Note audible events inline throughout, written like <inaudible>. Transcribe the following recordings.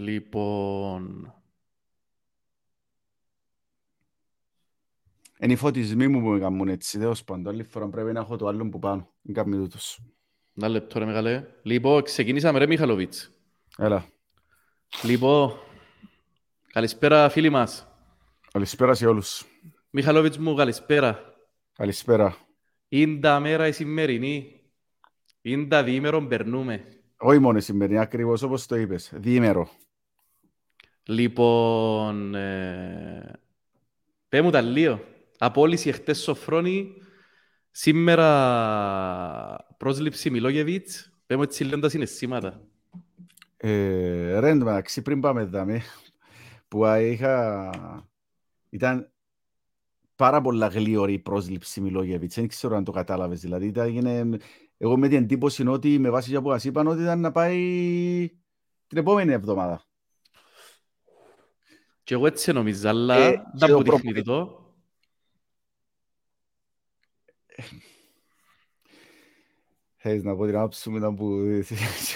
Λοιπόν... Είναι οι φωτισμοί μου που με κάνουν έτσι, τέλος πάντων. Άλλη φορά πρέπει να έχω το άλλο που πάνω. Είναι κάποιοι τούτος. Ένα λεπτό ρε μεγάλε. Λοιπόν, ξεκινήσαμε ρε Μιχαλοβίτς. Έλα. Λοιπόν, καλησπέρα φίλοι μας. Καλησπέρα σε όλους. Μιχαλοβίτς μου, καλησπέρα. Καλησπέρα. Είναι τα μέρα η σημερινή. Είναι τα διήμερον περνούμε. Όχι μόνο η σημερινή, ακριβώς όπως το είπες. Διήμερο. Λοιπόν, ε... πέ μου τα λίγο. Απόλυση εχθές Σοφρόνη. Σήμερα πρόσληψη Μιλόγεβιτς. Πέ μου έτσι λέμε τα συναισθήματα. Ε, ρε, μεταξύ πριν πάμε δάμε, που είχα... Ήταν πάρα πολλά γλύωρη η πρόσληψη Μιλόγεβιτς. Δεν ξέρω αν το κατάλαβες. Δηλαδή, ήταν, εγώ με την εντύπωση ότι με βάση για που μας είπαν ότι ήταν να πάει την επόμενη εβδομάδα. Και εγώ έτσι νομίζω, αλλά Ε, δεν και ο μου δείχνει προπονητής- το. Θες να πω την άποψη μου ήταν που...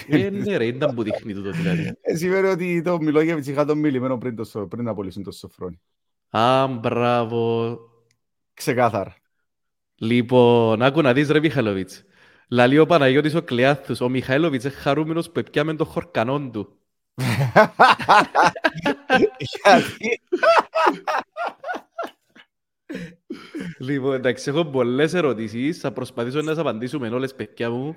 Ε, ναι ρε, δεν μου δείχνει τούτο δηλαδή. Ε, Σημαίνει ότι το Μιλόγεβιτς είχα τον μιλημένο πριν, το, Σο- πριν να απολύσουν το Σοφρόνη. Α, μπράβο. Ξεκάθαρα. Λοιπόν, άκου να δεις ρε Μιχαηλοβίτς. Λαλεί ο Παναγιώτης ο Κλεάθους, ο Μιχαήλοβιτς είναι χαρούμενος που έπιαμε το χορκανόν του. Γιατί... Λοιπόν, εντάξει, έχω πολλές ερωτήσεις, θα προσπαθήσω να τις απαντήσουμε όλες, παιδιά μου.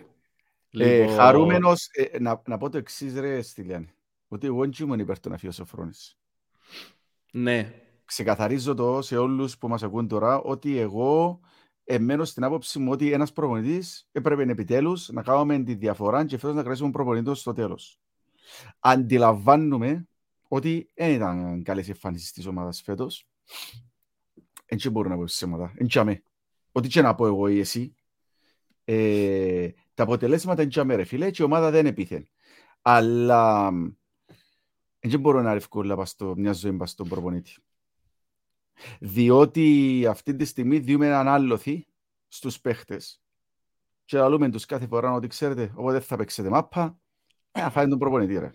Ε, Λοιπόν, χαρούμενος, ε, να, να πω το εξής ρε Στυλιάνη. Ότι εγώ δεν ήμουν υπέρ του να φύγει ο Σοφρόνης. Ναι, Ξεκαθαρίζω το σε όλους που μας ακούν τώρα ότι εγώ εμένω στην άποψη μου ότι ένας προπονητής έπρεπε επιτέλους να κάνουμε τη διαφορά και φέτος να κρατήσουμε προπονητή στο τέλος. Αντιλαμβάνουμε ότι δεν ήταν καλές εμφανίσεις της ομάδας φέτος. Δεν μπορώ να πω ψέματα. Δεν τσάμε. Ό,τι και να πω εγώ ή εσύ. Ε, τα αποτελέσματα είναι τσάμε ρε φίλε και η ομάδα δεν επίθεν. Αλλά δεν μπορώ να εύκολα πας στο, μια ζωή πας στον προπονήτη. Διότι αυτή τη στιγμή διούμε έναν άλοθη στους παίχτες και λαλούμε τους κάθε φορά ότι ξέρετε, όποτε δεν θα παίξετε μάπα, ε, να φάει τον προπονητή ρε.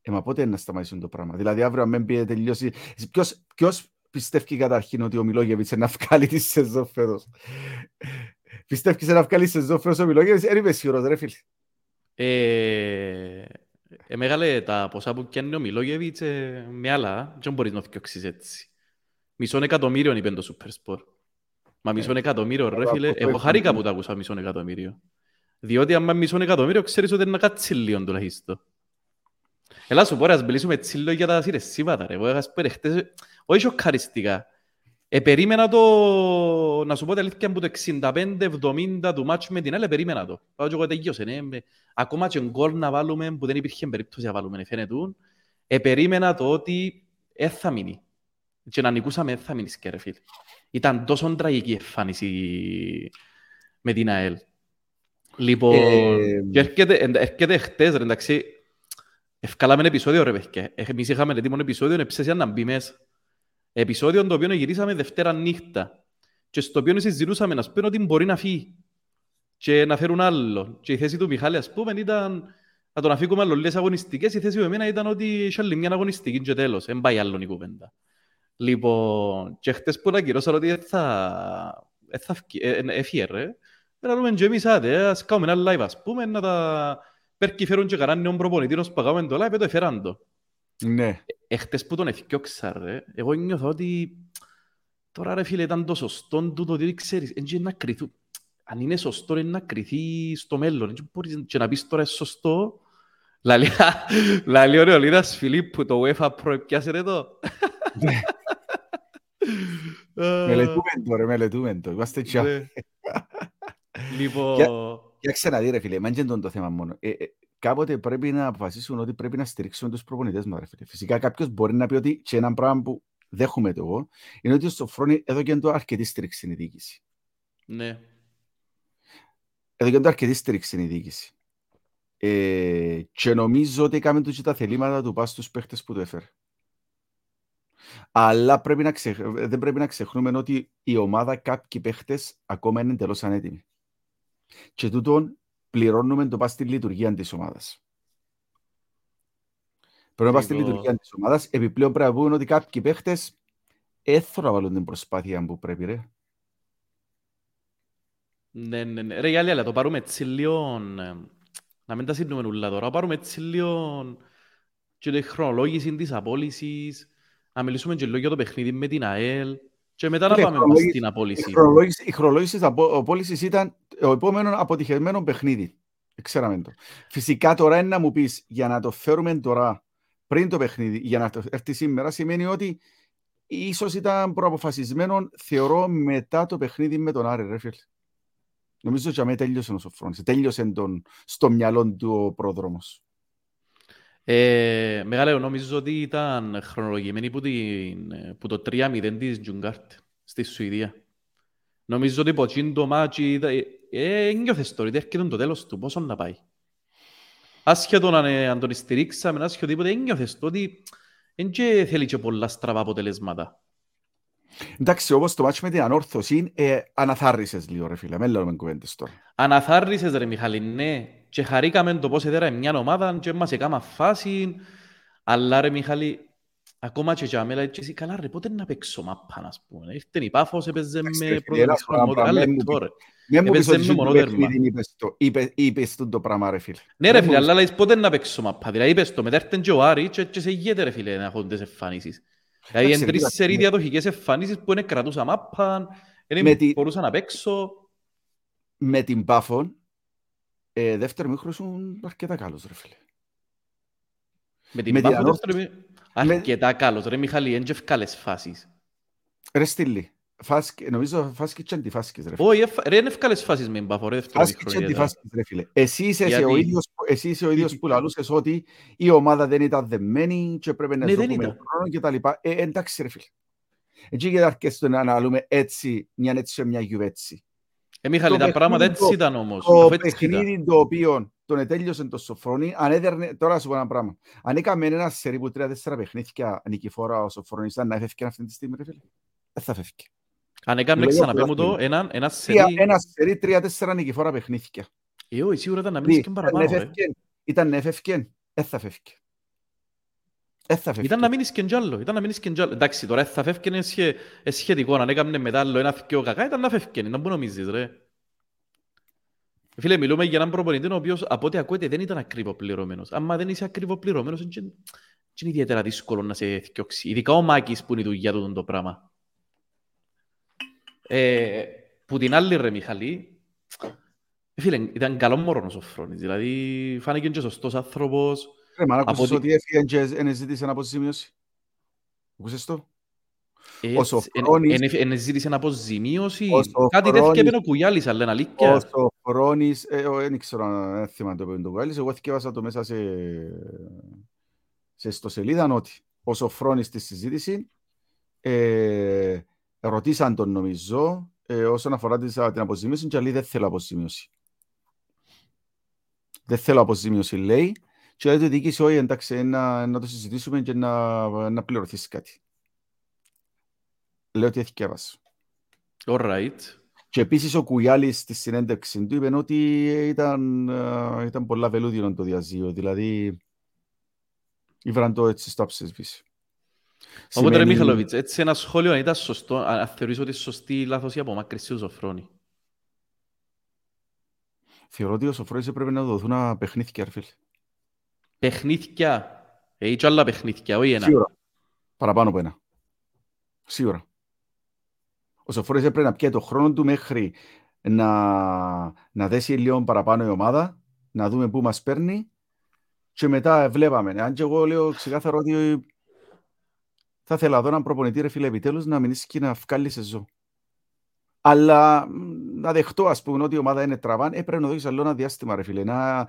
Ε, μα πότε είναι να σταματήσουν το πράγμα. Δηλαδή αύριο αν μην πει τελειώσει... Ποιος, ποιος πιστεύει καταρχήν ότι ο Μιλόγεβιτς είναι να βγάλει της σεζόν φέτος; Πιστεύεις να βγάλει της σεζόν φέτος ο Μιλόγεβιτς, δεν είμαι σίγουρος ρε φίλε. ε, ε, μεγάλε τα ποσά που πιάνει ο Μιλόγεβιτς ε, με άλλα, δεν μπορείς να φτιάξεις έτσι. Μισόν εκατομμύριο είπε το Supersport. Μα μισόν εκατομμύριο ρε Καλά, φίλε, αυτό το εγώ έχω χαρήκα δει. που τα ακούσα μισόν εκατομμύριο. Διότι άμα μισόν εκατομμύριο ξέρεις ότι είναι να κάτσει λίγο τουλάχιστον. Έλα σου πω ρε, ας μιλήσουμε έτσι λίγο για τα συναισθήματα ρε. Εγώ ας πω ρε, χτες, όχι σοκαριστικά. Ε, περίμενα το, να σου πω την αλήθεια, που το 65-70 του μάτσου με την άλλη, περίμενα το. Πάω και εγώ τελείωσε, ναι. Με- Ακόμα και γκολ να βάλουμε, που δεν υπήρχε περίπτωση να βάλουμε, φαίνεται. Ε, περίμενα το ότι δεν θα μείνει. Και να νικούσαμε δεν θα μείνεις και ρε φίλε. Ήταν τόσο τραγική η εμφάνιση με την ΑΕΛ. Λοιπόν, Ε, και έρχεται, εν- έρχεται χτες, ρε, εντάξει, ευκάλαμε ένα επεισόδιο ρε παιδιά. Εμείς είχαμε έτοιμο επεισόδιο, εψέσια να μπει μέσα. Επεισόδιο το οποίο γυρίσαμε Δευτέρα νύχτα. Και στο οποίο συζητούσαμε να πούμε ότι μπορεί να φύγει. Και να φέρουν άλλο. Και η θέση του Μιχάλη, ας πούμε, ήταν να τον αφήκουμε άλλο λίγες αγωνιστικές. Η θέση του εμένα ήταν ότι είχε άλλη μια αγωνιστική και τέλος. Δεν πάει άλλο η κουβέντα. Λοιπόν, και χτες που ανακοινώσαν ότι δεν θα... δεν θα φκει- ε, ε, Έφυγε ρε. Να λέμε και εμείς άντε, ε, ας κάνουμε ένα live ας πούμε, να τα... Πέρκει φέρουν και κανέναν νέο προπονητή, να σπαγάμε το live, το έφεραν το. Ναι. Εχθές που τον εθιώξα ρε, εγώ νιώθω ότι τώρα ρε φίλε ήταν το σωστό του το ότι ξέρεις, έτσι να κριθού. Αν είναι σωστό είναι να κριθεί στο μέλλον. Έτσι μπορείς και να πεις τώρα είναι σωστό. Λαλεί, <laughs> λαλεί ο Ρεολίδας Φιλίππου, το UEFA Pro πιάσετε το. <laughs> Μελετούμε το ρε, μελετούμε το. Είμαστε τσιά. Ναι. Λοιπόν, Για ξαναδεί ρε φίλε, μάντια είναι το θέμα μόνο. Ε, ε, κάποτε πρέπει να αποφασίσουν ότι πρέπει να στηρίξουν τους προπονητές μας ρε φίλε. Φυσικά κάποιος μπορεί να πει ότι και ένα πράγμα που δέχομαι το εγώ, είναι ότι στο φρόνι εδώ και το αρκετή στήριξη η διοίκηση. ναι. Εδώ και το αρκετή στήριξη η διοίκηση. Ε, και νομίζω ότι έκαμε τους και τα θελήματα του πας στους παίχτες που το έφερε. Αλλά πρέπει να ξεχ... δεν πρέπει να ξεχνούμε ότι η ομάδα κάποιοι παίχτες ακόμα είναι εντελώς ανέτοιμοι. Και τούτον πληρώνουμε το πας στη λειτουργία της ομάδας. Πρέπει να πάει στη Λοιπόν. λειτουργία της ομάδας. Επιπλέον πρέπει να πούμε ότι κάποιοι παίχτες έθω να βάλουν την προσπάθεια που πρέπει ρε. Ναι, ναι, ναι. Ρε Γιάννη, αλλά το πάρουμε έτσι λίγο... ε, Να μην τα σύντουμε ούλα τώρα. Πάρουμε έτσι λίγο... Και τη χρονολόγηση της απόλυσης. Να μιλήσουμε και λίγο για το παιχνίδι με την ΑΕΛ. Και μετά να Φίλε, πάμε χρονολόγηση- στην Η απόλυση. χρονολόγηση, η χρονολόγηση της απο- απόλυσης ήταν ο επόμενο αποτυχημένο παιχνίδι. Ξέραμε το. Φυσικά τώρα είναι να μου πεις για να το φέρουμε τώρα πριν το παιχνίδι, για να το έρθει σήμερα, σημαίνει ότι ίσως ήταν προαποφασισμένο, θεωρώ, μετά το παιχνίδι με τον Άρη, ρε φίλε. Νομίζω ότι αμέ τέλειωσε ο Σοφρόνης. Τέλειωσε τον, στο μυαλό του ο πρόδρομος. Ε, μεγάλε, νομίζω ότι ήταν χρονολογημένη που, την, που το 3-0 της Τζουγκάρτ στη Σουηδία. Νομίζω ότι από εκείνο το μάτσι ήταν- ε, νιώθες τώρα ότι έρχεται το τέλος του, πόσο να πάει. Άσχετο αν, ε, αν τον στηρίξαμε, άσχετο τίποτε, νιώθες το ότι δεν και θέλει και πολλά στραβά αποτελέσματα. Εντάξει, όμως το μάτσο με την ανόρθωση ε, αναθάρρυσες λίγο, ρε φίλε. Με λέμε κουβέντες τώρα. Αναθάρρυσες ρε Μιχάλη, ναι. Και χαρήκαμε το πώς έδερα μια ομάδα και μας έκαμα φάση. Αλλά ρε Μιχάλη, ακόμα και για μένα έτσι εσύ καλά ρε, πότε να παίξω μάπα, ας πούμε. Ήρθε η Πάφος, έπαιζε Εντάξει, με ρε φίλε, πρώτο ένα χρόνο, πράγμα, ένα μην μου λεπτό πεις. ρε. Δεν μου πεις Έπαιζε ότι με στο μονόδερμα. παιχνίδι είπες το, είπες, είπες το, το πράγμα, ρε φίλε. Ναι ρε Δεν φίλε, μου- αλλά λες πότε να παίξω μάπα. Δηλαδή είπες το, μετά έρθεν και ο Άρη και, και σε ηγέται ρε φίλε να έχουν τις εμφανίσεις. Δηλαδή Εντάξει, εν τρεις κοίταξε, σερί με- διαδοχικές εμφανίσεις που είναι κρατούσα μάπα, Με δεν τη- μπορούσα να παίξω. Με την Πάφον, ε, δεύτερο μήχρονο ήσουν αρκετά καλός, ρε φίλε. Με την Με την Πάφο ανόρθωση- δεύτερο μη- αρκετά καλός ρε Μιχάλη, έντια ευκάλες φάσεις. Ρε Στήλη, φάσκ- νομίζω φάσκεις και αντιφάσκεις, ρε φίλε. Όχι, εφ- ρε είναι ευκάλες φάσεις με την Πάφο ρε δεύτερο Φάσκεις και μήχρονο ιδιαίτερα. αντιφάσκεις, ρε φίλε. Εσύ είσαι, Γιατί; ο ίδιος, που- εσύ είσαι ο ίδιος που λαλούσες ότι η ομάδα δεν ήταν δεμένη και πρέπει να Ναι, δεν ζούμε ήταν. χρόνο και τα λοιπά. Ε, εντάξει, ρε φίλε. Έτσι και αρκεστό να αναλούμε έτσι, μια έτσι και μια γιουβέτσι. Ε, Μιχάλη, Το τα πράγματα παιχνίδι έτσι το- ήταν όμως. Το αφού έτσι ήταν. παιχνίδι το οποίο τον ετέλειωσε το Σοφρόνη, αν έδερνε, τώρα σου πω ένα πράγμα. Αν έκαμε ένα σερί που τρία-τέσσερα παιχνίδια νικηφόρα ο Σοφρόνης, ήταν να έφευκε αυτή τη στιγμή, ρε φίλε; Δεν θα φεύγει. Αν έκαμε Λέω ξαναπέ μου απλά το, ένα, ένα Τρία- σερί... Ένα σερί τρία-τέσσερα νικηφόρα παιχνίδια. Ε, όχι, σίγουρα ήταν να Δι, μείνεις και ήταν παραπάνω, ρε. έφευκε, Ήταν να έφευκε, δεν θα φεύγει. Δεν θα φεύγει. Ήταν να μείνεις και κι άλλο, ήταν να μείνεις και κι άλλο. Εντάξει, τώρα θα φεύγαινε σχε- ε, σχετικό, αν έκαμε μετά άλλο ένα θκιο κακά, ήταν να φεύγαινε, να που νομίζεις, ρε. Φίλε, μιλούμε για έναν προπονητή ο οποίος από ό,τι ακούετε δεν ήταν ακριβοπληρωμένος. Άμα δεν είσαι ακριβοπληρωμένος, δεν είναι είναι ιδιαίτερα δύσκολο να σε θκιώξει. Ειδικά ο Μάκης που είναι η δουλειά του το πράγμα. Ε, που την άλλη ρε Μιχαλή, ε, φίλε, ήταν καλό μωρόν ο Σοφρόνης. Δηλαδή, φάνηκε και σωστός άνθρωπος. Ρε, μα από άκουσες ότι- ότι έφυγε και δεν ζήτησε αποζημίωση. Ακούσες το; Έτσι, Ο Σοφρόνης- εν- εν- εν ζήτησε αποζημίωση. Ο Κάτι Σοφρόνης- τέτοιο έπαιρνε ο Κουγιάλης, αλλά είναι Ο αλήθεια. Σοφρόνης, ε, ο- δεν ξέρω αν θυμάμαι το πέντο Κουάλης, εγώ θυκεύασα το μέσα σε, σε ιστοσελίδα ότι ο Σοφρόνης στη συζήτηση ε, ρωτήσαν τον νομίζω ε, όσον αφορά της- την αποζημίωση και λέει δεν θέλω αποζημίωση. Δεν θέλω αποζημίωση λέει και λέει το διοίκηση όχι εντάξει να, να το συζητήσουμε και να, να πληρωθείς κάτι. Λέω ότι έθικεύασα. Alright. Και επίσης ο Κουγιάλης στη συνέντευξη του είπε ότι ήταν, ε, ήταν πολλά βελούδινο το διαζύγιο. Δηλαδή, ήβραν το έτσι στο άψεσβηση. Οπότε ρε Μιχαλοβίτς, έτσι ένα σχόλιο αν ήταν σωστό, αν αν θεωρείς ότι είναι σωστή ή λάθος η απομάκρυνση του Σοφρόνη. Θεωρώ ότι ο Σοφρόνης έπρεπε να του δοθούν ένα παιχνίδια, ρε φίλε. Παιχνίδια. Έχει και άλλα παιχνίδια, όχι ένα. Σίγουρα. Παραπάνω από ένα. Σίγουρα. Ο Σοφρόνης έπρεπε να πιέει το χρόνο του μέχρι να, να δέσει λίγο παραπάνω η ομάδα, να δούμε πού μας παίρνει και μετά βλέπαμε. Αν και εγώ λέω ξεκάθαρα ότι θα ήθελα εδώ έναν προπονητή ρε φίλε επιτέλους να μείνει και να βγάλει σε ζω. Αλλά μ, να δεχτώ ας πούμε ότι η ομάδα είναι τραβάν, έπρεπε να δώσεις άλλο ένα διάστημα ρε φίλε. Να,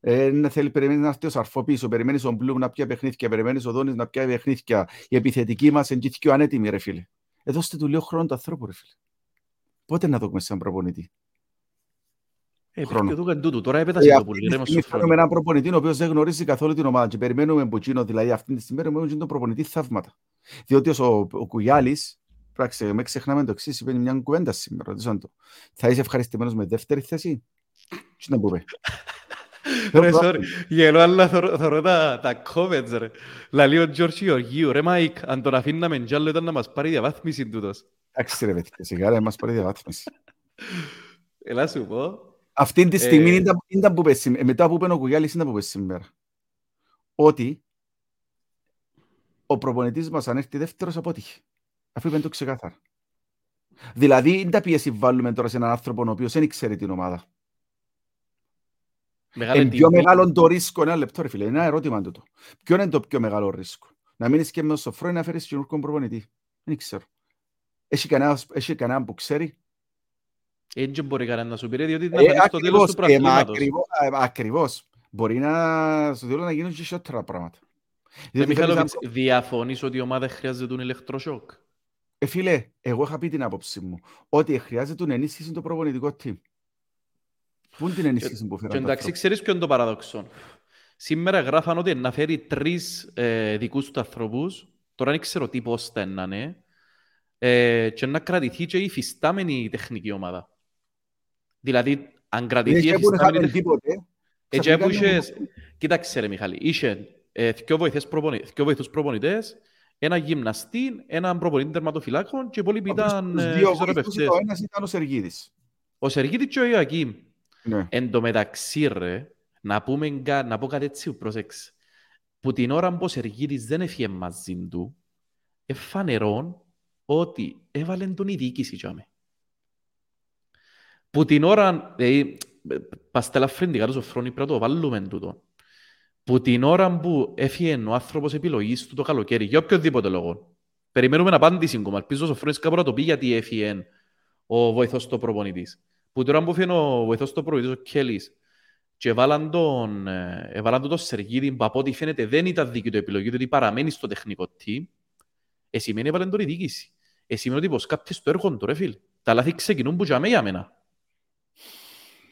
ε, να θέλει, περιμένεις να έρθει ο Σαρφό πίσω, περιμένεις ο Μπλουμ να πιάει παιχνίδια, περιμένεις ο Δόνης να πιάει παιχνίδια. Η επιθετική μας είναι και ανέτοιμη ρε φίλε. Ε, δώστε του λίγο χρόνος του ανθρώπου ρε φίλε. Πότε να δούμε σαν προπονητή; Ε, χρόνο. πρέπει και τούτο. Τώρα Ε, έπετασε το αυτή πολύ. τη ρε, με στιγμή Σοφρόνη. φέρνουμε έναν προπονητή ο οποίος δεν γνωρίζει καθόλου την ομάδα και περιμένουμε από εκείνο, δηλαδή αυτή τη στιγμή περιμένουμε τον προπονητή θαύματα. Διότι ο, ο Κουγιάλης, πράξε, με ξεχνάμε το εξής, είπε μια κουβέντα σήμερα, ρωτήσαν το. Θα είσαι ευχαριστημένος με δεύτερη θέση; Τι να πούμε. <laughs> Ρε, sorry. Γελώ, αλλά θωρώ τα, τα comments, ρε. Λαλεί ο Γιώργη Γεωργίου. Ρε, Μάικ, αν τον αφήναμε κι άλλο ήταν να μας πάρει διαβάθμιση τούτος. Εντάξει ρε παιδιά, σιγά ρε, μας πάρει διαβάθμιση. <laughs> Έλα σου πω. Αυτή τη στιγμή ε... ήταν, ήταν που πες, μετά που είπε ο Κουγιάλης ήταν που πες σήμερα. Ότι ο προπονητής μας αν έρθει δεύτερος αποτύχει. Αφού είπε το ξεκάθαρα. Δηλαδή, δεν τα πίεση βάλουμε τώρα σε έναν άνθρωπο ο οποίος δεν ξέρει την ομάδα. Είναι πιο μεγάλο το ρίσκο, ένα λεπτό ρε φίλε, είναι ένα ερώτημα τούτο. Ποιο είναι το πιο μεγάλο ρίσκο; Να μείνεις και με το σοφρό ή να φέρεις κοινωνικό προπονητή. Δεν ξέρω. Έχει κανένα, έχει κανένα που ξέρει; Έτσι μπορεί κανένας να σου πει, διότι να φέρεις στο τέλος του πραγμάτος. Ακριβώς. Μπορεί να, στο τέλος να γίνουν και σιότερα πράγματα. Ε, Μιχαλόβιτς, διαφωνείς ότι η ομάδα χρειάζεται τον ηλεκτροσόκ; Ε, φίλε, εγώ είχα πει την άποψη μου ότι χρειάζεται τον ενίσχυση το προπονητικό team. Πού είναι την ενίσχυση που φέραν. Και εντάξει, ξέρεις ποιο είναι το παράδοξο. Σήμερα γράφαν ότι να φέρει τρεις ε, δικούς τους ανθρώπους, τώρα δεν ξέρω τι πώς θα είναι, ε, και να κρατηθεί και η φυστάμενη τεχνική ομάδα. Δηλαδή, αν κρατηθεί η φυστάμενη τεχνική... Έτσι που είχες... Κοίταξε ρε Μιχάλη, είχε ε, δυο βοηθούς προπονητές, ένα γυμναστή, έναν προπονητή τερματοφυλάκων και πολλοί ήταν ισορροπευτές. Ο ένας ήταν ο Σεργίδης. Ο Σεργίδης και ο Ιωακήμ. Ναι. Εν τω μεταξύ, ρε, να, πούμε, να πω κάτι έτσι, πρόσεξε. Που την ώρα που ο Σεργίδης δεν έφυγε μαζί του, εφανερών ότι έβαλε τον η διοίκηση για Που την ώρα, δηλαδή, παστέλα φρέντικα τόσο φρόνι πρέπει να το βάλουμε τούτο. Που την ώρα που έφυγε ο άνθρωπος επιλογής του το καλοκαίρι, για οποιοδήποτε λόγο, περιμένουμε να απάντηση ακόμα. Ελπίζω ο Φρόνης κάπου να το πει γιατί έφυγε ο βοηθός του προπονητής. Που τώρα που έφυγε ο βοηθός του προπονητής, ο Κέλλης, και βάλαν τον, ε, βάλαν τον Σεργίδη που από ό,τι φαίνεται δεν ήταν δίκη του επιλογή, διότι παραμένει στο τεχνικό team, ε, σημαίνει έβαλαν τον η διοίκηση. Ε, σημαίνει ότι πως κάποιος το έργο του, ρε φίλ. Τα λάθη ξεκινούν που για μένα.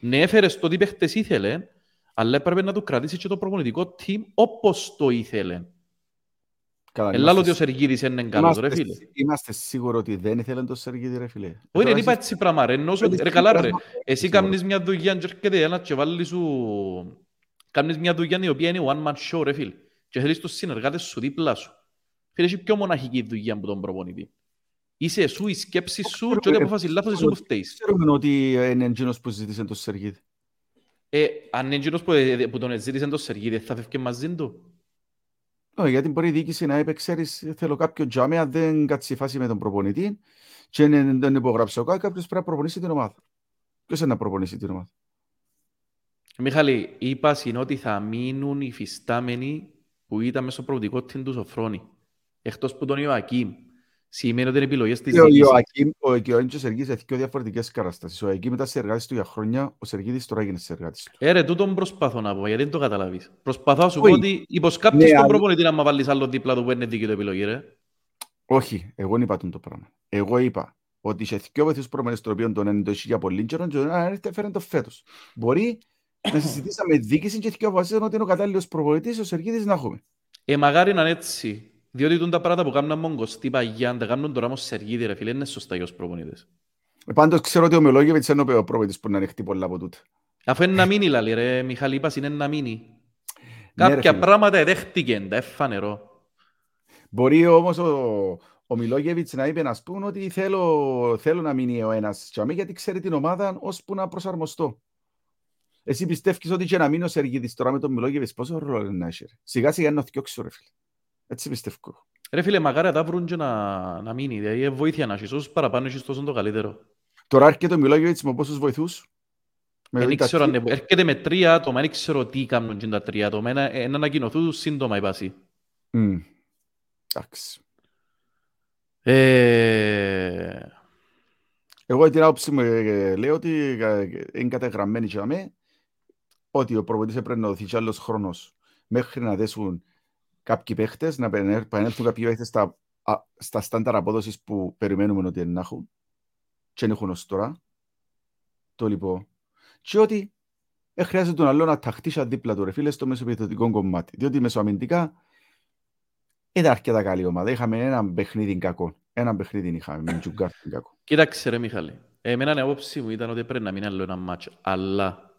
Ναι, έφερες το τι παίχτες ήθελε, αλλά έπρεπε να του κρατήσει και το προπονητικό team όπως το ήθελε. Ελά ότι ο Σεργίδης είναι καλός, ρε φίλε. Είμαστε σίγουροι ότι δεν ήθελε το Σεργίδη, ρε φίλε. Όχι, δεν είπα έτσι πράγμα, ρε. Ενώ, ρε καλά, ρε. Εσύ κάνεις μια δουλειά και έρχεται ένα και βάλει σου... Κάνεις μια δουλειά η οποία είναι one man show, ρε φίλε. Και θέλεις τους συνεργάτες σου δίπλα σου. Φίλε, έχει πιο μοναχική δουλειά από τον προπονητή. Είσαι εσύ, η σκέψη σου και ό,τι αποφάσεις λάθος εσύ που φταίεις. Ξέρουμε ότι είναι εκείνος που ζήτησε το Σεργίδη. Ε, αν είναι εκείνος που, που τον ζήτησε το Σεργίδη, θα φεύγει μαζί του; Όχι, γιατί μπορεί η διοίκηση να είπε, ξέρεις, θέλω κάποιο τζάμι, αν δεν κάτσει φάση με τον προπονητή και δεν υπογράψει ο κάποιος πρέπει να προπονήσει την ομάδα. Ποιος είναι να προπονήσει την ομάδα; Μιχάλη, είπα είναι ότι θα μείνουν οι φυστάμενοι που ήταν μέσα στο προοδικό team του Σοφρόνη. Εκτός που τον Ιωακήμ. Σημαίνει ότι είναι επιλογές της διοίκησης. Ο Ιωακήμ ο Ιωακήμ και ο Σεργίδης έχει δύο διαφορετικές καταστάσεις. Ο Ιωακήμ ήταν συνεργάτης του για χρόνια, ο Σεργίδης τώρα έγινε συνεργάτης του. Ε, ρε, τούτον προσπαθώ να πω, γιατί δεν το καταλάβεις. Προσπαθώ να σου πω ότι υποσκάπτεις ναι, τον προπονητή να βάλεις άλλο δίπλα του που είναι δίκαιο το επιλογή, ρε. Όχι, εγώ δεν είπα τον το πράγμα. Εγώ είπα ότι σε δύο βοηθούς προπονητές των οποίων τον είναι το για πολύ καιρό και έφεραν το φέτος. Μπορεί να <clears throat> συζητήσαμε διοίκηση και δύο βασίσαμε ότι είναι ο κατάλληλος προπονητής ο Σεργίδης να έχουμε. Ε, μαγάρι να είναι έτσι. Διότι τούν τα πράγματα που κάνουν μόγκος, παγιά, αν τα κάνουν τώρα όμως Σεργίδη, ρε φίλε, είναι σωστά για τους προπονητές. Ε, πάντως ξέρω ότι ο Μελόγεβιτς είναι ο προπονητής που να ανοιχτεί πολλά από τούτα. Αφού είναι να μείνει, λαλή, ρε, Μιχαλή, είπας είναι να μείνει. Ναι, Κάποια πράγματα εδέχτηκαν, τα έφανερό. Μπορεί όμως ο, ο Μιλόγεβιτς να είπε να σπούν ότι θέλω, θέλω να μείνει ο ένας τσαμί γιατί ξέρει την ομάδα ώσπου να προσαρμοστώ. Εσύ πιστεύεις ότι και να μείνει ο Σεργίδης τώρα με τον Μιλόγεβιτς πόσο ρόλο είναι να έχει. Σιγά σιγά είναι ο θκιόξου ρε φίλε. Έτσι πιστεύω. Ρε φίλε, μακάρι τα βρουν και να, να μείνει. Δηλαδή, βοήθεια να έχεις. Όσους παραπάνω έχεις τόσο το καλύτερο. Τώρα έρχεται ο Μιλόγεβιτς με πόσους βοηθούς; Δεν ξέρω αν έρχεται με τρία άτομα, δεν ξέρω τι κάνουν και τα τρία άτομα. Ένα, ένα ανακοινωθούν σύντομα η πάση. Mm. Εντάξει. Ε... Εγώ την άποψη μου ε, λέω ότι ε, είναι καταγραμμένη για μένα ότι ο προπονητής πρέπει να δοθεί κι άλλος χρόνος μέχρι να δέσουν κάποιοι παίχτες, να επανέλθουν κάποιοι παίχτες στα, στα στάνταρ απόδοσης που περιμένουμε ότι να έχουν και δεν έχουν ως τώρα. Το λοιπόν. Και ότι ε, χρειάζεται τον άλλο να ταχτήσει δίπλα του ρε φίλε στο μεσοπαιδευτικό κομμάτι. Διότι μεσοαμυντικά ήταν αρκετά καλή ομάδα. Είχαμε έναν παιχνίδι κακό. Έναν παιχνίδι είχαμε με τζουγκάρ κακό. Κοίταξε ρε Μιχάλη. Εμένα η απόψη μου ήταν ότι πρέπει να μείνει άλλο ένα μάτσο. Αλλά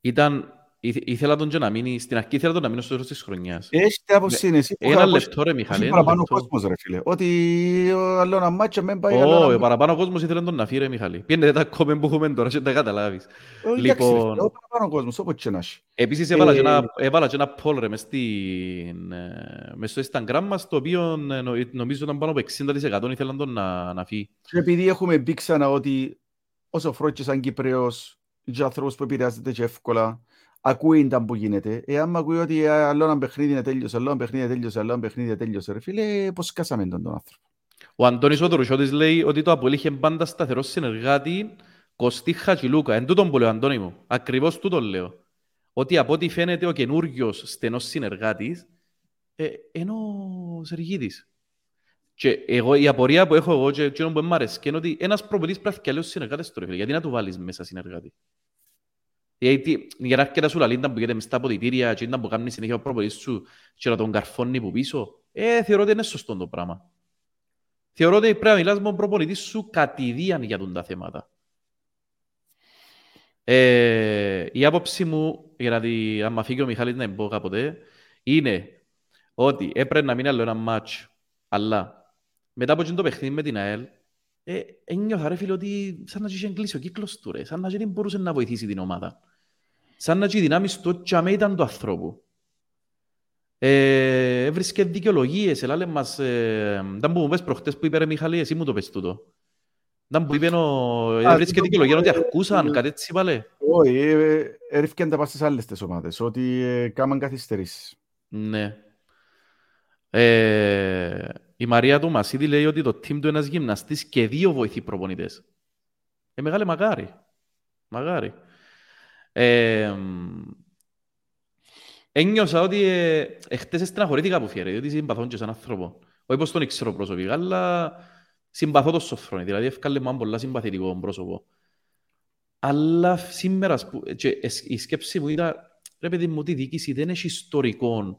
ήταν Ήθε- Ήθελα τον και να μείνει, στην αρχή ήθελα τον να μείνει στο τέλος της χρονιάς. Έχει την άποψη είναι εσύ που Ένα είχα ακούσει- λεπτό ρε Μιχάλη, έχει ένα παραπάνω λεπτό. κόσμος ρε φίλε. Ότι ο άλλο ένα μάτσο μην πάει άλλο Ω, ένα ο παραπάνω κόσμος ήθελε τον να φύγει ρε Μιχάλη. Πιένετε τα κόμμεν που έχουμε τώρα και τα καταλάβεις. Όχι, εντάξει, ρε Λοιπόν, φίλε, ο παραπάνω κόσμος, όπως και να έχει. Επίσης έβαλα και Ε, ένα, έβαλα και ένα poll ρε μες, στην, ε, μες στο Instagram μας, το οποίο ε, νο- νομίζω ήταν πάνω από 60% ήθελαν τον να, να φύγει. Και επειδή έχουμε μπει ξανά ότι όσο φρόκει σαν Κυπρέος και άνθρωπος που επηρεάζεται και εύκολα, ακούει τα που γίνεται. Εάν ακούει ότι ε, άλλο ένα παιχνίδι είναι τέλειωσε, άλλο ένα παιχνίδι είναι τέλειωσε, άλλο ένα παιχνίδι είναι τέλειωσε, ρε φίλε, πώς σκάσαμε τον τον άνθρωπο. Ο Αντώνης ο Δρουσιώτης λέει ότι το Αποέλ είχε πάντα σταθερό συνεργάτη Κωστή Χατζηλούκα. Εν τούτον που λέω, Αντώνη μου. Ακριβώς τούτον λέω. Ότι από ό,τι φαίνεται ο καινούργιος στενός συνεργάτης ε, είναι ο Σεργίδης. Και εγώ, η απορία που έχω εγώ και εκείνο που μου αρέσει είναι ότι ένας προπονητής πρέπει να φτιάξει άλλους συνεργάτες του ρε φίλε. Γιατί να του βάλεις μέσα συνεργάτη; Γιατί για να έρχεται να σου λαλεί ήταν που γίνεται μες στα αποδητήρια και ήταν που κάνεις συνέχεια ο προπονητής σου και να τον καρφώνει που πίσω. Ε, θεωρώ ότι είναι σωστό το πράγμα. Θεωρώ ότι πρέπει να μιλάς με τον προπονητή σου κατηδίαν για τον τα θέματα. Ε, η άποψη μου, γιατί άμα φύγει ο Μιχάλης να πω κάποτε, είναι ότι έπρεπε να μείνει άλλο ένα μάτς, αλλά μετά από εκείνο το παιχνίδι με την ΑΕΛ, ε, ένιωθα ρε φίλε ότι σαν να είχε κλείσει ο κύκλος του ρε, σαν να δεν μπορούσε να βοηθήσει την ομάδα. Σαν να και οι δυνάμεις του τσάμε ήταν του ανθρώπου. Ε, έβρισκε δικαιολογίες, ελάλε μας, ε, ήταν που μου πες προχτές που είπε ρε Μιχάλη, εσύ μου το πες τούτο. Ήταν που είπε ο, Α, έβρισκε τούτο δικαιολογία που, ότι ε, αρκούσαν, ε, κάτι έτσι είπαλε. Όχι, ε, έρευκαν τα πας στις άλλες τις ομάδες, ότι ε, κάμαν καθυστερήσεις. Ναι. Ε, η Μαρία του Μασίδη λέει ότι το team του είναι ένας γυμναστής και δύο βοηθοί προπονητές. Ε, μεγάλε μαγάρι. Μαγάρι. Ε, ένιωσα ότι ε, εχθές στεναχωρήθηκα που φιέρε, διότι συμπαθώ και σαν άνθρωπο. Όχι πως τον ξέρω προσωπικά, αλλά συμπαθώ το Σοφρόνη, δηλαδή έφκαλε μου έναν πολλά συμπαθητικό πρόσωπο. Αλλά σήμερα, ας πού- και εσ- η σκέψη μου ήταν, ρε παιδί μου, ότι η διοίκηση δεν έχει ιστορικό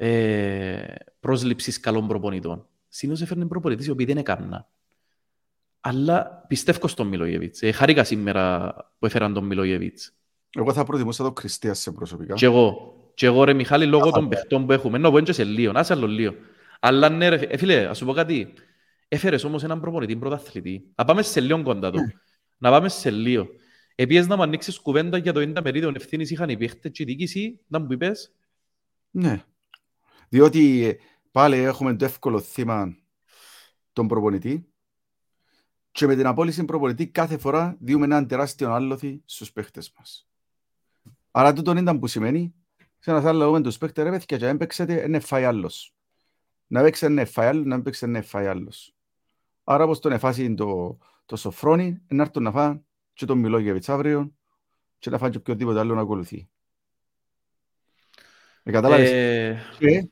ε, πρόσληψης καλών προπονητών. Συνήθως έφερνε προπονητές οι οποίοι δεν έκαναν. Αλλά πιστεύω στον Μιλόγεβιτς. Ε, χάρηκα σήμερα που έφεραν τον Μιλόγεβιτς. Εγώ θα προτιμούσα το Κριστίας σε προσωπικά. Και εγώ. Και εγώ ρε Μιχάλη, λόγω των Καθαρά. παιχτών που έχουμε. Ενώ που είναι σε λίγο, άσε άλλο λίγο. Αλλά ναι ρε, ε, φίλε, ας σου πω κάτι. Έφερες όμως έναν προπονητή πρωταθλητή. Να πάμε σε λίγο κοντά του. Να πάμε σε λίγο. Επίσης να μου ανοίξεις κουβέντα για το 90 μερίδιο ευθύνης είχαν οι παίχτες και η διοίκηση. Να μου είπες. Ναι. Διότι ε, πάλι έχουμε το εύκολο θύμα τον προπονητή και με την απόλυση προπονητή κάθε φορά διούμε έναν τεράστιο άλοθη στους παίχτες μας. Άρα τούτον ήταν που σημαίνει σε ένα άλλο με τους παίχτες ρε παιδιά και αν παίξετε είναι φάει άλλος. Να παίξει είναι φάει άλλος, να μην παίξει είναι φάει άλλος. Άρα όπως τον εφάσει το, το Σοφρόνι, να έρθουν να φάνε και τον Μιλόγεβιτς αύριο και να φάνε και οποιοδήποτε άλλο να ακολουθεί. Με κατάλαβες; Ε, Και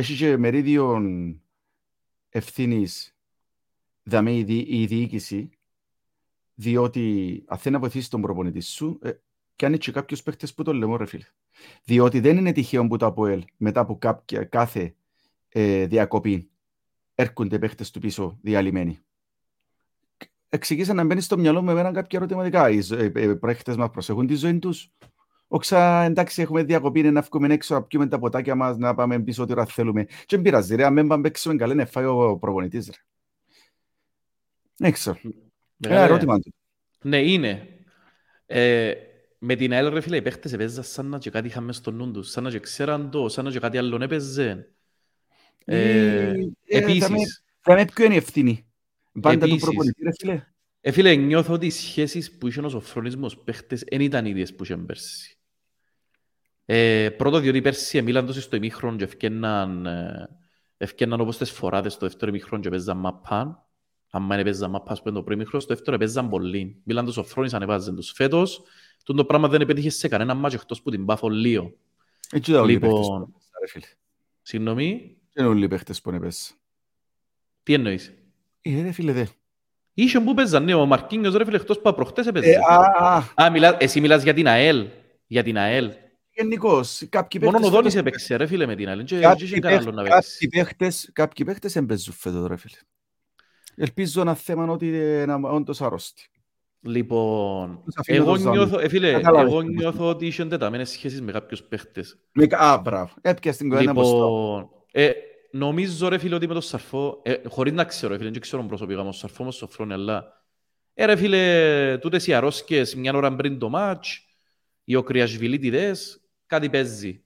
έχει και μερίδιο ευθύνης δαμε η, δι- η διοίκηση, διότι αν θέλει να βοηθήσει τον προπονητή σου, ε, κάνει και κάποιους παίχτες που το λέμε, ρε φίλε. Διότι δεν είναι τυχαίο που το ΑΠΟΕΛ μετά από κάποια, κάθε ε, διακοπή έρχονται παίχτες του πίσω διαλυμένοι. Εξηγήσα να μπαίνεις στο μυαλό μου με εμένα κάποια ερωτηματικά. Οι ζω- ε, ε, παίχτες μας προσέχουν τη ζωή τους. Όξα, εντάξει, έχουμε διακοπή, είναι να βγούμε έξω, να πιούμε τα ποτάκια μας, να πάμε πίσω ό,τι ώρα θέλουμε. Και δεν πειράζει, ρε, αν δεν πάμε παίξουμε καλά, να φάει ο προπονητής, ρε. Δεν ξέρω. Ένα μεγάλε- ερώτημα του. Ναι, είναι. Ε, με την ΑΕΛ, ρε φίλε, οι παίχτες έπαιζαν σαν να και κάτι είχαν μες στο νου τους, σαν να και ξέραν το, σαν να και κάτι άλλον έπαιζε. Ε, Ε, ε, επίσης, θα με- Θα με ποιο είναι η ευθύνη. Πάντα του Επίσης. προπονητή, ρε φίλε. ε, φίλε, νιώθω ότι οι σχέσεις που είχε ο Σοφρόνισμος παίχτες δεν ήταν οι ίδιες που είχε πέρσι. Ε, πρώτο, διότι πέρσι εμίλαν τόσο στο ημίχρον και ευκέναν, ε, ευκέναν όπως τις φοράδες στο δεύτερο ημίχρον και παίζαν μαπάν. Αν δεν παίζαν μαπά στο πρώτο ημίχρον, στο δεύτερο παίζαν πολύ. Μίλαν το Σοφρόνης ανεβάζαν τους. Φέτος, τούτο το πράγμα δεν επέτυχε σε κανένα μάτσο εκτός που την Πάφο Λίο. Έτσι ήταν όλοι οι Λοιπόν. παίχτες που έπαιζαν, ρε φίλε. Συγγνώμη, Δεν είναι όλοι οι παίχτες που έπαιζαν. τι εννοείς; Ε, ρε φίλε, δε. Είχε που παίζαν, ναι, ο Μαρκίνιος ρε φίλε, εκτός που προχτές έπαιζε. Ε, α, α, Α, μιλάς, εσύ μιλάς για την ΑΕΛ. Για την ΑΕΛ. Γενικώς, κάποιοι Μόνο ο παίχτες Δόνης φέτος- έπαιξε ρε φίλε με την ΑΕΛ. Και Κάποιοι είχε κανένα άλλο να παίχτες- παίξει. κάποιοι παίχτες- Κάποιοι παίχτες δεν παίζουν φέτος, ρε φίλε. Ελπίζω ένα θέμα ότι είναι όντως αρρώστοι. Λοιπόν, Τους αφήνω εγώ το ζάμι. νιώθω, ε, φίλε, Κατάλαβες εγώ τι εννοώ. νιώθω ότι είχε εντεταμένες σχέσεις με κάποιους παίχτες. Με... Α, μπράβο. Έπιασες την κουβέντα μπροστά. Λοιπόν, ε, νομίζω ρε φίλε ότι με τον Σαρφό, ε, χωρίς να ξέρω, ρε φίλε, δεν ξέρω προσωπικά με τον Σαρφό, με τον Σοφρόνη, αλλά ε, ρε φίλε, τούτες οι αρρώσκες μια ώρα πριν το μάτς, οι οκριασβιλίτιδες, κάτι παίζει,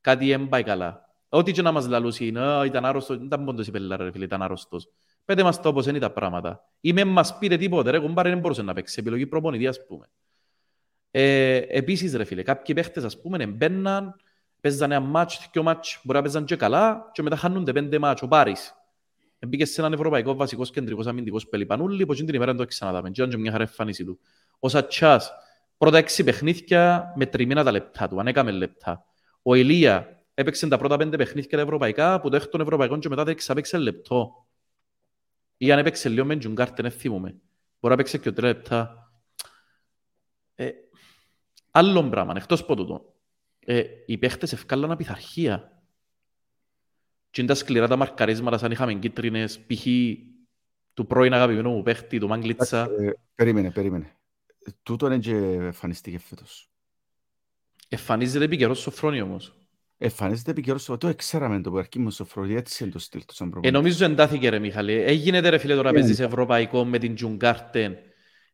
κάτι δεν πάει καλά. Ό,τι και να μας λαλούσει, «Α, ήταν άρρωστος, δεν ήταν πόντος η πελάρα ρε φίλε, ήταν άρρωστος. Πέτε μας το όπως είναι τα πράγματα. Ή με μας πείτε τίποτε, ρε κουμπάρε δεν μπορούσε να παίξει, επιλογή προπονητής ας πούμε. Ε, επίσης ρε φίλε, κάποιοι παίχτες ας πούμε μπαίναν, παίζανε ένα μάτς, δυο μάτς, μπορεί να παίζαν και καλά και μετά χάνονται πέντε μάτς, ο Πάρης. Μπήκε σε έναν ευρωπαϊκό βασικός κεντρικός αμυντικός πελιπανούλη, που εκείνη την ημέρα δεν το ξαναδάμε, και ήταν και μια χαρά εμφάνιση του. Ο Σατσάς, πρώτα έξι παιχνίδια με τριμμένα τα λεπτά του, αν έκαμε λεπτά. Ο Ηλία έπαιξε τα πρώτα πέντε παιχνίδια τα ευρωπαϊκά, που το έκτον ευρωπαϊκό και μετά δεν ξαπαίξε λεπτό. Ή αν έπαιξε λίγο με Τζουγκάρτεν, δεν θυμούμαι. Μπορεί να παίξει και τρία λεπτά. Ε, άλλον πράγμα, εκτός από τούτο. Ε, οι παίχτες ευκάλλαν απειθαρχία. Και είναι τα σκληρά τα μαρκαρίσματα, σαν είχαμε κίτρινες, π.χ. του πρώην αγαπημένου μου παίχτη, του Μάγκλιτσα. Ε, Περίμενε, περίμενε. Τούτο είναι και εμφανιστήκε φέτος. Εμφανίζεται επικαιρός σοφρόνι όμως. Εμφανίζεται επικαιρός, το ξέραμε το που αρχή μου στο Φροντί, έτσι είναι το στυλ του σαν Ε, προπονητής. νομίζω εντάθηκε ρε Μιχαλή. Έγινε ρε φίλε τώρα Ε. παίζεις ευρωπαϊκό με την Τζουγκάρτεν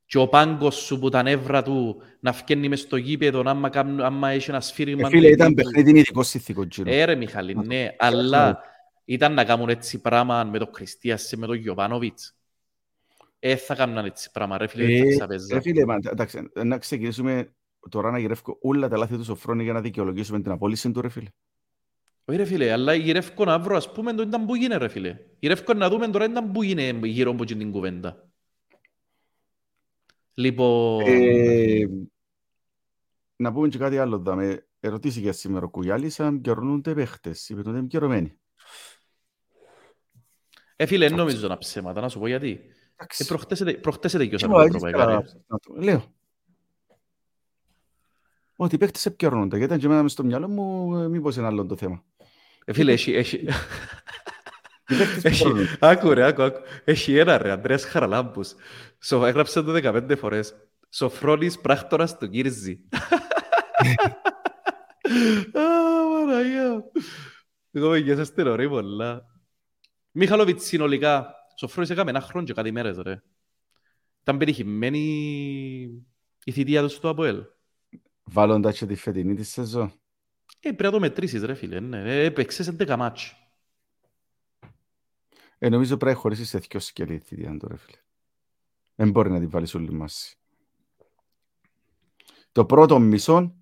και ο πάγκος σου που τα νεύρα του να φκένει μες στο γήπεδο άμα, κάνουν- άμα έχει ένα σφύριγμα Ε, Φίλε, ήταν τύπου. παιχνίδι ειδικό συνθήκο εκείνο. Ε, ρε Μιχαλή, Να ναι, το αλλά ήταν να κάνουν έτσι πράγμα με τον Κριστίας και με τον Γιωβάνοβιτς. Ε, θα κάνουν έτσι πράγμα, ρε φίλε, δεν θα Ε, ξαπέζα. ρε φίλε, μα, εντάξει, να ξεκινήσουμε τώρα να γυρεύω όλα τα λάθη του Σοφρόνη για να δικαιολογήσουμε την απόλυση του, ρε φίλε. Όχι ρε φίλε, αλλά γυρεύκω να βρω, ας πούμε, το ήταν που γίνε ρε φίλε. Γυρεύκω να δούμε τώρα ήταν που γίνε γύρω από την κουβέντα. Λοιπόν, Ε, να πούμε και κάτι άλλο. Δάμε. Ερωτήθηκε σήμερα ο Κουγιάλης αν πιερώνονται παίχτες. Είπε ότι είναι πιερωμένοι. ε, φίλε, δεν νομίζω να ψέματα, να σου πω γιατί. Ε, Εντάξει. προχτές, τε- προχτές Τι τελειώσαμε μου τα έχεις ευρωπαϊκά. καλά ρε. να το- Λέω. Ότι οι παίχτες επικαιρώνονται. Γιατί ήταν και εμένα μες στο μυαλό μου ε, μήπως είναι άλλο το θέμα. Ε, φίλε, έχει, έχει, Οι παίχτες <laughs> έχει, επικαιρώνονται. άκου ρε, άκου, άκου. Έχει ένα ρε, Ανδρέας Χαραλάμπους. Σο, έγραψε το 15 φορές. Σοφρόνης πράκτορας του Κύρζη. <laughs> Α, Παναγία. Εγώ με γέσαι ωραία πολλά. Μιχαλόβιτς συνολικά, Σοφρόνης έκαμε ένα χρόνο και κάτι μέρες ρε. Ήταν πετυχημένη η θητεία τους στο ΑΠΟΕΛ. Βάλλοντας και τη φετινή της σεζόν. Ε, πρέπει να το μετρήσεις ρε φίλε. Ναι. Ε, Έπαιξες 11 μάτς. Ε, νομίζω πρέπει να χωρίσεις σε δυο σκελή τη θητεία του, ρε φίλε. Δεν μπορεί να την βάλεις όλη μάση. Το πρώτο μισό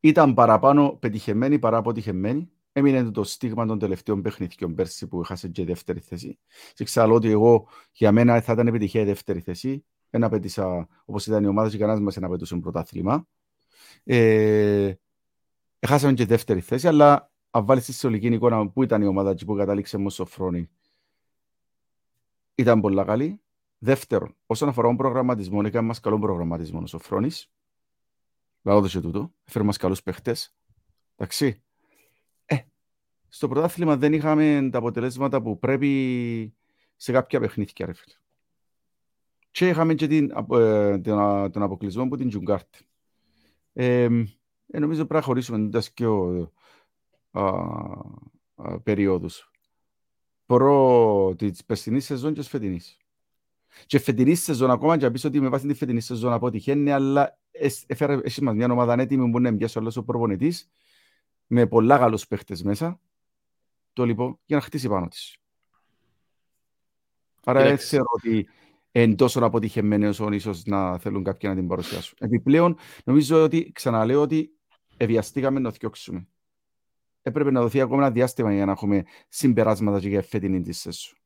ήταν παραπάνω πετυχεμένη παρά αποτυχεμένη. Έμεινε το στίγμα των τελευταίων παιχνιδιών πέρσι που έχασε και δεύτερη θέση. Και ξέρω ότι εγώ για μένα θα ήταν επιτυχία η δεύτερη θέση. Δεν απέτησα όπως ήταν η ομάδα και κανένας μας δεν απαιτούσε πρωτάθλημα. Ε, έχασαμε και δεύτερη θέση, αλλά αν βάλεις τη συνολική εικόνα που ήταν η ομάδα και που κατάληξε με Σοφρόνη, ήταν πολύ καλή. Δεύτερον, όσον αφορά τον προγραμματισμό, έκανε μας καλό προγραμματισμό ο Σοφρόνης. Λάω το και τούτο. Έφερε μας καλούς παίχτες. Εντάξει. Ε, στο πρωτάθλημα δεν είχαμε τα αποτελέσματα που πρέπει σε κάποια παιχνίδια, ρε φίλε. Και είχαμε και την, απο- ε, τον, α- τον αποκλεισμό από την Τζουγκάρτη. Ε, ε, νομίζω πρέπει να χωρίσουμε τούτας και ο, α, α, περιόδους. Προ της περσινής σεζόν και της φετινής. Και φετινής σεζόν ακόμα και να πεις ότι με βάση τη φετινή σεζόν αποτυχαίνει, αλλά εσ- έφερε έχει μας μια ομάδα έτοιμη που είναι πιάσει όλος ο προπονητής με πολλά καλούς παίχτες μέσα το λοιπόν για να χτίσει πάνω της. Άρα δεν Κοίταξε. θεωρώ ότι είναι τόσο αποτυχημένη όσο ίσως να θέλουν κάποιοι να την παρουσιάσουν. Επιπλέον, νομίζω ότι, ξαναλέω ότι ευιαστήκαμε να διώξουμε. Έπρεπε να δοθεί ακόμα ένα διάστημα για να έχουμε συμπεράσματα και για φετινή της σεζόν.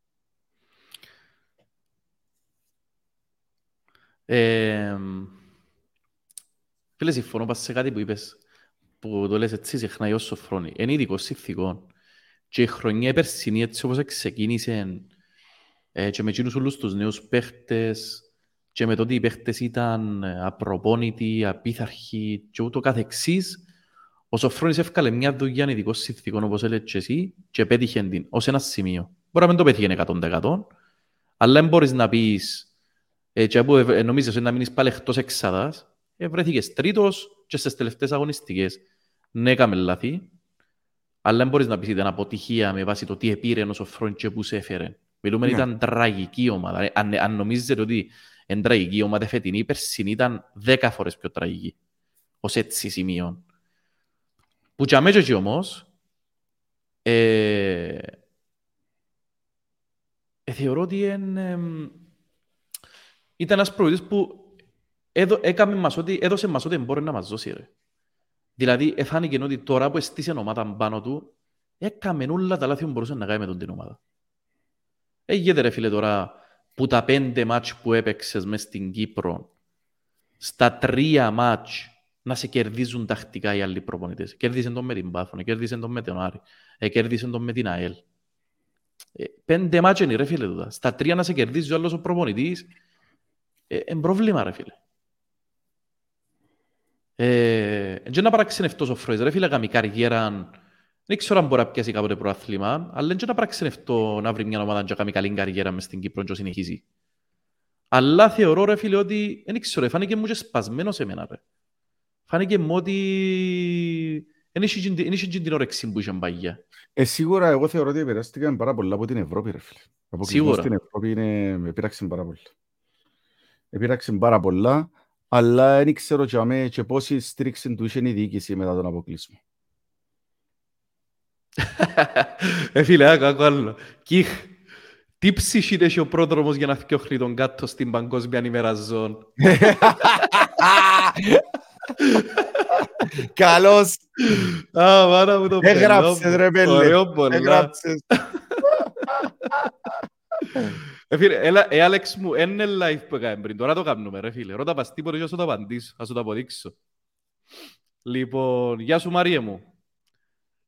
Ε, φίλε, συμφωνώ πας σε κάτι που είπες, που το λες έτσι συχνά ο Σοφρόνη. Είναι ειδικό συνθηκών. Και η χρονιά περσινή, έτσι όπως ξεκίνησε, ε, και με εκείνους όλους τους νέους παίχτες, και με το ότι οι παίχτες ήταν ε, απροπόνητοι, απίθαρχοι και ούτω καθεξής, ο Σοφρόνης έφκαλε μια δουλειά ειδικό συνθηκών, όπως έλεγες και εσύ, και πέτυχε την ως ένα σημείο. Μπορεί να μην το πέτυχε 100%, αλλά δεν μπορείς να πεις Ε, και που ε, νομίζεις να μείνεις πάλι εκτός εξάδας, ε, βρέθηκες τρίτος και στις τελευταίες αγωνιστικές. Ναι, έκαμε λάθη, αλλά δεν μπορείς να πεις ήταν αποτυχία με βάση το τι επήρε ο Σοφρόν και που σε έφερε. Μιλούμε, ναι. ήταν τραγική ομάδα. Ε, αν, αν νομίζετε ότι είναι τραγική ομάδα φετινή, η περσινή ήταν δέκα φορές πιο τραγική. Ως έτσι σημείων. Που και αμέσως όμως, ε, ε, θεωρώ ότι είναι, ε, ήταν ένας προηγητής που έδω, έκαμε μας ότι, έδωσε μας ότι μπορεί να μας δώσει. Ρε. Δηλαδή, εφάνηκε ότι τώρα που εστίσε ομάδα πάνω του, έκαμε όλα τα λάθη που μπορούσε να κάνει με τον την ομάδα. Έγινε ρε φίλε τώρα που τα πέντε μάτς που έπαιξες μες στην Κύπρο, στα τρία μάτς να σε κερδίζουν τακτικά οι άλλοι προπονητές. Κέρδισαν τον με την Πάφωνο, κέρδισαν τον με τον Άρη, ε, κέρδισαν τον με την ΑΕΛ. Ε, πέντε μάτς είναι ρε φίλε τούτα. Στα τρία να σε κερδίζει ο άλλος ο προπονητής, ε, είναι πρόβλημα ρε φίλε. Ε, δεν να παραξενευτός ο Φρόιζ, ρε φίλε, καμή καριέρα, δεν ξέρω αν μπορεί να πιάσει κάποτε προάθλημα, αλλά δεν να παραξενευτώ να βρει μια ομάδα και να κάνει καλή καριέρα μες στην Κύπρο και συνεχίζει. Αλλά θεωρώ ρε φίλε ότι, δεν ξέρω, φάνηκε μου και σπασμένος σε μένα ρε. Φάνηκε μου ότι δεν είχε την όρεξη που είχε παγιά. Ε, σίγουρα εγώ θεωρώ ότι επηρεάστηκαν πάρα πολλά από την Ευρώπη ρε φίλε. Από Σίγουρα. στην Ευρώπη είναι, επήραξαν πάρα πολλά. Επήραξαν πάρα πολλά, αλλά δεν ξέρω και, αμέ, και πόση στήριξη του είχε η διοίκηση μετά τον αποκλεισμό. ε, φίλε, άκου, άκου άλλο. Κιχ, τι ψυχή έχει ο πρόδρομος για να φτιάχνει τον κάτω στην παγκόσμια ημέρα ζών. <laughs> Καλώς. Α, μάνα μου το πέλο. Έγραψες ρε πέλε. Ωραίο πολλά. Έγραψες. Ε, φίλε, έλα, ε, Άλεξ μου, είναι live που έκαμε πριν. Τώρα το κάνουμε, ρε φίλε. Ρώτα πας τίποτα και θα σου το απαντήσω. Θα σου το αποδείξω. Λοιπόν, γεια σου Μαρία μου.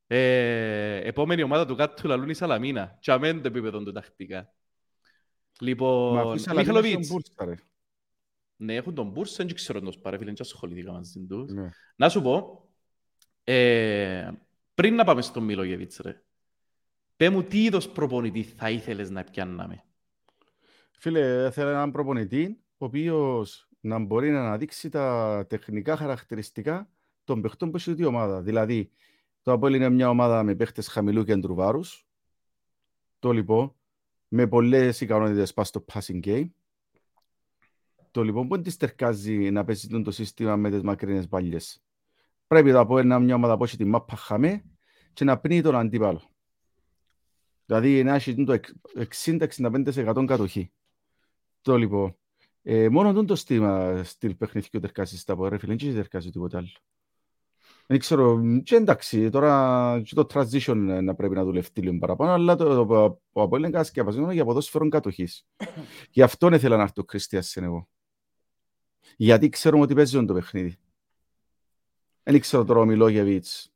Ε, επόμενη ομάδα του κάτω του λαλούν η Σαλαμίνα. Τι αμέν το επίπεδο του τακτικά. Λοιπόν, Μιχαλοβίτς. Ναι, έχουν τον Μπούρς, δεν ξέρω τον σπάρε, φίλε, δεν ασχολήθηκα μαζί τους. Ναι. Να σου πω, ε, πριν να πάμε στον Μιλόγεβιτς, ρε, πέ μου τι είδος προπονητή θα ήθελες να πιάνναμε. Φίλε, θέλω έναν προπονητή, ο οποίος να μπορεί να αναδείξει τα τεχνικά χαρακτηριστικά των παιχτών που έχει η ομάδα. Δηλαδή, το Απόελ είναι μια ομάδα με παίχτες χαμηλού κέντρου βάρους, το λοιπόν, με πολλές ικανότητες πας στο passing game, το λοιπόν που τη στερκάζει να παίζει το σύστημα με τις μακρινές παλιές. Πρέπει να πω μια ομάδα που έχει τη μάπα χαμέ και να πνίγει τον αντίπαλο. Δηλαδή να έχεις το 60-65% κατοχή. Το λοιπόν. Ε, μόνο το στήμα στυλ παιχνιδιού τερκάζει στα πόδια, φίλε, δεν τερκάζει τίποτα άλλο. Δεν ξέρω, και εντάξει, τώρα και το transition να πρέπει να δουλευτεί λίγο παραπάνω, αλλά το, το, το, το Αποέλεγκα σκεπαζόμενο για ποδόσφαιρο κατοχής. Γι' αυτό ήθελα να έρθω ο Χριστιασεν εγώ. Γιατί ξέρουμε ότι παίζει το παιχνίδι. Δεν ξέρω τώρα ο Μιλόγεβιτς.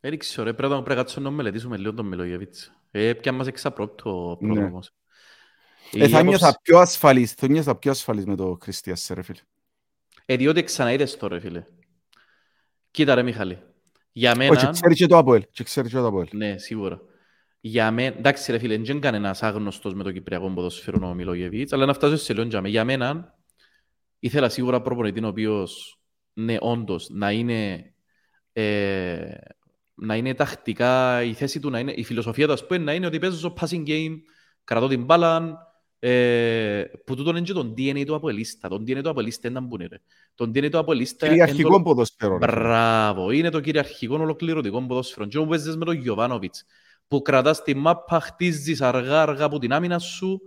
Δεν ξέρω, πρέπει να πρέπει να μελετήσουμε λίγο τον Μιλόγεβιτς. Ε, πια μας εξαπρόπτω ο πρόδρομος. Ναι. Ε, θα νιώθα πιο ασφαλής, θα νιώθα πιο ασφαλής με το Χριστιας, ρε φίλε. Ε, διότι ξαναείδες το, ρε φίλε. Κοίτα ρε Μιχάλη. Για μένα... Όχι, ξέρει και το Αποέλ. Και ξέρει και το Αποέλ. Ναι, σίγουρα. Για μένα, εντάξει ρε φίλε, δεν είναι κανένας άγνωστος με το Κυπριακό ποδοσφαίρο ο Μιλόγεβιτς, αλλά να φτάσω σε λίγο για μένα, ήθελα σίγουρα προπονητή ο οποίος, ναι, όντως, να είναι, ε, να είναι τακτικά η θέση του, να είναι, η φιλοσοφία του, ας πούμε, να είναι ότι παίζω στο passing game, κρατώ την μπάλα, ε, που τούτον είναι και τον DNA του Αποελίστα. Τον DNA του Αποελίστα είναι να μπουν, ρε. Τον DNA του Αποελίστα... Κυριαρχικό το... ποδοσφαίρο. Μπράβο, είναι το κυριαρχικό ολοκληρωτικό ποδοσφαίρο. Και όπου παίζεις με τον Γιωβάνοβιτς, που κρατάς τη μάπα, χτίζεις αργά-αργά από την άμυνα σου,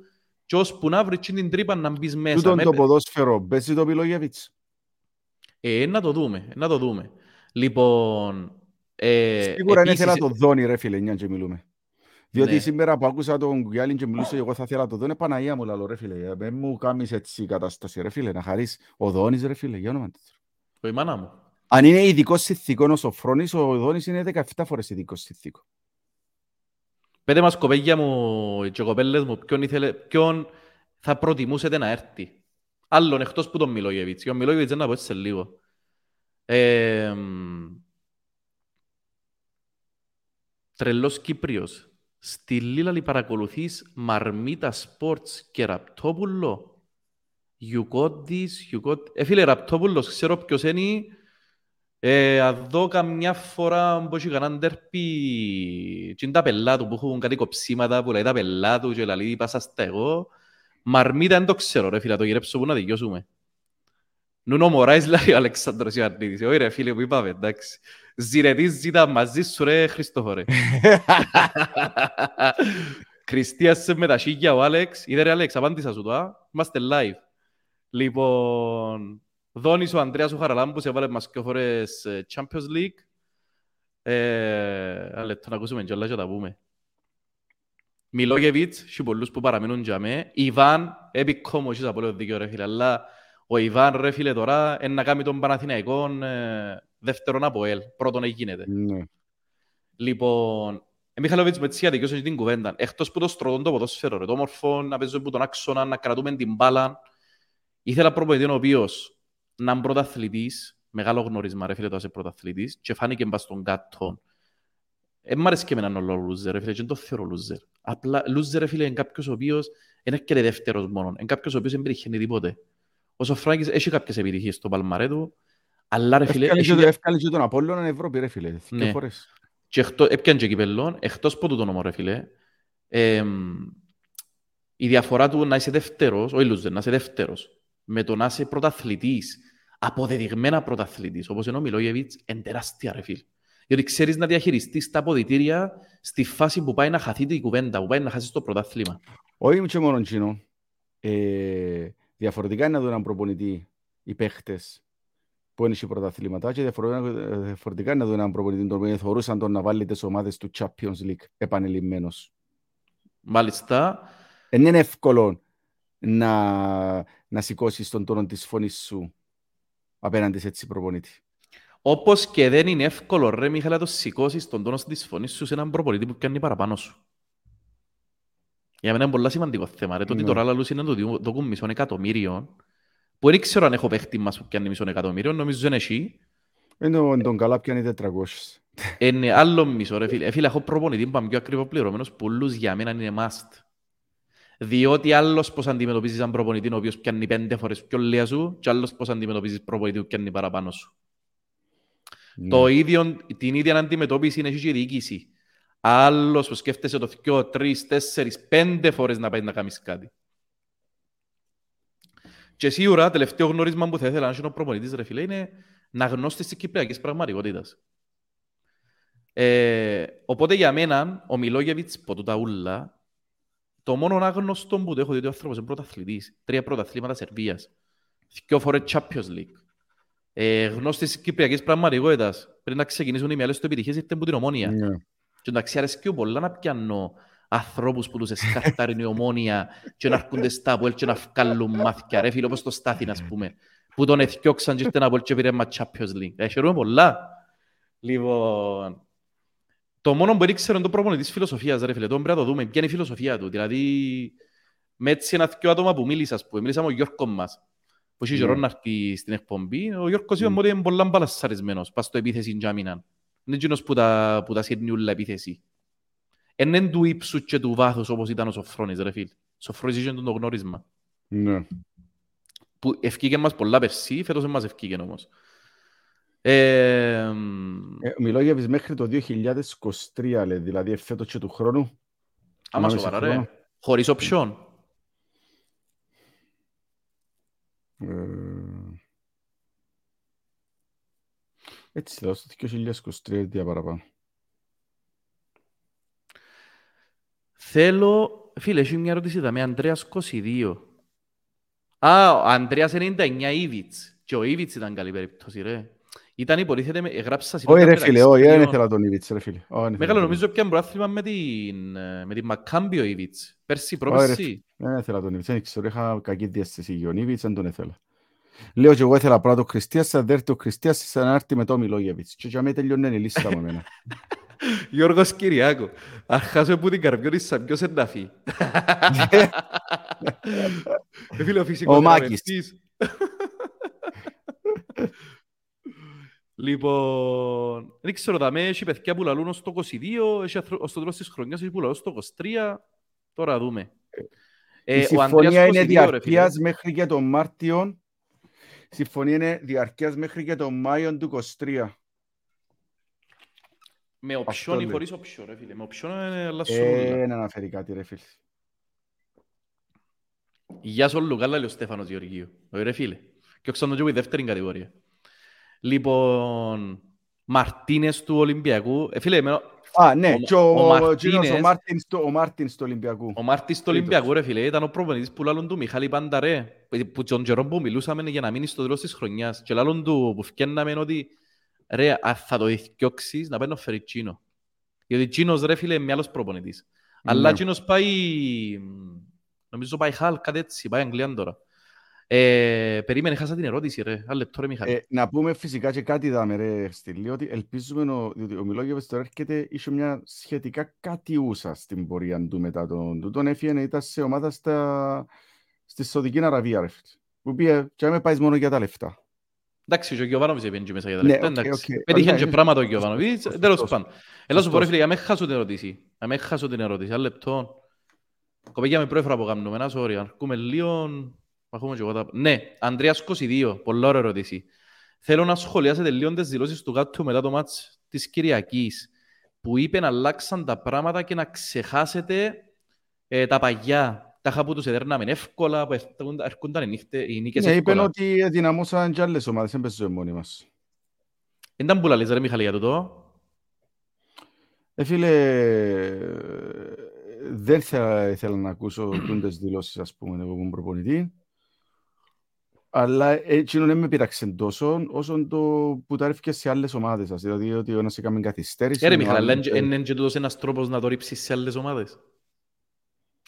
και ώσπου να βρεις την τρύπα να μπεις μέσα. Τούτον το ποδόσφαιρο, παίζει το Μιλόγεβιτς. Ε, να το δούμε, να το δούμε. Λοιπόν... Ε, Σίγουρα επίσης... είναι θέλω να το δώνει ρε φίλε, νιάν και μιλούμε. Διότι ναι. σήμερα που άκουσα τον Κουγιάλιν και μιλούσε, εγώ θα ήθελα να το δω, είναι Παναγία μου, λαλό, ρε φίλε. Δεν μου κάνεις έτσι κατάσταση, ρε φίλε, να χαρείς. Ο Δόνης, ρε φίλε, για όνομα της. Ο η μάνα μου. Αν είναι ειδικός συνθήκο ο Σοφρόνης, ο Δόνης είναι 17 φορές ειδικός συνθήκο. Πέτε μας κοπέγια μου και κοπέλες μου ποιον, ήθελε, ποιον θα προτιμούσετε να έρθει; Άλλον εκτός που τον Μιλόγεβιτς. Ο Μιλόγεβιτς δεν να πω έτσι σε λίγο. Ε, τρελός Κύπριος. Στη Λίλαλη παρακολουθείς Μαρμίτα Sports και Ραπτόπουλο; Ιουκόντις, Ιουκόντις. Ε, φίλε, Ραπτόπουλος, ξέρω ποιος είναι. Ε, αδώ καμιά φορά που έχει κανέναν τέρπι και είναι τα πελά του που έχουν κάτι κοψίματα που λέει τα πελά του και λέει πάσα στα εγώ. Μαρμίτα δεν το ξέρω ρε φίλε, το γυρέψω που να δικαιώσουμε. Νούνο Μωράης λέει ο Αλεξάνδρος Ιωαννίδης. Όχι ρε φίλε που είπαμε, εντάξει. Ζηρετής ζήτα μαζί σου ρε Χριστόφορε. <laughs> Χριστίασε με τα σίγια ο Άλεξ. Είδε ρε Άλεξ, απάντησα σου το, Είμαστε live. Λοιπόν, Δόνης ο Ανδρέας ο Χαραλάμπους έβαλε μας και φορές ε, Champions League. Ε, αλλά να ακούσουμε και όλα και τα πούμε. Μιλόγεβιτς, και πολλούς που παραμείνουν για με. Ιβάν, έπικο μου, έχεις απόλυτο δίκαιο ρε φίλε, αλλά ο Ιβάν ρε φίλε τώρα είναι να κάνει τον Παναθηναϊκό ε, δεύτερον από ελ. Πρώτον έγινε. Ναι. Λοιπόν, ο Μιχαλοβίτς με έτσι αδικιώσαν την κουβέντα. Εκτός που το στρωτών το ποδόσφαιρο, ρε, το όμορφο, να παίζουμε τον άξονα, να κρατούμε την μπάλα. Ήθελα προπονητή ο οποίος να είναι πρωταθλητής, μεγάλο γνώρισμα ρε φίλε το είσαι πρωταθλητής και φάνηκε μπας στον κάτω. Ε, μ' αρέσει και εμένα ο λούζερ, ρε φίλε, και δεν το θεωρώ λούζερ. Απλά λούζερ, ρε φίλε, είναι κάποιος ο οποίος είναι και δεύτερος μόνο. Είναι κάποιος ο οποίος δεν πετυχαίνει τίποτε. Ο Σοφράκης έχει κάποιες επιτυχίες στο παλμαρέ του, αλλά ρε φίλε... Εύκαλε και τον Απόλλωνα Ευρώπη, ρε φίλε, ναι. φορές. Και εκτός, έπιαν και κυπελόν, εκτός από τον νόμο, ρε φίλε, ε, η διαφορά του να είσαι δεύτερος, όχι λούζερ, να είσαι δεύτερος, με το να είσαι πρωταθλητής, αποδεδειγμένα πρωταθλητής, όπως είναι ο Μιλόγεβιτς, είναι τεράστια ρε φίλε. Διότι ξέρεις να διαχειριστείς τα αποδητήρια στη φάση που πάει να χαθεί την κουβέντα, που πάει να χάσεις το πρωτάθλημα. Όχι και μόνο τσίνο. Ε, διαφορετικά είναι να δουν έναν προπονητή οι παίχτες που είναι οι πρωταθλήματα και διαφορετικά είναι να δουν έναν προπονητή τον οποίο θεωρούσαν τον να βάλει τις ομάδες του Champions League επανελειμμένος. Μάλιστα. Δεν είναι εύκολο να, να σηκώσεις τον τόνο της φωνής σου απέναντι σε έτσι προπονητή. Όπως και δεν είναι εύκολο, ρε Μιχαλά, το σηκώσεις τον τόνο της φωνής σου σε έναν προπονητή που κάνει παραπάνω σου. Για μένα είναι πολύ σημαντικό θέμα. Ρε. Το ότι ναι. τώρα λαλούς είναι το δοκούν μισό εκατομμύριο, που δεν ξέρω αν έχω παίχτη μας που πιάνει μισό εκατομμύριο, νομίζω είναι εσύ. Είναι τον καλά πιάνει 400. Είναι άλλο μισό, ρε φίλε. Ε, φίλε, έχω προπονητή που πάμε πιο ακριβό πληρωμένος, πολλούς για μένα είναι must. Διότι άλλος πώς αντιμετωπίζεις έναν προπονητή ο οποίος πιάνει πέντε φορές πιο λίγα σου και άλλος πώς αντιμετωπίζεις προπονητή που πιάνει παραπάνω σου. Ναι. Το ίδιο, την ίδια αντιμετώπιση είναι και η διοίκηση. Άλλος που σκέφτεσαι το 2, 3, 4, 5 φορές να πάει να κάνεις κάτι. Και σίγουρα, τελευταίο γνώρισμα που θα ήθελα να είναι ο προπονητής, ρε φίλε, είναι να γνώστης της κυπριακής πραγματικότητας. Ε, οπότε για μένα, ο Μιλόγεβιτς, ποτέ τα ούλα, το μόνο άγνωστο που το έχω δει ότι ο άνθρωπος είναι πρωταθλητής. Τρία πρωταθλήματα Σερβίας. Δυο φορές Champions League. Ε, γνώστης της Κυπριακής πραγματικότητας. Πριν να ξεκινήσουν οι μυαλές του επιτυχίες ήρθαν από την ομόνια. Yeah. Και εντάξει αρέσκει πολλά να πιάνω ανθρώπους που τους εσκαρτάρουν η ομόνια και να έρχονται στα πόλ και να βγάλουν μάθηκια. Ρε φίλο, όπως το Στάθιν, ας πούμε. Που τον εθιώξαν και ήρθαν από πόλ και πήρε μα Champions League. Ε, χαιρούμε πολλά. Λοιπόν, το μόνο που ήξερε είναι το προπονητής της φιλοσοφίας, ρε φίλε. Το πρέπει να το δούμε. Ποια είναι η φιλοσοφία του. Δηλαδή, με έτσι ένα δυο άτομα που μίλησα, που μίλησα με ο Γιώργος μας, που είχε καιρό να έρθει στην εκπομπή, ο Γιώργος είπε ότι είναι πολλά μπαλασσαρισμένος, πας στο επίθεση τζάμιναν. Είναι εκείνος που τα, που τα σύρνει ούλα επίθεση. Είναι του ύψου και του βάθους όπως ήταν ο Σοφρόνης, ρε φίλ. Σοφρόνης είχε το γνώρισμα. Ναι. Που ευκήκε μας πολλά περσί, φέτος δεν μας ευκήκε όμως. Ε, Μιλώ για μέχρι το 2023, λέει, δηλαδή φέτος και του χρόνου. Άμα σοβαρά, ρε. Χωρίς οψιόν. Ε, έτσι θα στο 2023 τι παραπάνω. Θέλω, φίλε, έχει μια ερώτηση εδώ με Αντρέας 22. Α, ο Αντρέας 99 Ήβιτς. Και ο Ήβιτς ήταν καλή περίπτωση, ρε. Ήταν υποτίθεται, γράψα Όχι ρε φίλε, όχι, δεν ήθελα τον Ήβιτς ρε φίλε. Μεγάλο νομίζω πια προάθλημα με την, με την Μακάμπιο Ήβιτς. Πέρσι, πρόπερσι. Δεν ήθελα τον Ήβιτς, δεν ξέρω, είχα κακή διάστηση για τον Ήβιτς, δεν τον ήθελα. Λέω και εγώ ήθελα πρώτο Χριστίας, θα δέρθει ο Χριστίας σαν να έρθει με το Μιλόγεβιτς. Και για μένα τελειώνει η λίστα μου εμένα. <laughs> Γιώργος Κυριάκο, αρχάζω που την καρπιόνι σαν ποιος ενταφεί. <laughs> Ο Μάκης. <laughs> Λοιπόν, δεν ξέρω, δαμέ, έχει παιδιά που λαλούν ως το 22, έχει αθρο- ως το τέλος της χρονιάς έχει που λαλούν στο 23. Τώρα δούμε. Η Ε, ο συμφωνία Ανδρέας είναι 22, ρε φίλε. διαρκείας μέχρι και τον Μάρτιο. Η συμφωνία είναι διαρκείας μέχρι και τον Μάιο του 23. Με Αυτό οψιόν ή λέει. χωρίς οψιόν, ρε φίλε. Με οψιόν είναι αλλάσσον Ε, όλα. Δεν αναφέρει κάτι ρε φίλε. Γεια σου όλου, καλά λέει ο Στέφανος Γεωργίου. Ωραία ρε φίλε. Και ο Ξαντοτζόγου η δεύτερη κατηγορία. Λοιπόν, Μαρτίνες του Ολυμπιακού. Ε, φίλε, εμένα- Α, ναι, Ο- και ο ο, Μαρτίνες- Μαρτίνες... ο, Μάρτινς, του- ο Μάρτινς του Ολυμπιακού. ο Μάρτης του Τρίτος. Ολυμπιακού, ρε φίλε, ήταν ο προπονητής που λάλλον του Μιχάλη Πάντα, ρε. Που τον καιρό που μιλούσαμε για να μείνει στο τέλος της χρονιάς. Και λάλλον του που φκέναμε ότι, ρε, α, θα το διώξεις να παίρνω φέρει Τσίνο. Γιατί Τσίνος, ρε φίλε, είναι άλλος προπονητής. Αλλά Ναι. Τσίνος πάει, νομίζω πάει Χαλ, κάτι έτσι, πάει Αγγλία τώρα. Ε, περίμενε, χάσα την ερώτηση, ρε. Άλλο λεπτό, ρε, Μιχάλη. Ε, να πούμε φυσικά και κάτι δάμε ρε Στυλί, ότι ελπίζουμε ο, διότι ο Μιλόγεβες τώρα έρχεται, είχε μια σχετικά κατιούσα στην πορεία του μετά τον του. Τον έφυγε, ήταν σε ομάδα στα, στη Σαουδική Αραβία, ρε φίλε. Που πήγε, και με πάει μόνο για τα λεφτά. Εντάξει, και ο Γιωβάνοβιτς έπαιρνε και μέσα για τα Ναι, λεπτά, οκ, εντάξει. οκ. Πέτυχε Ναι, και είναι- πράγματα ο Γιωβάνοβιτς, σωστός, τέλος σωστός. πάντων. Έλα σου πω ρε Σωστός. φίλε, για με χάσω την ερώτηση. Για με χάσω την ερώτηση, άλλο λεπτό. Κοπέγια με πρόεδρα που κάνουμε, ένα sorry, αρκούμε λίγο... Έχουμε και εγώ τα... Ναι, Ανδρέας 22, πολλά ωραία ερώτηση. Θέλω να σχολιάσετε λίγο τις δηλώσεις του Γάτου μετά το μάτς της Κυριακής, που είπε να αλλάξαν τα πράγματα και να ξεχάσετε ε, τα παγιά. Τα είχα που τους εδέρναμε εύκολα, που έρχονταν- έρχονταν οι, νύχτε, οι νίκες Ναι, είπαν εύκολα. ότι δυναμώσαν και άλλες ομάδες, δεν παίζουμε μόνοι μας. Δεν ήταν που λαλείς ρε Μιχαλή για τούτο. Ε, φίλε, δεν θα ήθελα να ακούσω τούντες δηλώσεις, ας πούμε, εγώ που είμαι προπονητή. Αλλά έτσι δεν με πειράξε τόσο, όσο το που τα ρίφηκε σε άλλες ομάδες σας. Δηλαδή ότι ο ένας έκαμε καθυστέρηση. Ε, ρε ο Μιχαλή, αλλά άλλος, ε, είναι και τούτος ένας τρόπος να το ρίψεις σε άλλες ομάδες.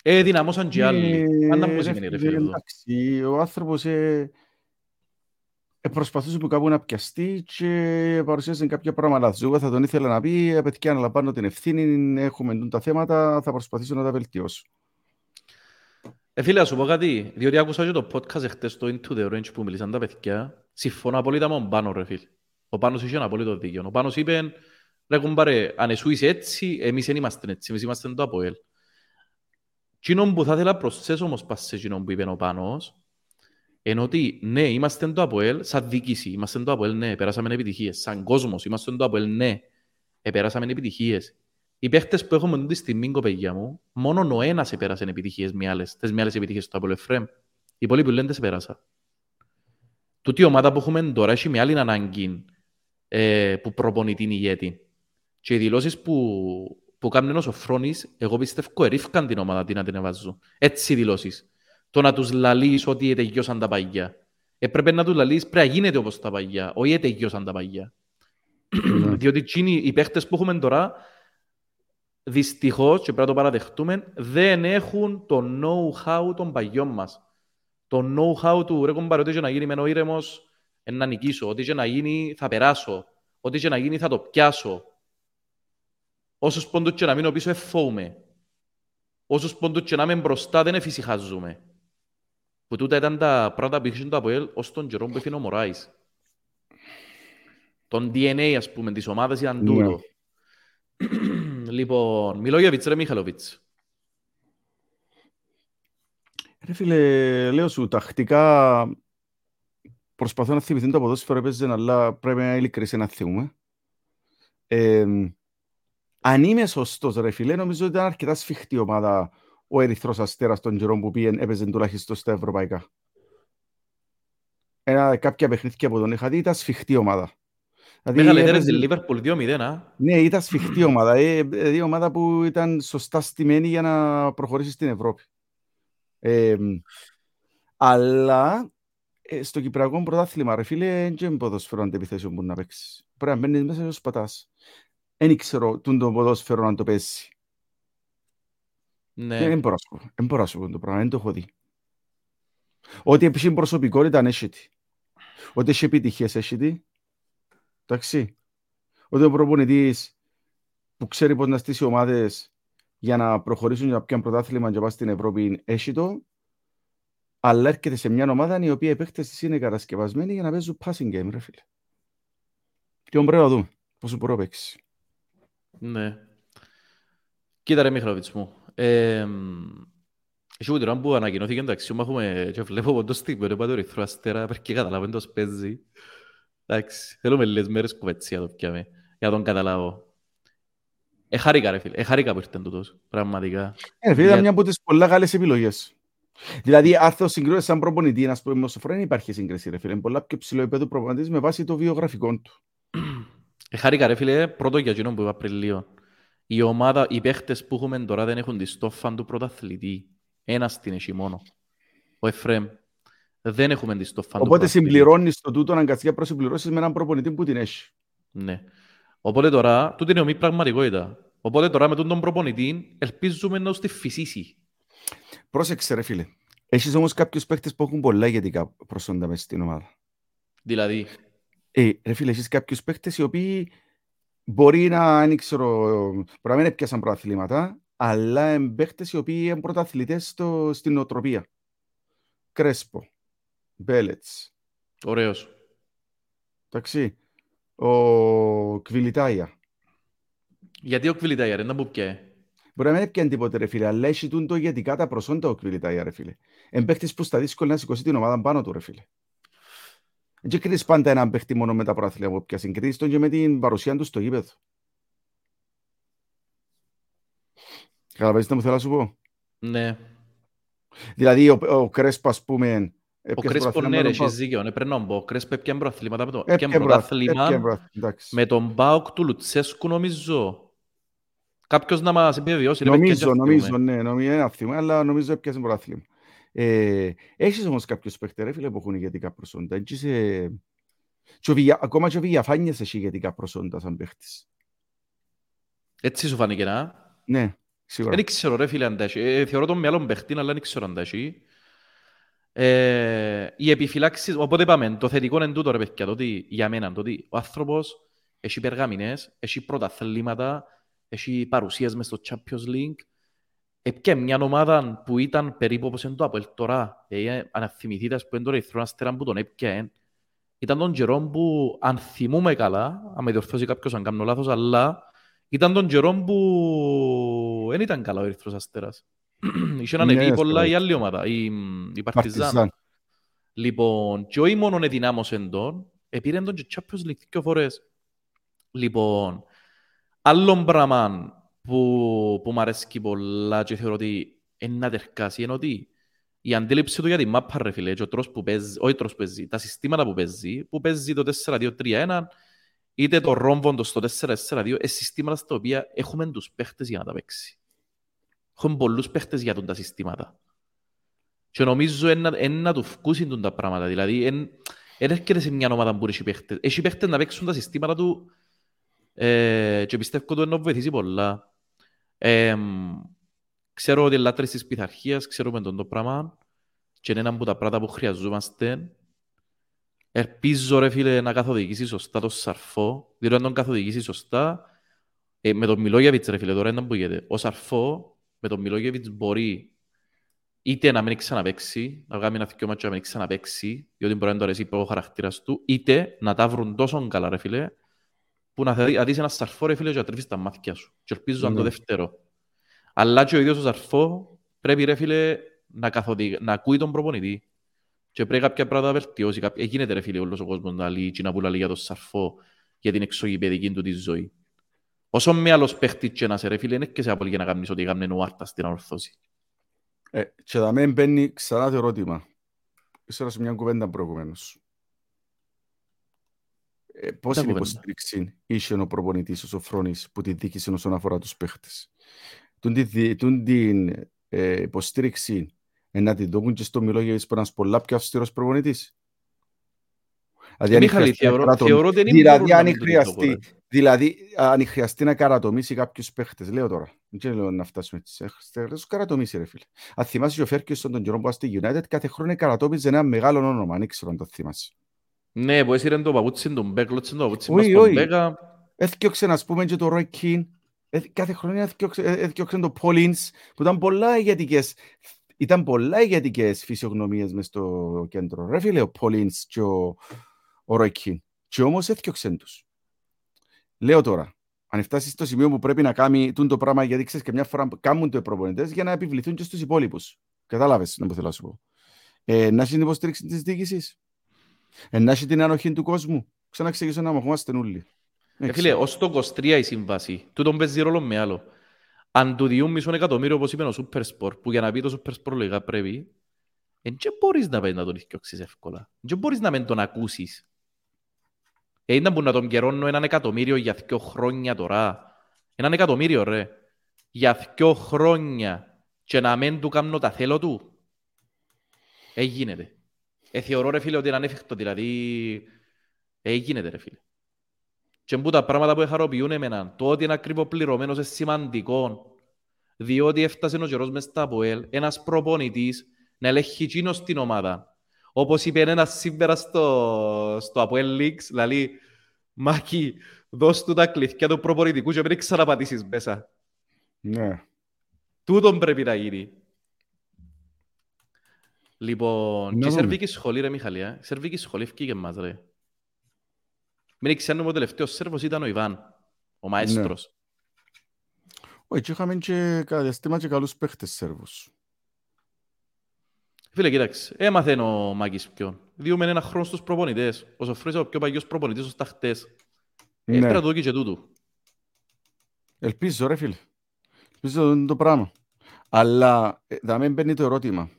Ε, δυναμώσαν και άλλοι. Ε, Αν να μου ρε σημαίνει ρε φίλε, φίλε αυτό. Εντάξει, ο άνθρωπος ε, ε, προσπαθούσε που κάπου να πιαστεί και παρουσίασε κάποια πράγματα λάθος. Εγώ θα τον ήθελα να πει, ε, παιδιά, αναλαμβάνω την ευθύνη, έχουμε τούν τα θέματα, θα προσπαθήσω να τα βελτιώσω. Ε, φίλε, να σου πω κάτι, διότι άκουσα και το podcast εχθές στο Into the Range που μιλήσαν τα παιδιά. Συμφωνώ απόλυτα με τον Πάνο, ρε φίλε. Ο Πάνος είχε ένα απόλυτο δίκιο. Ο Πάνος είπε, ρε κουμπάρε, αν εσύ είσαι έτσι, εμείς δεν είμαστε έτσι, εμείς είμαστε το ΑΠΟΕΛ. Κοινό που θα ήθελα να προσθέσω όμως πας σε κοινό που είπε ο Πάνος, είναι ότι ναι, είμαστε το ΑΠΟΕΛ σαν διοίκηση, είμαστε το ΑΠΟΕΛ, ναι, περάσαμε επιτυχίες. Σαν κόσμος, είμαστε το ΑΠΟΕΛ, ναι, επέρασαμε επιτυχίες. Οι παίχτες που έχουμε τη στιγμή, κοπέγια μου, μόνο ο ένας επέρασε επιτυχίες με άλλες, τις με άλλες επιτυχίες του ΑΠΟΕΛ Εφραίμ. Οι υπόλοιποι λένε τις επέρασα. Τούτη η ομάδα που έχουμε τώρα έχει με άλλη ανάγκη ε, που προπονεί την ηγέτη. Και οι δηλώσεις που, που κάνουν ο Σοφρόνης, εγώ πιστεύω ερίφκαν την ομάδα την να την εβάζουν. Έτσι οι δηλώσεις. Το να τους λαλείς ότι τελειώσαν τα παγιά. Έπρεπε να τους λαλείς πρέπει να γίνεται όπως τα παγιά, όχι τελειώσαν τα παγιά. Διότι εκείνοι, οι παίχτες που έχουμε τώρα, δυστυχώς, και πρέπει να το παραδεχτούμε, δεν έχουν το know-how των παγιών μας. Το know-how του ρε κομπάρε, ό,τι και να γίνει μένω ήρεμος, ε, να νικήσω. Ό,τι και να γίνει θα περάσω. Ό,τι και να γίνει θα το πιάσω. Όσους πόντους και να μείνω πίσω εφόουμε. Όσους πόντους και να είμαι μπροστά δεν εφησυχάζουμε. Που τούτα ήταν τα πράγματα που είχε το ΑΠΟΕΛ ως τον καιρό που έφυγε ο Μωράης. Τον DNA, ας πούμε, της ομάδας ήταν Ναι. τούτο. <clears throat> λοιπόν, Μιλόγεβιτς ρε Μιχαλοβιτς. Ρε φίλε, λέω σου, τακτικά προσπαθώ να θυμηθούν το ποδόσφαιρο έπαιζε, αλλά πρέπει να ειλικρινείς να θυμούμε. Ε, αν είμαι σωστός ρε φίλε, νομίζω ότι ήταν αρκετά σφιχτή ομάδα ο Ερυθρός Αστέρας των καιρών που πήγαινε, έπαιζε τουλάχιστον στα ευρωπαϊκά. Ένα, κάποια παιχνίδια που τον είχα δει ήταν σφιχτή ομάδα. Δηλαδή, Μεγαλύτερες έπαιζε- τη Λίβερπουλ 2-0, α. ναι, ήταν σφιχτή ομάδα. Ε, δηλαδή ομάδα που ήταν σωστά στημένη για να προχωρήσει στην Ευρώπη. Ε, αλλά ε, στο Κυπριακό πρωτάθλημα, ρε φίλε, δεν είναι ποδόσφαιρο αντεπιθέσεων που να παίξεις. Πρέπει να μπαίνεις μέσα και να σπατάς. Δεν ξέρω τούν το ποδόσφαιρο να το πέσει. Ναι. Δεν μπορώ να σου πω. Δεν μπορώ να σου πω το πράγμα, δεν το έχω δει. Ό,τι έχει προσωπικότητα έχει τι. Ό,τι έχει επιτυχίες έχει τι. Εντάξει. Ότι ο προπονητής που ξέρει πώς να στήσει ομάδες για να προχωρήσουν για να πιάνουν πρωτάθλημα και να πάνε στην Ευρώπη έχει το. Αλλά έρχεται σε μια ομάδα η οποία οι παίχτες της είναι κατασκευασμένοι για να παίζουν passing game, ρε φίλε. Και πρέπει να δούμε πόσο μπορώ να παίξει. Ναι. Κοίτα ρε Μιχαλοβιτς μου. Ε, έχει ούτε ώρα που ανακοινώθηκε εντάξει, έχουμε και βλέπω από το στιγμή που το ρηθρό αστέρα, perquè καταλάβω εντός παίζει. Εντάξει, θέλουμε λίγες μέρες κουβετσία το πιάμε, για τον καταλάβω. Εχάρηκα ρε φίλε, εχάρηκα που ήρθαν τούτος, πραγματικά. Ε, φίλε, ήταν μια από τις πολλά καλές επιλογές. Δηλαδή, αν το συγκρίνεις σαν προπονητή, να πούμε, στο δεν υπάρχει σύγκριση, ρε φίλε. Είναι πολλά πιο ψηλό επίπεδο προπονητής με βάση το βιογραφικό του. Εχάρηκα ρε φίλε, πρώτο για εκείνον που είπα πριν λίγο. Η ομάδα, οι παίχτες που έχουμε τώρα δεν έχουν τη στόφα του πρωταθλητή. Ένας την έχει μόνο. Ο Εφρέμ. Δεν έχουμε τη στόφα του Οπότε συμπληρώνεις το τούτο αγκαστικά προς συμπληρώσεις με έναν προπονητή που την έχει. Ναι. Οπότε τώρα, τούτη είναι ομή πραγματικότητα. Οπότε τώρα με τον προπονητή ελπίζουμε να στη φυσήσει. Πρόσεξε ρε φίλε. Έχεις όμως κάποιους παίχτες που έχουν πολλά ηγετικά προσόντα μέσα στην ομάδα. Δηλαδή. Ε, ρε φίλε, έχεις κάποιους παίχτες οι οποίοι μπορεί να, δεν ξέρω, μπορεί να μην έπιασαν πρωταθλήματα, αλλά είναι παίχτες οι οποίοι είναι πρωταθλητές στο, στην οτροπία. Κρέσπο, Μπέλετς. Ωραίος. Εντάξει. Ο Κβιλιτάια. Γιατί ο Κβιλιτάια, ρε, να μου πιέ. Μπορεί να μην έπιαν τίποτε ρε φίλε, αλλά έχει το ηγετικά τα προσόντα ο Κβιλιτάια ρε φίλε. Είναι παίχτης που στα δύσκολα να σηκώσει την ομάδα πάνω του ρε φίλε. Δεν κρίνεις πάντα έναν παίχτη μόνο με τα προάθλια που πιάσει. Κρίνεις τον και με την παρουσία του στο γήπεδο. Καταλαβαίνεις τι μου θέλω να σου πω; Ναι. Δηλαδή ο, ο Κρέσπα, ας πούμε... Ο Κρέσπο ναι ρε, έχεις δίκιο. Ναι, πρέπει να πω. Ο Κρέσπο έπιαν προαθλήματα με το... Έπιαν προαθλήμα με τον Μπάουκ του Λουτσέσκου νομίζω. Κάποιος να μας επιβεβαιώσει. Νομίζω, νομίζω, ναι, νομίζω, είναι αθήμα, αλλά νομίζω έπιασε προαθλήμα. Ε, έχεις όμως κάποιους παίχτε, ρε φίλε, που έχουν ηγετικά προσόντα. Είσαι... Και ακόμα και ο Βηγιαφάνιες έχει ηγετικά προσόντα σαν παίχτης. Έτσι σου φάνηκε να. Ναι, σίγουρα. Δεν ξέρω ρε φίλε αν τα έχει. Ε, θεωρώ τον μυαλό παίχτη, αλλά δεν ξέρω αν τα έχει. Ε, οι επιφυλάξεις, οπότε είπαμε, το θετικό είναι τούτο ρε παιδιά, το ότι για μένα, το ότι ο άνθρωπος έχει περγαμινές, έχει πρωταθλήματα, έχει παρουσίες μες στο Champions League, Έπια μια ομάδα που ήταν περίπου όπως είναι το Αποέλ τώρα, ε, αν θυμηθείτε που είναι τώρα η Θρόνα που τον έπια, ήταν τον καιρό που, αν θυμούμε καλά, αν με διορθώσει κάποιος αν κάνω λάθος, αλλά ήταν τον καιρό που δεν ήταν καλά ο Ερυθρός Αστέρας. Είχε να ανεβεί πολλά η άλλη ομάδα, η, η Παρτιζάν. Λοιπόν, και όχι μόνο εδυνάμωσε τον, επήρε τον και Champions League δύο φορές. Λοιπόν, άλλον πράγμα που, που μου αρέσει πολλά και θεωρώ ότι είναι να τερκάσει είναι ότι η αντίληψη του για τη μάπα ρε φίλε και ο τρόπος που παίζει, όχι τρόπος που παίζει, τα συστήματα που παίζει, που παίζει το 4-2-3-1 είτε το ρόμβο στο 4-4-2, είναι συστήματα στα οποία έχουμε τους παίχτες για να τα παίξει. Έχουμε πολλούς παίχτες για τα συστήματα. Και νομίζω είναι να του φκούσουν τα πράγματα. Δηλαδή, δεν έρχεται σε μια ομάδα που έχει παίχτες. Έχει παίχτες να παίξουν τα συστήματα του ε, και πιστεύω ότι να βοηθήσει πολλά. Ε, ξέρω ότι λάτρες της πειθαρχίας, ξέρουμε τον το πράγμα και είναι ένα από τα πράγματα που χρειαζόμαστε. Ελπίζω ρε φίλε να καθοδηγήσει σωστά το Σαρφό, διότι αν τον καθοδηγήσει σωστά, ε, με τον Μιλόγεβιτς ρε φίλε τώρα είναι που γίνεται. Ο Σαρφό με τον Μιλόγεβιτς μπορεί είτε να μην ξαναπαίξει, να βγάλει ένα θεκιό μάτσο να μην ξαναπαίξει, διότι μπορεί να το αρέσει ο χαρακτήρας του, είτε να τα βρουν τόσο καλά ρε φίλε, που να δεις ένα σαρφό ρε φίλε και να τρέφεις τα μάτια σου. Και ελπίζω mm. το δεύτερο. Αλλά και ο ίδιος ο σαρφό πρέπει ρε φίλε να, καθοδι... να ακούει τον προπονητή. Και πρέπει κάποια πράγματα να βελτιώσει. Κάποια... Γίνεται ρε φίλε όλος ο κόσμος να λέει, να πουλά για τον σαρφό για την εξωγηπαιδική του τη ζωή. Όσο με άλλος παίχτης και να σε ρε φίλε, είναι και σε απολύ για να κάνεις ότι κάνουν νουάρτα στην ορθώση. Ε, και θα με μπαίνει ξανά το ερώτημα. Ήσερα σε μια κουβέντα προηγουμένως. Ε, πώς είναι υποστήριξη είχε ο προπονητής ο Σοφρόνης που τη δίκησε όσον αφορά τους παίχτες; Τούν την ε, υποστήριξη ε, να την δούμε και στο Μιλόγεβιτς που είναι ένας πολλά πιο αυστηρός προπονητής; Δηλαδή, δηλαδή, αν χρειαστεί, δηλαδή, αν χρειαστεί να καρατομήσει κάποιους παίχτες, λέω τώρα, δεν λέω να φτάσουμε έτσι, χρειάζεται καρατομήσει ρε φίλε. Αν θυμάσαι ο Φέρκιος τον καιρό που στη United, κάθε χρόνο καρατόμιζε ένα μεγάλο όνομα, αν ήξερα αν το θυμάσαι. Ναι, που έσυρε το παπούτσι τον Μπέκ, κλώτσιν το παπούτσι μας τον Μπέκα. Έθκιωξε να πούμε και το Ρόι Κιν. Κάθε χρονιά έθκιωξε το Πολ Ινς, που ήταν πολλά ηγετικές. Ήταν πολλά ηγετικές φυσιογνωμίες μες στο κέντρο. Ρε φίλε, ο Πολ Ινς και ο, ο Ρόι Κιν. Και όμως έθκιωξε τους. Λέω τώρα, αν φτάσεις στο σημείο που πρέπει να κάνει το πράγμα, γιατί ξέρεις και μια φορά κάνουν το οι προπονητές για να επιβληθούν και στους υπόλοιπους. Κατάλαβες να που θέλω να σου πω. Ε, να έχει την υποστήριξη τη διοίκηση. Ε, να έχει την ανοχή του κόσμου; Ξαναξεγήσω να μαχόμαστε όλοι. Ε, φίλε, ως το 23 η σύμβαση, τούτον παίζει ρόλο με άλλο. Αν του διούν μισό εκατομμύριο, όπως είπε ο Super Sport, που για να πει το Super Sport λογικά πρέπει, δεν μπορείς να πάει να τον ηθιώξεις εύκολα. Δεν μπορείς να μην τον ακούσεις. Ε, ήταν που να τον καιρώνω έναν εκατομμύριο για δύο χρόνια τώρα. Έναν εκατομμύριο, ρε. Για δύο χρόνια. Και να μην του κάνω τα θέλω του. Ε, γίνεται. Ε, θεωρώ, ρε φίλε, ότι είναι ανέφικτο. Δηλαδή, ε, γίνεται, ρε φίλε. Και που τα πράγματα που εχαροποιούν εμένα, το ότι είναι ακριβό πληρωμένος είναι σημαντικό. Διότι έφτασε ο καιρός μες στα ΑΠΟΕΛ, ένας προπονητής να ελέγχει εκείνος στην ομάδα. Όπως είπε ένας σήμερα στο, στο ΑΠΟΕΛ Leaks, δηλαδή, Μάκη, δώσ' του τα κλειθιά του προπονητικού και μην ξαναπατήσεις μέσα. Ναι. Τούτον πρέπει να γίνει. Λοιπόν, και η Σερβίκη σχολή ρε Μιχαλία, η Σερβίκη σχολή ευκήγε μας ρε. Μην ξέρουμε ο τελευταίος Σέρβος ήταν ο Ιβάν, ο μαέστρος. Ναι. Όχι, είχαμε και κατά διαστήμα και καλούς παίχτες Σέρβους. Φίλε, κοίταξε, έμαθε ο Μάκης ποιον. Διούμε ένα χρόνο στους προπονητές. Ο Σοφρής ο πιο παγιός προπονητής ως τα χτες. Ναι. Έφερα το και τούτου. Ελπίζω ρε φίλε. Ελπίζω είναι το πράγμα. Αλλά ε, θα μην μπαίνει το ερώτημα.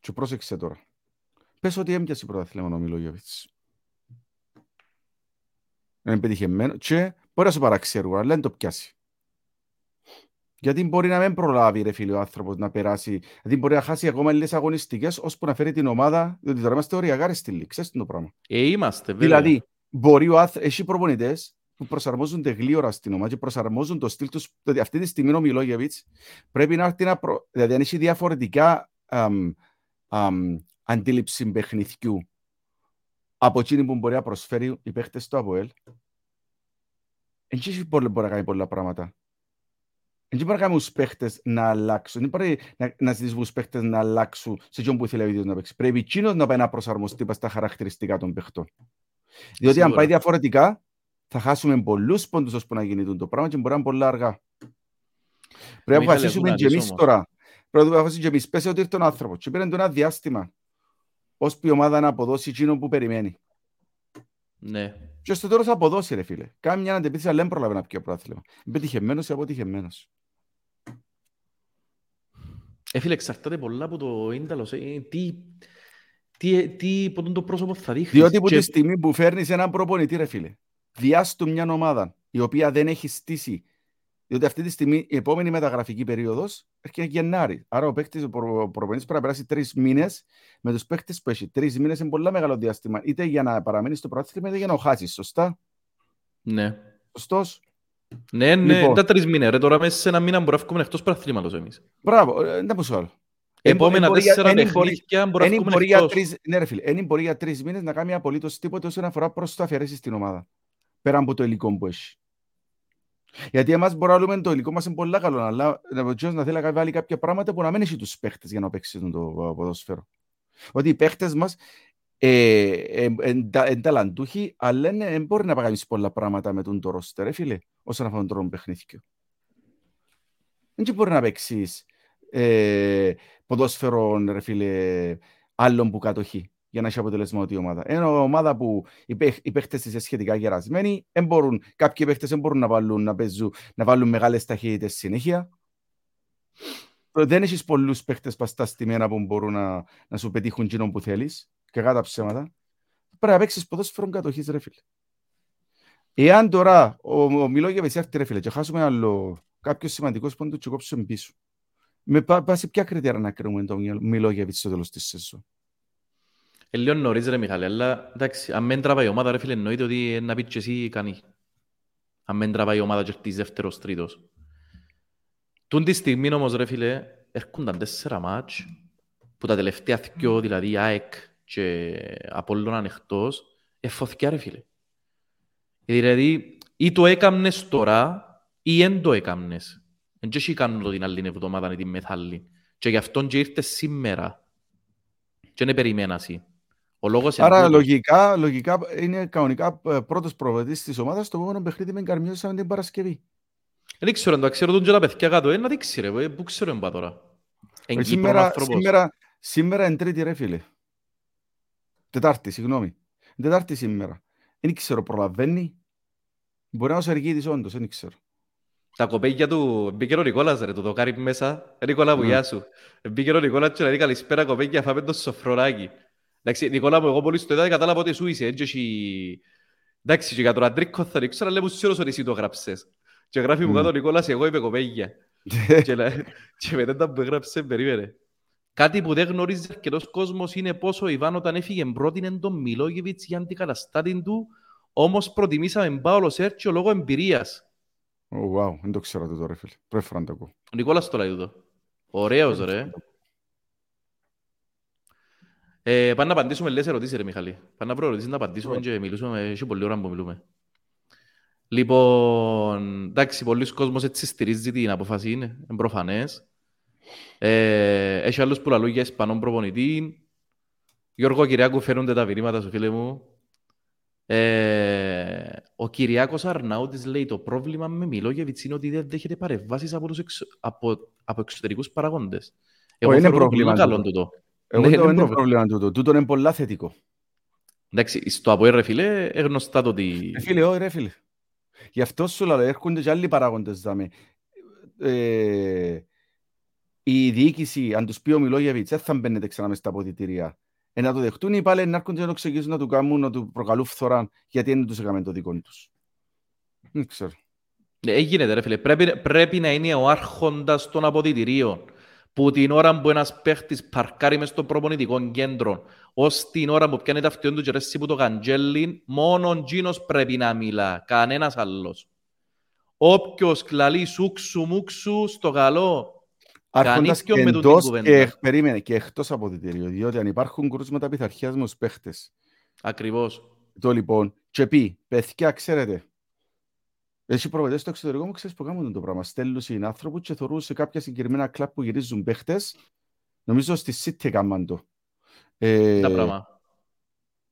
Και πρόσεξε τώρα. Πες ότι έμπιασε πρωταθλήμα ο Μιλόγεβιτς είναι πετυχημένο και μπορεί να σου παραξέρουν, αλλά δεν το πιάσει. Γιατί μπορεί να μην προλάβει ρε φίλε ο άνθρωπος να περάσει, δηλαδή μπορεί να χάσει ακόμα λίγες αγωνιστικές ώσπου να φέρει την ομάδα, διότι τώρα είμαστε οριακάρες στη λήξη, ξέρεις το πράγμα. Ε, είμαστε βέβαια. Δηλαδή, μπορεί ο άνθρωπος, έχει προπονητές που προσαρμόζονται γλύωρα στην ομάδα και προσαρμόζουν το στυλ τους, δηλαδή αυτή τη στιγμή ο Μιλόγεβιτς πρέπει να έρθει να προ... δηλαδή αν έχει διαφορετικά αμ, αμ, αντίληψη παιχνιδιού από εκείνη που μπορεί να προσφέρει οι παίχτες του ΑΠΟΕΛ. Δεν μπορεί να κάνει πολλά πράγματα. Δεν μπορεί να κάνει τους παίχτες να αλλάξουν. Δεν μπορεί να, να ζητήσεις τους παίχτες να αλλάξουν σε ποιον που θέλει ο ίδιος να παίξει. Πρέπει εκείνος να πάει να προσαρμοστεί στα χαρακτηριστικά των παίχτων. Διότι αν πάει διαφορετικά, θα χάσουμε πολλούς πόντους ώσπου να γίνει το πράγμα και μπορεί να είναι πολλά αργά. Πρέπει να αποφασίσουμε και εμείς τώρα. Πρέπει να αποφασίσουμε και εμείς. Πες ότι ήρθε ο άνθρωπος και πήραν το ένα διάστημα ώσπου η ομάδα να αποδώσει εκείνο που περιμένει. Ναι. Και στο τέλος θα αποδώσει ρε φίλε. Κάνει μια αντεπίθεση αλλά δεν προλαβαίνει να πιει πρόθυλμα. Είναι πετυχεμένος ή αποτυχεμένος. Ε, φίλε, εξαρτάται πολλά από το ίνταλος. Ε, τι, τι, τι, τι το πρόσωπο θα δείχνεις. Διότι από και... τη στιγμή που φέρνεις έναν προπονητή, ρε φίλε, διάστου μια ομάδα η οποία δεν έχει στήσει διότι αυτή τη στιγμή η επόμενη μεταγραφική περίοδος έρχεται Γενάρη. Άρα ο παίκτης, ο προπονητής πρέπει να περάσει τρεις μήνες με τους παίκτες που έχει. Τρεις μήνες είναι πολύ μεγάλο διάστημα. Είτε για να παραμείνει στο πρωτάθλημα, είτε για να χάσει. Σωστά; Ναι. Σωστός; Ναι, ναι, λοιπόν. τα τρεις μήνες. Ρε, τώρα μέσα σε ένα μήνα μπορούμε να βγούμε εκτός πρωταθλήματο εμείς. Μπράβο, ε, δεν πω άλλο. Επόμενα τέσσερα παιχνίδια μπορούμε να βγούμε εκτός. Ναι ρε φίλε, δεν μπορεί για τρεις μήνες να κάνει απολύτως τίποτα όσον αφορά προς το αφαιρέσεις στην ομάδα. Πέρα από το υλικό που έχει. Γιατί εμάς μπορούμε να το υλικό μας είναι πολύ καλό, αλλά να θέλει να βάλει κάποια πράγματα που να μην έχει τους παίχτες για να παίξει το ποδόσφαιρο. Ότι οι παίχτες μας είναι ε, ταλαντούχοι, αλλά δεν μπορεί να παγαμίσει πολλά πράγματα με τον το ρόστερ, φίλε, όσον αφορά τον παιχνίδι. Δεν μπορεί να παίξεις ε, ποδόσφαιρο, ρε φίλε, άλλων που κατοχεί για να έχει αποτελεσματική ομάδα. Ένα ομάδα που οι, παίχ, οι παίχτες είναι σχετικά γερασμένοι, δεν μπορούν, κάποιοι παίχτες δεν μπορούν να βάλουν, να παίζουν, να βάλουν μεγάλες ταχύτητες συνέχεια. Δεν έχεις πολλούς παίχτες παστά στη μέρα που μπορούν να, να σου πετύχουν κοινό που θέλεις και κάτω ψέματα. Πρέπει να παίξεις ποδόσφαιρο κατοχής ρε φίλε. Εάν τώρα ο, ο Μιλόγεβιτς έρθει ρε φίλε και χάσουμε άλλο κάποιος σημαντικός πόντο και κόψουμε πίσω. Με πάση ποια κριτήρα να κρίνουμε τον Μιλόγεβιτς στο τέλος της σεζόν; Ε, λίγο νωρίς ρε Μιχάλη, αλλά εντάξει, αν δεν τραβάει η ομάδα ρε φίλε εννοείται ότι να πεις και εσύ κάνει. Αν δεν τραβάει η ομάδα και χτίζει δεύτερος, τρίτος. Τούν τη στιγμή όμως ρε φίλε, έρχονταν τέσσερα μάτς που τα τελευταία δυο, δηλαδή ΑΕΚ και Απόλλωνα ανοιχτός, εφωθηκιά ρε φίλε. Δηλαδή, ή το έκαμνες τώρα, ή δεν το έκαμνες. Δεν και κάνω το την άλλη εβδομάδα ή την μεθάλλη. Και γι' αυτόν και ήρθες σήμερα. Και δεν περιμένα εσύ. Ο λόγος Άρα εντούτος. λογικά, λογικά είναι κανονικά ε, πρώτος προπονητής της ομάδας το επόμενο παιχνίδι με Καρμιώσαμε την Παρασκευή. Δεν ξέρω, το ξέρω τον και τα παιδιά κάτω. Ε, να δείξει ρε, ε, πού ξέρω εμπά τώρα. Εν Ε, Κύπρος ο Σήμερα, άνθρωπος. σήμερα, σήμερα είναι τρίτη ρε φίλε. Τετάρτη, συγγνώμη. Τετάρτη σήμερα. Δεν ξέρω, προλαβαίνει. Μπορεί να είναι ο Σεργίδης όντως, δεν ξέρω. Τα κοπέγια του, μπήκε ο Νικόλας ρε, το δοκάρι μέσα. Ε, Νικόλα μου, Ναι. γεια σου. Μπήκε ο Νικόλας και να λέει καλησπέρα κοπέγια, φάμε το σοφρονάκι. Εντάξει, Νικόλα μου, εγώ πολύ στο είδα, κατάλαβα ότι σου είσαι. Έτσι, έχει- Εντάξει, και για τον Αντρίκο θα ρίξω, αλλά λέμε σίγουρος ότι εσύ το γράψες. Και γράφει μου Μμ. κάτω ο Νικόλας, εγώ είμαι κοπέγια. <laughs> και, λέ- και μετά τα που έγραψε, περίμενε. Κάτι που δεν γνωρίζει αρκετός κόσμος είναι πόσο ο Ιβάν όταν έφυγε πρότεινε τον Μιλόγεβιτς για αντικαταστάτη του, όμως προτιμήσαμε Πάολο Σέρτσιο λόγω εμπειρίας. Ω, wow, δεν το ξέρω τούτο ρε φίλε. Πρώτη φορά να το ακούω. Ο Νικόλας το λέει τούτο. Ωραίος ρε. Ε, πάμε να απαντήσουμε λίγες ερωτήσεις ρε Μιχαλή. Πάμε να βρω ερωτήσεις να απαντήσουμε και μιλήσουμε, έχει πολλή ώρα που μιλούμε. Λοιπόν, εντάξει, πολλοί κόσμος έτσι στηρίζει την απόφαση, είναι είναι προφανές. Ε, έχει άλλους που λαλούν για Ισπανόν προπονητή. Γιώργο Κυριάκου φαίνονται τα βηρήματα σου, φίλε μου. Ε, ο Κυριάκος Αρνάουτης λέει το πρόβλημα με Μιλόγεβιτς είναι ότι δεν δέχεται παρεμβάσεις από, τους εξω... από, από εξωτερικούς παραγόντες. Εγώ είναι θεωρώ πρόβλημα πολύ καλό τούτο. Τούτο. Εγώ Ναι, το είναι είναι πρόβλημα. πρόβλημα τούτο. Τούτο είναι πολλά θετικό. Εντάξει, στο από ρε φίλε, είναι γνωστά το ότι... Ε, Φίλε, όχι ρε φίλε. Γι' αυτό σου λέω, έρχονται και άλλοι παράγοντες δάμε. Ε, η διοίκηση, αν τους πει ο Μιλόγεβιτς, δεν θα μπαίνετε ξανά μες στα αποδητήρια. Ε, να το δεχτούν οι πάλι να έρχονται να το ξεκινήσουν να του κάνουν, να του προκαλούν φθορά, γιατί δεν τους έκαμε το δικό τους. Δεν ξέρω. Ναι, ε, γίνεται ρε φίλε. Πρέπει, πρέπει να είναι ο άρχοντας των αποδητηρίων. Που την ώρα που ένας παίχτης παρκάρει μες στο προπονητικό κέντρο, ως την ώρα που πιάνει τα αυτιόν του και ρέσεις που το καντζέλιν, μόνο ο Τζίνος πρέπει να μιλά, κανένας άλλος. Όποιος κλαλεί σούξου μουξου στο καλό, Άρχοντας και Κανείς και με τούτη εντός κουβέντα. και, περίμενε, και εκτός αποδητήριο, διότι αν υπάρχουν κρούσματα πειθαρχίας με τους παίχτες, ακριβώς. το λοιπόν, και πει, παιδιά, ξέρετε, έχει προβετές στο εξωτερικό μου, ξέρεις που κάνουν το πράγμα. Στέλνουν είναι άνθρωποι και θεωρούν σε κάποια συγκεκριμένα κλαπ που γυρίζουν παίχτες. Νομίζω στη City έκαναν το. Ε, Τα πράγμα.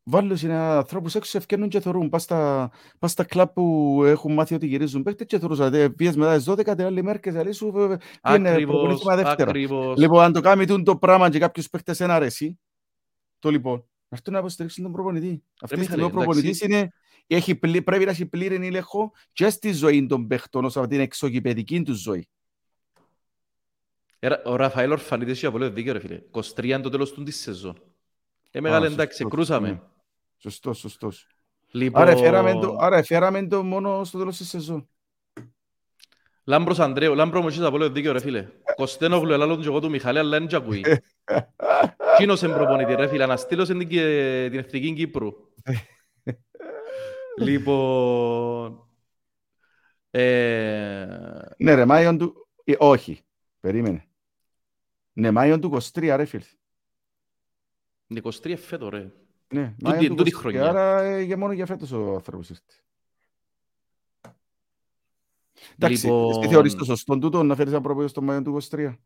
Βάλουν είναι ανθρώπους έξω, ευκαιρνούν και θεωρούν. Πας στα, πας στα κλαπ που έχουν μάθει ότι γυρίζουν παίχτες και θεωρούν. Δηλαδή, πήγες μετά τις 12, την άλλη μέρα και ζαλί σου, ε, πήγαινε Ακριβώς, προπονήσουμε Δευτέρα. ακριβώς. Λοιπόν, αν το κάνει τούτο το πράγμα και κάποιους παίχτες δεν αρέσει, το λοιπόν, να έρθουν να υποστηρίξουν τον προπονητή. Αυτή τη Μιχαλή, στιγμή ο εντάξει. προπονητής είναι, έχει, πλη- πρέπει να έχει πλήρη έλεγχο και στη ζωή των παίχτων όσο την εξωγηπαιδική του ζωή. Ε, Ο Ραφαήλ Ορφανίτης είχε πολύ δίκαιο ρε φίλε. 23 είναι το τέλος του της σεζόν. Ε, μεγάλη Α, εντάξει, σωστός, κρούσαμε. ναι. Σωστός, σωστός. Λοιπόν, Άρα εφέραμε το, άρα εφέραμε το μόνο στο τέλος της σεζόν. Λάμπρος Ανδρέου, Λάμπρος μου έχεις πολύ δίκαιο ρε φίλε. Κωστένογλου, ελάλλον και εγώ του Μιχαλή, αλλά δεν τζακούει. <laughs> Κίνος είναι προπονητή ρε φίλε, αναστήλωσε την, Κι- την Εθνική Κύπρου. <laughs> λοιπόν... Ε, Ναι ρε, Μάιον του, ε, όχι, περίμενε. Ναι, Μάιον του 23 ρε φίλε. είναι 23 φέτο ρε. Ναι, Μάιον του τούτη 23, χρονιά. άρα ε, για μόνο για φέτος ο άνθρωπος ήρθε. Εντάξει, Λοιπόν- εσύ θεωρείς το σωστό τούτο να φέρεις ένα προπονητή στο Μάιον του 23.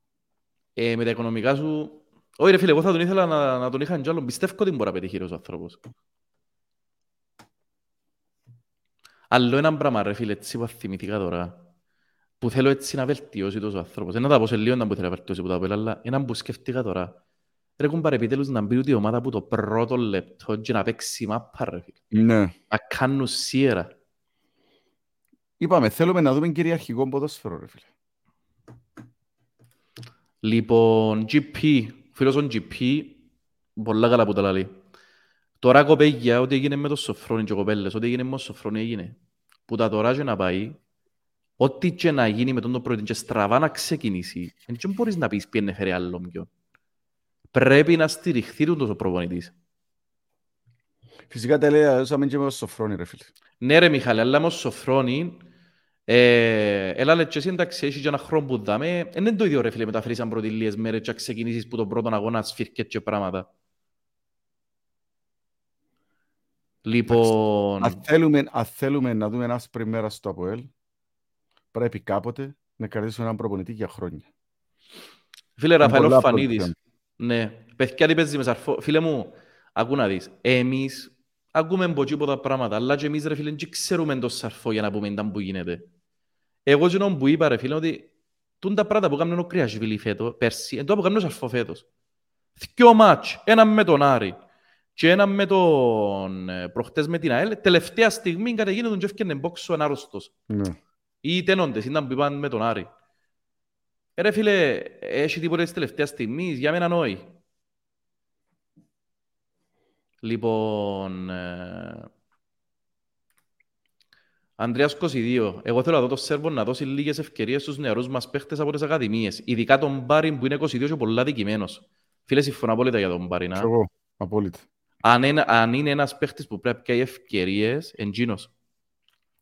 Ε, με τα οικονομικά σου... Όχι ρε φίλε, εγώ θα τον ήθελα να, να τον είχαν κι άλλον. Πιστεύω ότι μπορεί να πετύχει ο άνθρωπος. Άλλο ένα πράγμα ρε φίλε, έτσι που θυμηθήκα τώρα, που θέλω έτσι να βελτιώσει τόσο ο άνθρωπος. Δεν θα τα πω σε λίγο να που θέλει να βελτιώσει που τα πω, αλλά ένα που σκέφτηκα τώρα. Ρε κουμπάρε επιτέλους να μπει ούτε η ομάδα που το πρώτο λεπτό και να παίξει μάπα ρε φίλε. Ναι. Να κάνουν σιέρα. Είπαμε, θέλουμε να δούμε κυριαρχικό ποδόσφαιρο, ρε φίλε. Λοιπόν, GP, φίλος ο GP, πολλά καλά που τα λέει. Τώρα κοπέγια, ό,τι έγινε με το Σοφρόνι και κοπέλες, ό,τι έγινε με το Σοφρόνι έγινε. Που τα τώρα και να πάει, ό,τι και να γίνει με τον το πρώτο και στραβά να ξεκινήσει, δεν μπορείς να πεις πιένε φέρει άλλο ποιον. Πρέπει να στηριχθεί τον τόσο προπονητής. Φυσικά τα λέει, έδωσαμε και με το Σοφρόνι, ρε φίλε. Ναι ρε Μιχάλη, αλλά με το Σοφρόνι, ε, έλα λες και εσύ εντάξει, έχει και ένα χρόνο που δάμε, δεν είναι το ίδιο ρε φίλε, μεταφέρεις πρώτη λίγες μέρες και να ξεκινήσεις που τον πρώτον αγώνα σφυρκές και πράγματα. Λοιπόν, Αν θέλουμε, αν θέλουμε να δούμε ένα άσπρη μέρα στο ΑΠΟΕΛ, πρέπει κάποτε να κρατήσουμε έναν προπονητή για χρόνια. φίλε Ραφαήλ πολλά Οφανίδης, πρόβλημα. ναι, παιδιά τι παίζει με σαρφό, φίλε μου, Ακού να δεις, εμείς ακούμε από τίποτα πράγματα, αλλά και εμείς ρε φίλε δεν ξέρουμε το σαρφό για να πούμε ήταν που γίνεται. Εγώ και που είπα ρε φίλε ότι τούν τα πράγματα που έκαναν ο Κρυασβίλη φέτος, πέρσι, εν το που έκαναν ο σαρφό φέτος. Δυο μάτς, ένα με τον Άρη και ένα με τον ε, προχτές με την ΑΕΛ, τελευταία στιγμή καταγίνει τον Τζεφκεν Εμπόξο ανάρρωστος. Ναι. Ή τένοντες, ήταν που είπαν με τον Άρη. Ε, ρε φίλε, έχει τίποτε της τελευταίας στιγμής, για μένα νόη. Λοιπόν, ε... Ανδρέας 22. Εγώ θέλω να δω το Σέρβο να δώσει λίγες ευκαιρίες στους νεαρούς μας παίχτες από τις ακαδημίες. Ειδικά τον Μπάριν που είναι 22 και πολλά δικημένος. Φίλε, συμφωνώ απόλυτα για τον Μπάριν. Εγώ, απόλυτα. Αν είναι, αν είναι ένας παίχτης που πρέπει και έχει ευκαιρίες, εντζίνος.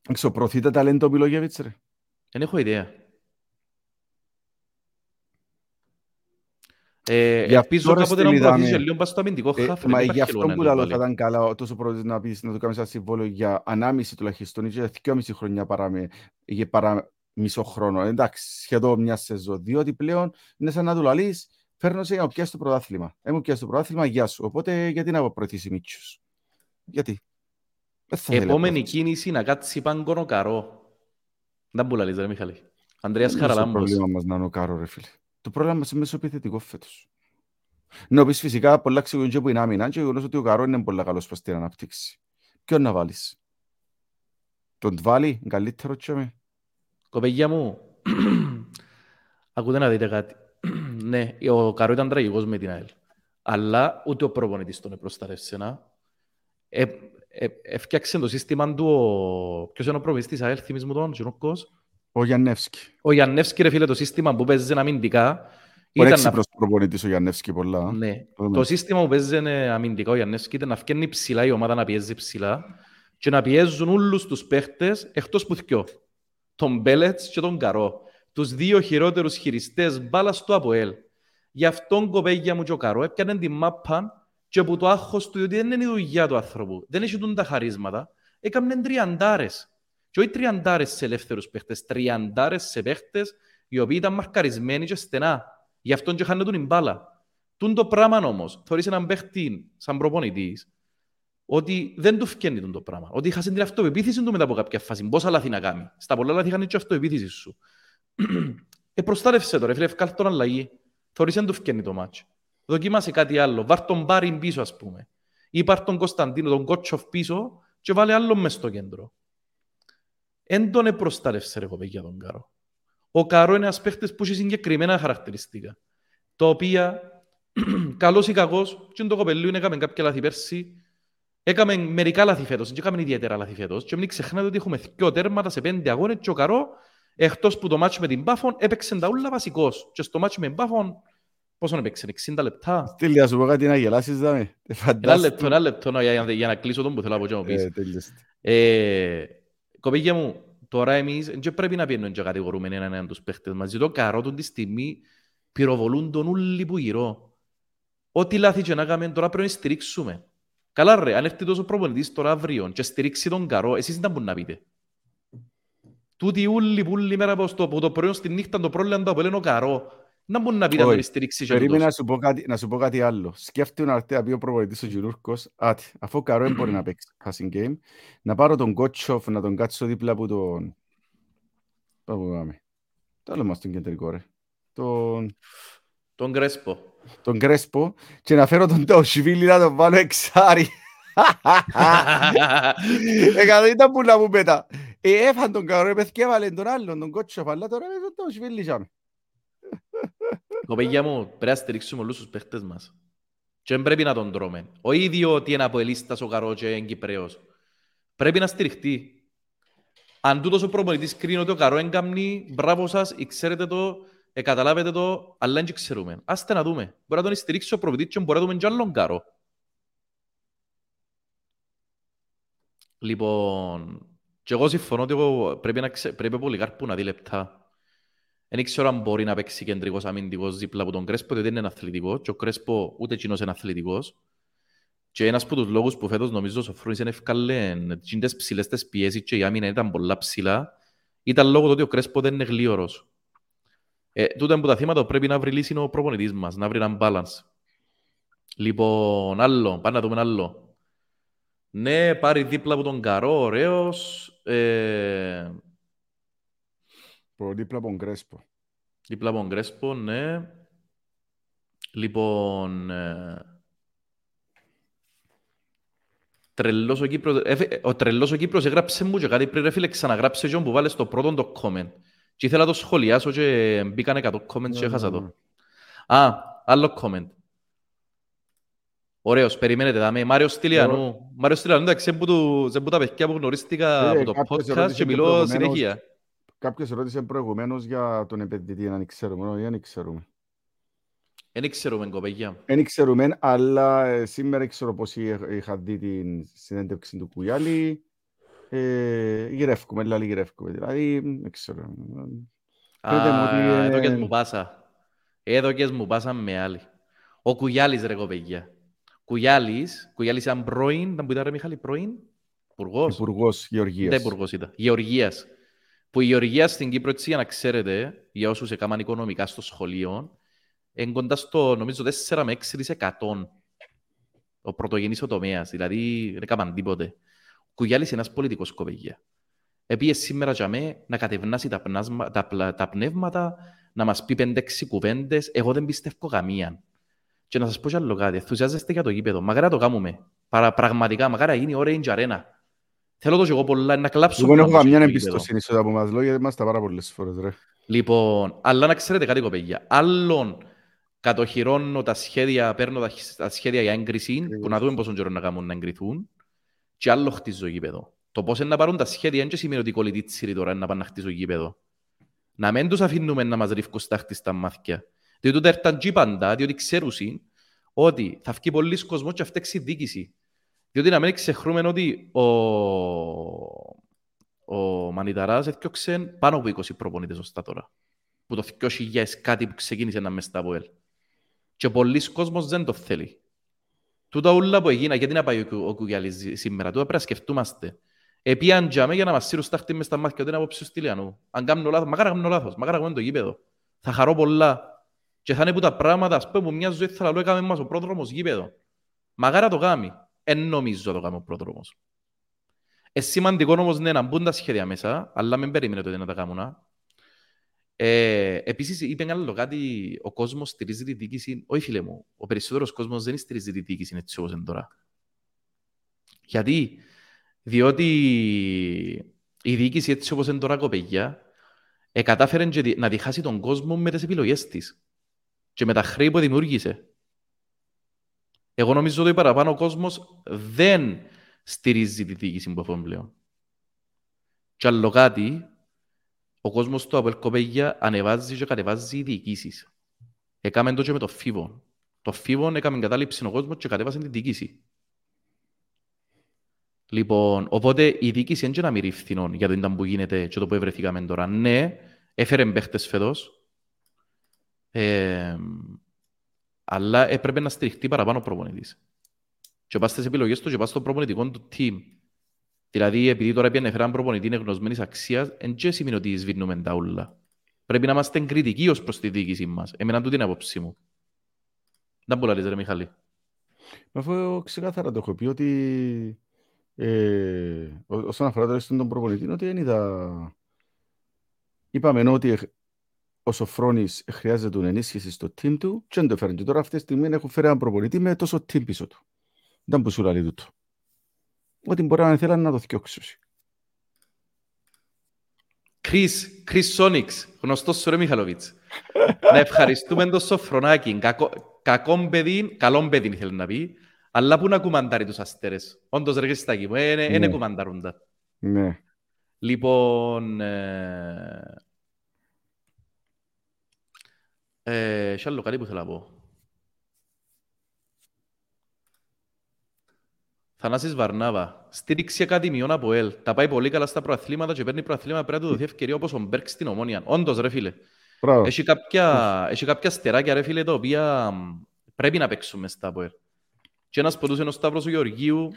Εξωπροωθεί τα ταλέντο Μιλόγεβιτς, ρε. Δεν έχω ιδέα. Ε, ελπίζω κάποτε να προωθήσει λίγο πας στο αμυντικό χάφρε. Μα γι' αυτό που λέω θα ήταν καλά τόσο πρώτος να πεις να το κάνεις ένα συμβόλαιο για ανάμιση τουλάχιστον ή δυόμιση χρονιά παρά, με, για παρά μισό χρόνο. Εντάξει, σχεδόν μια σεζόν. Διότι πλέον είναι σαν να του λαλείς φέρνω σε να πιάσει το πρωτάθλημα. Έμουν πιάσει το πρωτάθλημα, γεια σου. Οπότε γιατί να προωθήσει Μίτσους. Γιατί; Επόμενη κίνηση να κάτσει πάγκονο καρό. Δεν που λαλείς ρε Μιχαλή. Ανδρέας Χαραλάμπος. Το πρόβλημα μας να είναι ο καρό ρε φίλε. Το πρόβλημα μας είναι μέσω επιθετικό φέτος. Να πεις φυσικά πολλά ξεγονεί και που είναι άμυνα και γνωρίζω ότι ο Καρό είναι πολύ καλός προς την αναπτύξη. Ποιον να βάλεις; Τον βάλει, καλύτερο και με. Κοπέγια μου, <clears throat> ακούτε να δείτε κάτι. <clears throat> ναι, ο Καρό ήταν τραγικός με την ΑΕΛ. Αλλά ούτε ο προπονητής τον προστατεύσε να. Ε, ε, έφτιαξε το σύστημα του, ο... ποιος είναι ο προπονητής της ΑΕΛ, θυμίζεις μου τον, Τζινόκος. Ο Γιαννεύσκη. Ο Γιαννεύσκη, ρε φίλε, το σύστημα που παίζει αμυντικά... Ο έξυπνος να... προπονητής ο Γιαννεύσκη πολλά. Ναι. Το, το σύστημα που παίζει αμυντικά ο Γιαννεύσκη ήταν να φτιάχνει ψηλά η ομάδα να πιέζει ψηλά και να πιέζουν όλους τους παίχτες εκτός που θυκιώ. Τον Μπέλετς και τον Καρό. Τους δύο χειρότερους χειριστές μπάλα στο ΑΠΟΕΛ. Γι' αυτόν κοπέγια μου και ο Καρό έπιανε την μάπα και από το άγχος του, διότι δεν είναι η δουλειά του άνθρωπου. Δεν έχει τα χαρίσματα. Έκαμε τριαντάρες. Και όχι τριαντάρες σε ελεύθερους παίχτες, τριαντάρες σε παίχτες οι οποίοι ήταν μαρκαρισμένοι και στενά. Γι' αυτόν και χάνε τον μπάλα. Τούν το πράγμα όμως, θεωρείς έναν παίχτη σαν προπονητής, ότι δεν του φκένει το πράγμα. Ότι είχα την αυτοπεποίθηση του μετά από κάποια φάση. Πόσα λάθη να κάνει. Στα πολλά λάθη είχαν και αυτοπεποίθησης σου. <clears throat> ε, προστάτευσε τώρα, φίλε, ευκάλ τον αλλαγή. Θεωρείς δεν του φκένει το μάτσο. Δοκίμασε κάτι άλλο. Βάρ τον Μπάριν πίσω, ας πούμε. Ή πάρ τον Κωνσταντίνο, τον Κότσοφ πίσω και βάλε άλλο μες στο κέντρο. Εν τον επροστάτευσε ρε κοπέκια τον Καρό. Ο Καρό είναι ένας παίχτης που έχει συγκεκριμένα χαρακτηριστικά. Τα οποία, <clears throat> καλός ή κακός, και το κοπελού είναι έκαμε κάποια λάθη πέρσι, έκαμε μερικά λάθη φέτος, και έκαμε ιδιαίτερα λάθη φέτος. Και μην ξεχνάτε ότι έχουμε δυο τέρματα σε πέντε αγώνες και ο Καρό, εκτός που το μάτσο με την Πάφον, έπαιξε τα ούλα βασικός. Και στο μάτσο με την Πάφον, πόσο έπαιξε, 60 λεπτά. Στήλια, να σου πω κάτι να γελάσεις, δάμε. Ένα λεπτό, ένα λεπτό, για, για να κλείσω τον που θέλω να πω και ε, Κοπήγια μου, τώρα εμείς δεν πρέπει να πιένουν και κατηγορούμε έναν έναν τους παίχτες μας. Το καρό του τη στιγμή πυροβολούν τον ούλοι που γυρώ. Ό,τι λάθη και να κάνουμε τώρα πρέπει να στηρίξουμε. Καλά ρε, αν έρθει τόσο προπονητής τώρα αύριο και στηρίξει τον καρό, εσείς δεν μπορούν να πείτε; Τούτοι ούλοι που ούλοι μέρα από το, το πρωί στη νύχτα το πρόβλημα το απολένω καρό. Να μπορεί να πει να τον στηρίξει. Περίμενα να σου, πω κάτι, να σου πω κάτι άλλο. Σκέφτομαι να έρθει να πει ο προπονητής ο Γιουρούρκος, άτι, αφού ο Καρό μπορεί να παίξει passing game, να πάρω τον Κότσοφ, να τον κάτσω δίπλα από τον... Πάμε, πάμε. Το άλλο μας τον κεντρικό, ρε. Τον... Τον Κρέσπο. Τον Κρέσπο και να φέρω τον Τόσιβίλη να τον βάλω εξάρι. <laughs> Εκατό ήταν που να μου πέτα. Ε, έφαν τον Καρό, επεθκέβαλε τον άλλον, τον Κότσοφ, αλλά τώρα τον Τόσιβίλη Κοπέγια μου, πρέπει να στηρίξουμε όλους τους παίχτες μας. Και δεν πρέπει να τον τρώμε. Ο ίδιο ότι είναι από ελίστας ο Καρό και είναι Κυπρέος. Πρέπει να στηριχτεί. Αν τούτος ο προπονητής κρίνει ότι ο Καρό έγκαμνει, μπράβο σας, ξέρετε το, ε, καταλάβετε το, αλλά δεν ξέρουμε. Άστε να δούμε. Μπορεί να τον στηρίξει ο προπονητής και μπορεί να δούμε και άλλον Καρό. Λοιπόν, και εγώ συμφωνώ ότι πρέπει, να ξε... πρέπει πολύ κάρπου να δει λεπτά. Δεν ξέρω αν μπορεί να παίξει κεντρικός αμυντικός δίπλα από τον Κρέσπο, διότι δεν είναι αθλητικός. Και ο Κρέσπο ούτε εκείνος είναι αθλητικός. Και ένας από τους λόγους που φέτος νομίζω ο Σοφρούνης είναι ευκαλέν τις ψηλές τις πιέσεις και η άμυνα ήταν πολλά ψηλά, ήταν λόγω του ότι ο Κρέσπο δεν είναι γλίωρος. Ε, τούτο από τα θύματα πρέπει να βρει λύση ο προπονητής μας, να βρει έναν balance. Λοιπόν, άλλο, πάμε να δούμε άλλο. Ναι, πάρει δίπλα από τον Καρό, ωραίος. Ε, Προ δίπλα από τον Κρέσπο. δίπλα από τον Κρέσπο, ναι. Λοιπόν, ε, τρελός ο Κύπρος, έφε- ο τρελός ο Κύπρος έγραψε μου και κάτι πριν ρε φίλε ξαναγράψε και που βάλες στο πρώτο το comment. Και ήθελα να το σχολιάσω και μπήκαν 100 comments και Ναι, έχασα ναι, το. ναι. Α, άλλο comment. Ωραίος, περιμένετε δάμε. Μάριος Στυλιανού. Μάριος Στυλιανού, εντάξει, είναι που του- είναι που τα παιδιά που γνωρίστηκα Ε, από το κάποιος podcast ερώτησε και μιλώ προηγουμένως- συνέχεια. Κάποιος ρώτησε προηγουμένως για τον επενδυτή, αν ξέρουμε, όχι, δεν ξέρουμε. Δεν ξέρουμε, κοπέγια. Δεν ξέρουμε, αλλά ε, σήμερα ξέρω πως είχα είχα δει την συνέντευξη του Κουγιάλη. Ε, γυρεύκουμε, δηλαδή γυρεύκουμε. Δηλαδή, δεν ξέρω. Πείτε μου ότι Α, εδώ και είναι- μου πάσα. Εδώ και μου πάσα με άλλη. Ο Κουγιάλης ρε κοπέγια. Κουγιάλης, Κουγιάλης ήταν πρώην, ήταν που ήταν ρε Μιχάλη, πρώην, υπουργός. Υπουργός Δεν Γεωργίας. υπουργός ήταν. Γεωργίας. Που η Γεωργία στην Κύπρο, έτσι για να ξέρετε, για όσους έκαναν οικονομικά στο σχολείο, είναι κοντά στο, νομίζω, 4 με 6 δισεκατόν ο πρωτογενής ο τομέας. Δηλαδή, δεν έκαναν τίποτε. Ο Κουγιάλης είναι ένας πολιτικός κοπεγία. Επίες σήμερα για μέ να κατευνάσει τα, πνάσμα, τα, πλα- τα πνεύματα, να μας πει πέντε-έξι κουβέντες. Εγώ δεν πιστεύω καμία. Και να σας πω κι άλλο κάτι. Ενθουσιάζεστε για το γήπεδο. Μαγάρα το κάνουμε. Παρα, πραγματικά, μαγάρα να γίνει Orange Arena. Θέλω το και εγώ πολλά να κλάψω. Εγώ δεν έχω πάνω στο καμιά γήπεδο. εμπιστοσύνη στο που μας λέω, γιατί είμαστε πάρα πολλές φορές, ρε. Λοιπόν, αλλά να ξέρετε κάτι, κοπέγια. Άλλον κατοχυρώνω τα σχέδια, παίρνω τα, τα σχέδια για έγκριση, που Ακριβώς. να δούμε πόσο καιρό να κάνουν να εγκριθούν, και άλλο χτίζω γήπεδο. Το πώς είναι να πάρουν τα σχέδια δεν σημαίνει ότι οι κολλητήτσιροι τώρα είναι να πάνε να χτίσω γήπεδο. Να μην τους αφήνουμε να μας ρίφκουν στα χτιστά μάτια. Διότι τούτα έρταν τζι παντά, διότι ξέρουν ότι θα βγει πολλοί κόσμος και θα φταίξει η διοίκηση. Διότι να μην ξεχρούμε ότι ο, ο Μανιταράς έφτιαξε πάνω από 20 προπονητές ως τα τώρα. Που το 2000 κάτι που ξεκίνησε να μες στα ΑΠΟΕΛ. Και πολλοί κόσμος δεν το θέλει. Τούτα όλα που έγινα, γιατί να πάει ο, Κου- ο Κουγιάλης σήμερα, τούτα πρέπει να σκεφτούμαστε. Επίαν τζάμε για να μας σύρουν στα χτύπη μες στα μάτια ότι είναι απόψε του Στυλιανού. Αν κάνω λάθος, μακάρα κάνω λάθος, μακάρα κάνω το γήπεδο. Θα χαρώ πολλά. Και θα είναι που τα πράγματα, ας πούμε, που μια ζωή θα λέω έκαμε μας ο πρόδρομος γήπεδο. Μακάρα το κάνει. Εν νομίζω το κάνει ο πρόδρομος. Ε, σημαντικό όμως ναι, να μπουν τα σχέδια μέσα, αλλά μην περιμένετε ότι να τα κάνουν. α. Ε, επίσης, είπε άλλο κάτι, ο κόσμος στηρίζει τη διοίκηση. Όχι, φίλε μου, ο περισσότερος κόσμος δεν στηρίζει τη διοίκηση έτσι όπως είναι τώρα. Γιατί, διότι η διοίκηση έτσι όπως είναι τώρα κοπεγιά, ε, κατάφερε και δι- να διχάσει τον κόσμο με τις επιλογές της και με τα χρέη που δημιούργησε. Εγώ νομίζω ότι παραπάνω ο κόσμος δεν στηρίζει τη διοίκηση που έχουμε πλέον. Και άλλο κάτι, ο κόσμος του από Κοπέγια ανεβάζει και κατεβάζει διοικήσεις. Έκαμε το και με το φίβο. Το φίβο έκαμε κατάληψη ο κόσμος και κατέβασε τη διοίκηση. Λοιπόν, οπότε η διοίκηση δεν είναι να μυρεί ευθυνών για το ήταν που γίνεται και το που ευρεθήκαμε τώρα. Ναι, έφερε παίχτες φέτος, ε, αλλά έπρεπε να στηριχτεί παραπάνω ο προπονητής. Και πας στις επιλογές του και πας στο προπονητικό του team. Δηλαδή, επειδή τώρα πήγαινε φέραν προπονητή είναι γνωσμένης αξίας, δεν και σημαίνει ότι σβήνουμε τα ούλα. Πρέπει να είμαστε κριτικοί ως προς τη διοίκηση μας. Εμένα τούτη είναι η άποψή μου. Δεν μπορεί να λες, ρε Μιχάλη. Αφού εγώ ξεκάθαρα το έχω πει ότι ε, ό- όσον αφορά το στον προπονητή, ότι δεν είδα... Είπαμε ότι εχ- ο Σοφρόνης χρειάζεται ενίσχυση στο team του και δεν το φέρνει. Και τώρα αυτή τη στιγμή έχουν φέρει έναν προπονητή με τόσο team πίσω του. Δεν που σου λέει τούτο. Ότι μπορεί να θέλανε να το θυκιώξει. Chris, Chris Sonics, γνωστός σου ρε Μιχαλοβίτς. να ευχαριστούμε τον Σοφρονάκη. Κακό, κακόν παιδί, καλόν παιδί ήθελε να πει, αλλά πού να κουμαντάρει τους αστέρες. Όντως ρε Χριστάκη μου, δεν Ναι. κουμαντάρουν τα. Ναι. Λοιπόν, ε... Ε, έχει άλλο κάτι που θέλω να πω. Θανάσης Βαρνάβα. Στήριξη ακαδημιών από ΕΛ. Τα πάει πολύ καλά στα προαθλήματα και παίρνει προαθλήματα πρέπει να του δοθεί ευκαιρία όπως ο Μπέρκ στην Ομόνια. Όντως ρε φίλε. Μπράβο. Έχει κάποια, έχει κάποια στεράκια ρε φίλε τα οποία μ, πρέπει να παίξουμε στα ΑΠΟΕΛ. Και ένας ποτούς είναι ο Σταύρος ο Γεωργίου.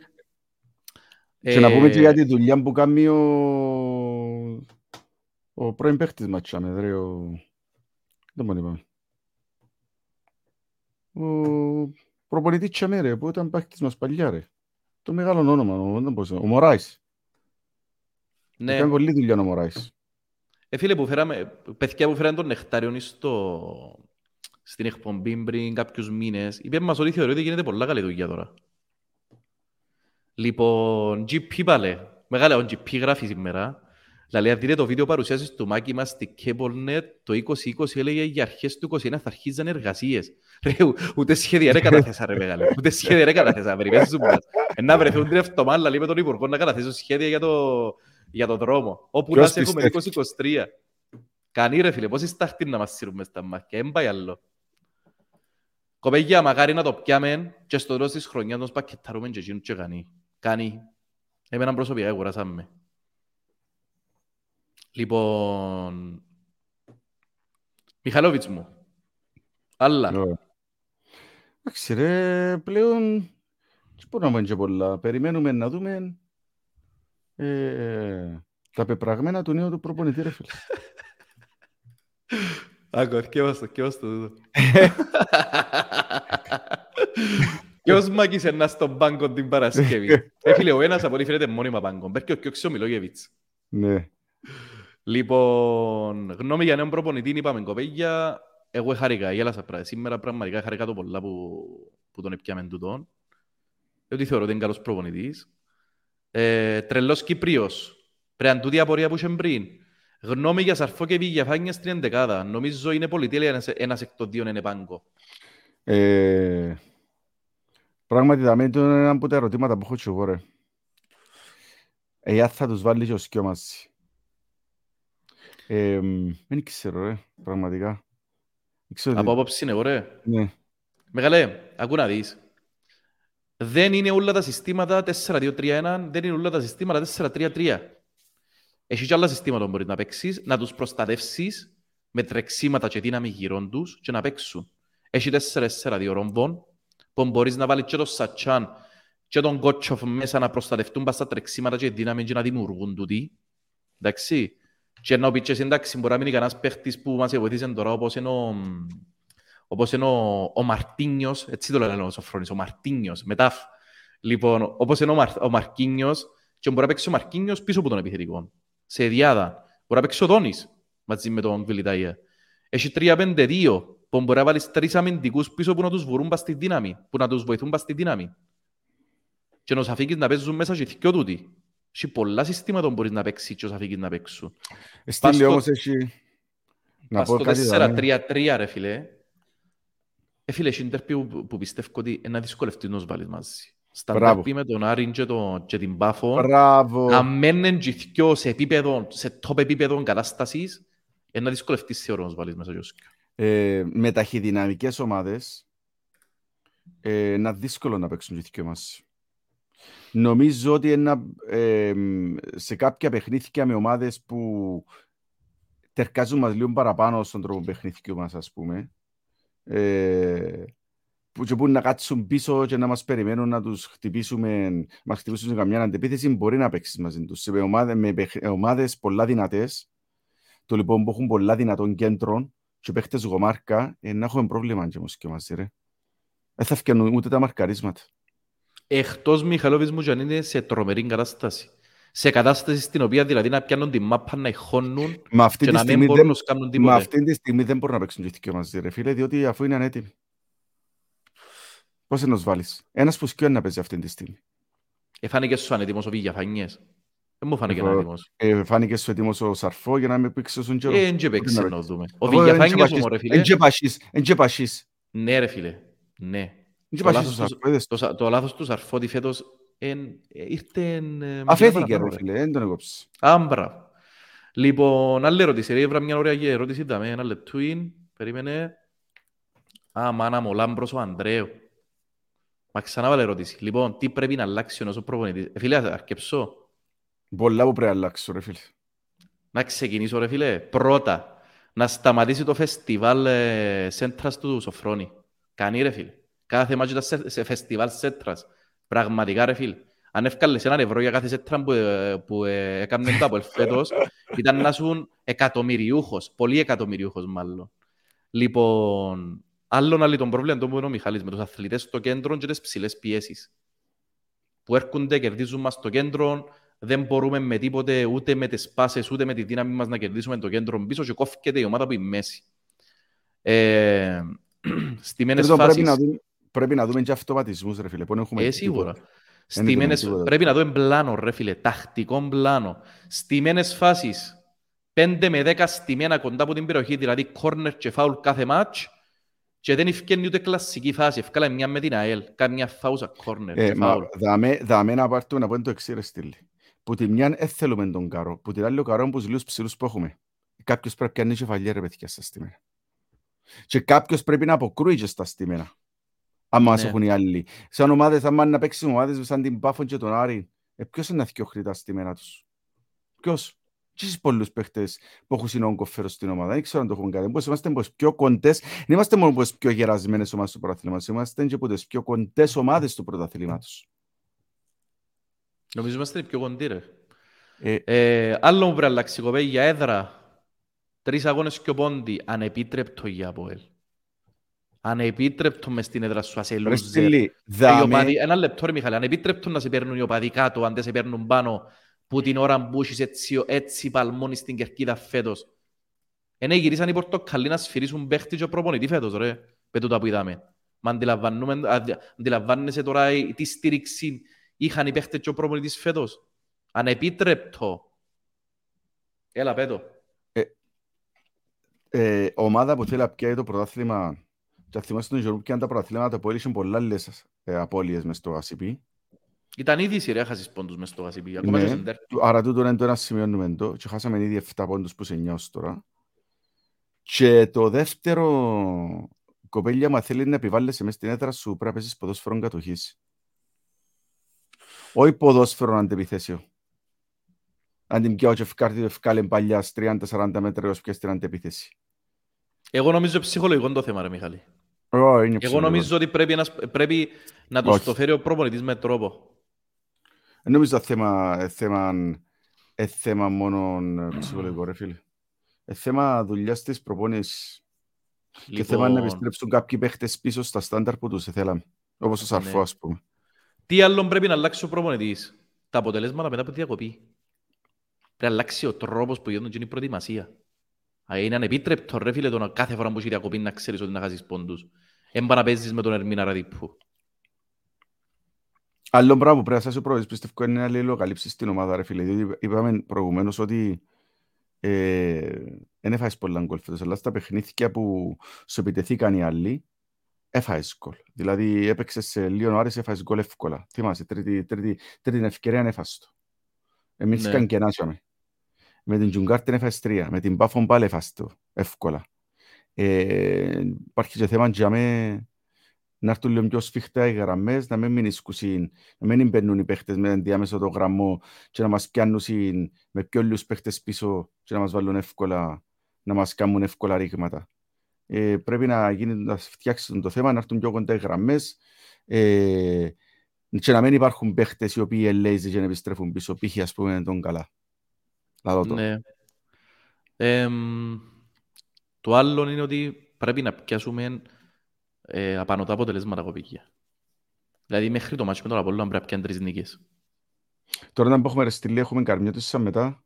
Και να πούμε και Ε, για τη δουλειά που κάνει ο, ο πρώην παίχτης μας, τσάμε, ρε, ο... Δεν μου είπαμε. Ο... Προπονητή τσάμε ρε, που ήταν παίχτης μας παλιά ρε. Το μεγάλο όνομα, ο, δεν πώς, ο Μωράης. Ναι. Έκανε πολλή δουλειά ο Μωράης. Ε, φίλε, που φέραμε, παιδιά που φέραμε τον Νεκτάριον στο... στην εκπομπή πριν κάποιους μήνες, είπε μας ότι θεωρεί ότι γίνεται πολλά καλή δουλειά τώρα. Λοιπόν, GP πάλε. Μεγάλα, ο GP γράφει σήμερα. Δηλαδή, αν δείτε το βίντεο παρουσίασης του Μάκη μας στη CableNet, το 2020 έλεγε για αρχές του 2021 θα αρχίζαν εργασίες. Ρε, ου- ούτε σχέδια ρε καταθέσα ρε μεγάλε. Ούτε σχέδια ρε καταθέσα. Περιμένεις σου μας. Ε, Να βρεθούν την εβδομάδα, λέει με τον Υπουργό να καταθέσουν σχέδια για το, για το δρόμο. Όπου να Ποιος σε έχουμε πιστεύει; 2023. Κανεί ρε φίλε, πόσοι στάχτη να μας σύρουν μες στα μάτια. Εν πάει άλλο. Κοπέγια, μακάρι να το πιάμε και στο τέλος της χρονιάς nos πακετάρουμε και εκείνους και κανεί. Κάνει. Εμένα προσωπικά κουράσαμε. Λοιπόν... Μιχαλόβιτς μου. Άλλα. Ωραία. Εντάξει ρε, πλέον δεν μπορούμε να πούμε και πολλά. Περιμένουμε να δούμε ε, τα πεπραγμένα του νέου του προπονητή ρε φίλε. Άκου, αρκεύαστο, αρκεύαστο τούτο. Ποιος <laughs> μάκησε να στον πάγκο την Παρασκευή. <laughs> Ε, φίλε, ο ένας από ό,τι φαίνεται μόνιμα πάγκο. Μπέρκει ο Κιόξης ο Μιλόγεβιτς. ναι. Λοιπόν, γνώμη για νέον προπονητή, είπαμε κοπέγια. Εγώ χάρηκα, γέλασα πράγμα. Σήμερα πραγματικά χάρηκα το πολλά που, που τον έπιαμε τούτον. Διότι θεωρώ ότι είναι καλός προπονητής. Ε, τρελός Κυπρίος. Πρέπει να τούτη η απορία που είχε πριν. Γνώμη για Σαρφό και Βηγιαφάνια στην εντεκάδα. Νομίζω είναι πολυτέλεια ένας, ένας εκ των δύο είναι πάγκο. Ε, πράγματι, θα μένει ένα από τα ερωτήματα που έχω και εγώ, ρε. Εάν θα τους βάλει και ο Σκιό μαζί. Ε, δεν ξέρω, ρε, πραγματικά. Δεν ξέρω τι- Από άποψη είναι ωραία. Ναι. Μεγάλε, ακού να δεις. Δεν είναι όλα τα συστήματα 4-2-3-1, δεν είναι όλα τα συστήματα 4-3-3. Έχει και άλλα συστήματα που μπορείς να παίξεις, να τους προστατεύσεις με τρεξίματα και δύναμη γύρω τους και να παίξουν. Έχει 4-4-2 ρομβών, που μπορείς να βάλεις και τον Σατσάν και τον Κότσοφ μέσα να προστατευτούν πας στα τρεξίματα και δύναμη και να δημιουργούν τούτοι. Εντάξει. Και να πεις και εσύ, εντάξει, μπορεί να μείνει κανένας παίχτης που μας βοηθήσει τώρα, όπως είναι ο, όπως είναι ο, ο Μαρτίνιος, έτσι το λένε ο Σοφρόνης, ο Μαρτίνιος, με τάφ. Λοιπόν, όπως είναι ο, Μαρ, ο Μαρκίνιος, και μπορεί να παίξει ο Μαρκίνιος πίσω από τον επιθετικό. Σε διάδα. Μπορεί να παίξει ο Δόνης, μαζί με τον Βιλιταΐα. Έχει 3-5-2, που μπορεί να βάλεις τρεις αμυντικούς πίσω που να τους βουρούν πας στη δύναμη, που να τους βοηθούν πας στη δύναμη. Και να τους αφήκεις να παίζουν μέσα και δυο τούτοι. Έχει πολλά συστήματα που μπορείς να παίξεις και να τους αφήκεις να παίξουν. Ε, Στείλει στο- όμως έχει... Να Πας πω στο κάτι δάμε. 4-3-3 ρε φίλε. Ε, φίλε, έχει τερπί που, που πιστεύω ότι είναι να δυσκολευτεί να τους βάλεις μαζί. Στα Μπράβο. τερπί με τον Άριν και, το, και την Πάφο, Μπράβο. αν μένουν και οι δυο σε επίπεδο, σε top επίπεδο κατάστασης, είναι να δυσκολευτείς θεωρώ να τους βάλεις μέσα και ως δυο. Ε, με ταχυδυναμικές ομάδες ε, είναι δύσκολο να παίξουν και οι δυο μαζί. Νομίζω ότι ένα, ε, σε κάποια παιχνίδια με ομάδες που τερκάζουν μας λίγο παραπάνω στον τρόπο παιχνίδιου μας, ας πούμε, ε, που, και που να κάτσουν πίσω και να μας περιμένουν να τους χτυπήσουμε, να μας χτυπήσουν σε καμιά αντεπίθεση, μπορεί να παίξεις μαζί τους. Σε ομάδες, με παιχ- ομάδες πολλά δυνατές, το λοιπόν που έχουν πολλά δυνατών κέντρων και παίχτες γομάρκα, ε, να έχουμε πρόβλημα και όμως και μαζί, ρε. Δεν θα φτιανούν ούτε τα μαρκαρίσματα. Εκτός Μιχαλόβης μου και αν είναι σε τρομερή κατάσταση. Σε κατάσταση στην οποία δηλαδή να πιάνουν τη μάπα, να ηχώνουν Με αυτή, και τη να μην στιγμή μπορούν δεν, να τους κάνουν με τίποτε. αυτή τη στιγμή δεν μπορούν να παίξουν και οι δυο μαζί, ρε φίλε, διότι αφού είναι ανέτοιμοι. Πώς θα τους βάλεις; Ένας που σκιώνει να παίζει αυτή τη στιγμή. Εφάνηκε σου ανέτοιμος ο Βηγιαφάνιες. Δεν μου φάνηκε Εγώ- ανέτοιμος. Ε, φάνηκε σου έτοιμος ο Σαρφό για να με πήξει στον καιρό. Ε, εν και παίξει να να δούμε. Ο Εγώ, εν Βηγιαφάνιες και όμως ρε πασίς, φίλε. Εν και πασίς, εν και πασίς. Ναι ρε φίλε. Ναι. Εν και Το πασίς λάθος ο του- Σαρφό, είδες. Το, σα- το λάθος τους Σαρφώτη φέτος εν, ε, ήρθε... εν, ε, με Αφέθηκε παραπάνω, ρε φίλε, δεν τον έκοψες. Άμπρα. Λοιπόν, άλλη ερώτηση. Ρε, έβρα μια ωραία ερώτηση. Δαμε ένα λεπτούιν. Περίμενε. Α, μάνα μου, ο Λάμπρος ο Ανδρέου. Μα ξανά βάλε ερώτηση. Λοιπόν, τι πρέπει να αλλάξει ο νέος ο προπονητής; Ε, φίλε, ας αρκεψώ. Πολλά που πρέπει να αλλάξω ρε φίλε. Να ξεκινήσω, ρε φίλε. Πρώτα, να σταματήσει το φεστιβάλ ε, Σέντρας του Σοφρόνη. Κάνει, ρε φίλε. Κάθε μάτσο ήταν σε, σε φεστιβάλ Σέντρας. Πραγματικά, ρε φίλε. Αν έφκαλες έναν ευρώ για κάθε Σέντρα που, ε, που ε, έκανε το από φέτος, ήταν να σου εκατομμυριούχος. Πολύ εκατομμυριούχος, μάλλον. Λοιπόν, Άλλον άλλη τον πρόβλημα το που είναι ο Μιχάλης με τους αθλητές στο κέντρο και τις ψηλές πιέσεις. Που έρχονται, κερδίζουν μας στο κέντρο, δεν μπορούμε με τίποτε, ούτε με τις πάσες, ούτε με τη δύναμη μας να κερδίσουμε το κέντρο πίσω και κόφηκεται η ομάδα που είναι μέση. Ε, στιμένες φάσεις... Πρέπει να, δούμε, πρέπει να δούμε και αυτοματισμούς, ρε φίλε. Που έχουμε ε, σίγουρα. Στιμένες, πρέπει να δούμε πλάνο, ρε φίλε, τακτικό πλάνο. Στιμένες φάσεις, 5 με 10 στιμένα κοντά από την περιοχή, δηλαδή κόρνερ και φάουλ κάθε μάτς, και δεν ευκαινεί ούτε κλασική φάση. Ευκάλα μια με την ΑΕΛ, κάνει μια φάουσα κόρνερ ε, και φάουλ. Δαμε να πάρουμε να πούμε το εξήρε στήλη. Που τη μια δεν θέλουμε τον καρό, που την άλλη ο καρό που ζηλούς ψηλούς που έχουμε. Κάποιος πρέπει να είναι κεφαλιά ρε παιδιά στα στιμένα. Και κάποιος πρέπει να αποκρούει και στα στιμένα. Αν μας ναι. έχουν οι άλλοι. Σαν ομάδες, αν να παίξουν ομάδες σαν την Πάφον και τον Άρη, ε, ποιος είναι να θυκιοχρεί τα στιμένα τους; Ποιος; Και στις πολλούς παίχτες που έχουν συνόγκο φέρω στην ομάδα. Δεν ξέρω αν το έχουν κάνει. Πώς είμαστε πως πιο κοντές. Δεν είμαστε μόνο πως πιο γερασμένες ομάδες του πρωταθλήματος. Είμαστε και από τις πιο κοντές ομάδες τους πρωταθλήματος. Νομίζω είμαστε πιο κοντοί ρε. Ε, ε, άλλο μου πρέπει να αλλάξει κοπέ για έδρα. Τρεις αγώνες και ο πόντι. Ανεπίτρεπτο για Αποέλ. Ανεπίτρεπτο μες στην έδρα σου ασελούζε. Ε, ένα λεπτό ρε Μιχάλη. Ανεπίτρεπτο να σε παίρνουν οι οπαδοί κάτω αν δεν σε παίρνουν πάνω που την ώρα που έχεις έτσι, έτσι παλμόνι στην κερκίδα φέτος. Ενέ γυρίσαν οι πορτοκαλί να σφυρίσουν παίχτη και προπονητή φέτος, ρε, με τούτα που είδαμε. Μα αντιλαμβάνεσαι τώρα τι στήριξη είχαν οι παίχτες και ο προπονητής φέτος; Ανεπίτρεπτο. Έλα, πέτω. Ε, ε, ομάδα που θέλει να πιάει το πρωτάθλημα και θυμάστε τον Γιώργο και τα πρωταθλήματα που έλυσαν πολλά λες ε, απώλειες μες στο ACP. Ήταν ήδη η σειρά χάσεις πόντους μες στο Γασιπί. Ναι, άρα τούτο είναι το ένα σημείο το και χάσαμε ήδη 7 πόντους που σε νιώσω τώρα. Και το δεύτερο κοπέλια μα θέλεις να επιβάλλεσαι μέσα στην έδρα σου πρέπει να παίζεις ποδόσφαιρο κατοχής. Όχι ποδόσφαιρο αντεπιθέσιο. Αν την πιάω και ευκάρτη το ευκάλε παλιά 30-40 μέτρα έως πιέσει την αντεπιθέση. Εγώ νομίζω ψυχολογικό το θέμα ρε Μιχάλη. Εγώ νομίζω ότι πρέπει, ένας, πρέπει να το το φέρει ο προπονητής με τρόπο. Δεν νομίζω θέμα, ε, θέμα, ε, θέμα μόνο ε, ψυχολογικό, ρε φίλε. Ε, θέμα δουλειάς της προπόνησης. Λοιπόν... Και θέμα να επιστρέψουν κάποιοι παίχτες πίσω στα στάνταρ που τους θέλαμε. Όπως ο ναι. Σαρφό, ας πούμε. Τι άλλο πρέπει να αλλάξει ο προπονητής; Τα αποτελέσματα μετά από τη διακοπή. Πρέπει να αλλάξει ο τρόπος που γίνονται η προετοιμασία. Είναι ανεπίτρεπτο ρε φίλε το κάθε φορά που έχεις διακοπή να ξέρεις ότι να χάσεις πόντους. Έμπα να παίζεις με τον Ερμίνα Ραδίπου. Άλλο πράγμα που πρέπει να σας πρόεδρος πιστεύω είναι να λιλοκαλύψεις την ομάδα ρε φίλε. Διότι είπαμε προηγουμένως ότι δεν ε, έφαγες πολλά γκολ φέτος, αλλά στα παιχνίδια που σου επιτεθήκαν οι άλλοι έφαγες γκολ. Δηλαδή έπαιξες σε λίγο ώρες έφαγες γκολ εύκολα. Θυμάσαι, τρίτη, τρίτη, τρίτη ευκαιρία έφαγες το. Εμείς ναι. είχαν και ενάσιαμε. Με την Τζουγκάρτ έφαγες τρία, με την Πάφον πάλι έφαγες το εύκολα. Ε, υπάρχει και θέμα για με να έρθουν λίγο πιο σφιχτά οι γραμμές, να μην μείνεις σκουσίν, να μην μπαίνουν οι παίχτες με ενδιάμεσο το γραμμό και να μας πιάνουν με πιο λίγους παίχτες πίσω και να μας βάλουν εύκολα, να μας κάνουν εύκολα ρήγματα. Ε, πρέπει να, γίνει, να φτιάξουν το θέμα, να έρθουν πιο κοντά οι γραμμές ε, και να μην υπάρχουν παίχτες οι οποίοι ελέγχουν και να επιστρέφουν πίσω, π.χ. ας πούμε τον καλά. Να το. Ναι. Ε, το άλλο είναι ότι πρέπει να πιάσουμε ε, απανωτά αποτελέσματα κοπήκια. Δηλαδή μέχρι το μάτσο με τον Απόλλωνα πρέπει να πιάνε τρεις νίκες. Τώρα να έχουμε ρεστιλή, έχουμε καρμιώτες σαν μετά.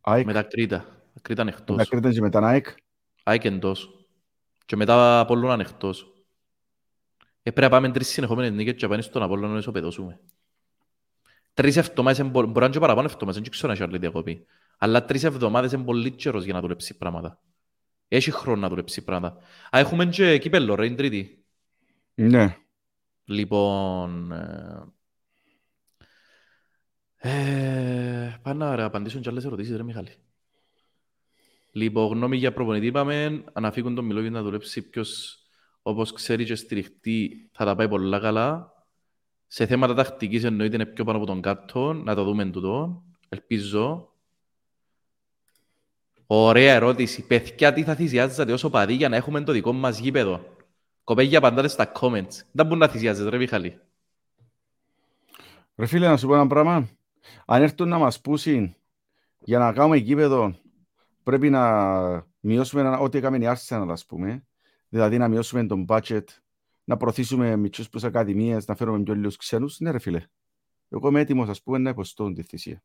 ΑΕΚ. Μετά Κρήτα. Κρήτα είναι εκτός. Μετά Κρήτα και μετά ΑΕΚ. ΑΕΚ εντός. Και μετά Απόλλωνα είναι εκτός. Ε, πρέπει να πάμε τρεις συνεχόμενες νίκες και να πάμε στον Απόλλωνα να ισοπεδώσουμε. Τρεις εβδομάδες, μπορεί να είναι και παραπάνω εβδομάδες, δεν ξέρω να έχει άλλη διακοπή. Αλλά τρεις εβδομάδες είναι πολύ καιρός για να δουλέψει πράγματα. Έχει χρόνο να δουλέψει πράγματα. Α, έχουμε και κύπελλο, ρε, είναι τρίτη. Ναι. Λοιπόν... Ε, ε, πάνε να απαντήσουν και άλλες ερωτήσεις, ρε Μιχάλη. Λοιπόν, γνώμη για προπονητή είπαμε, αναφύγουν τον Μιλόγιο να δουλέψει ποιος, όπως ξέρει και στηριχτεί, θα τα πάει πολλά καλά. Σε θέματα τακτικής εννοείται είναι πιο πάνω από τον κάτω, να το δούμε τούτο. Ελπίζω. Ωραία ερώτηση. Παιδιά, τι θα θυσιάζετε όσο παδί για να έχουμε το δικό μας γήπεδο; Κοπέγια απαντάτε στα comments. Δεν μπορεί να θυσιάζετε, ρε Μιχαλή. Ρε φίλε, να σου πω ένα πράγμα. Αν έρθουν να μας πούσουν για να κάνουμε γήπεδο, πρέπει να μειώσουμε ό,τι έκαμε η Arsenal, ας πούμε. Δηλαδή να μειώσουμε τον budget, να προωθήσουμε μητσούς προς ακαδημίες, να φέρουμε πιο λίγους ξένους. Ναι ρε φίλε. Εγώ είμαι έτοιμος ας πούμε να υποστώ τη θυσία.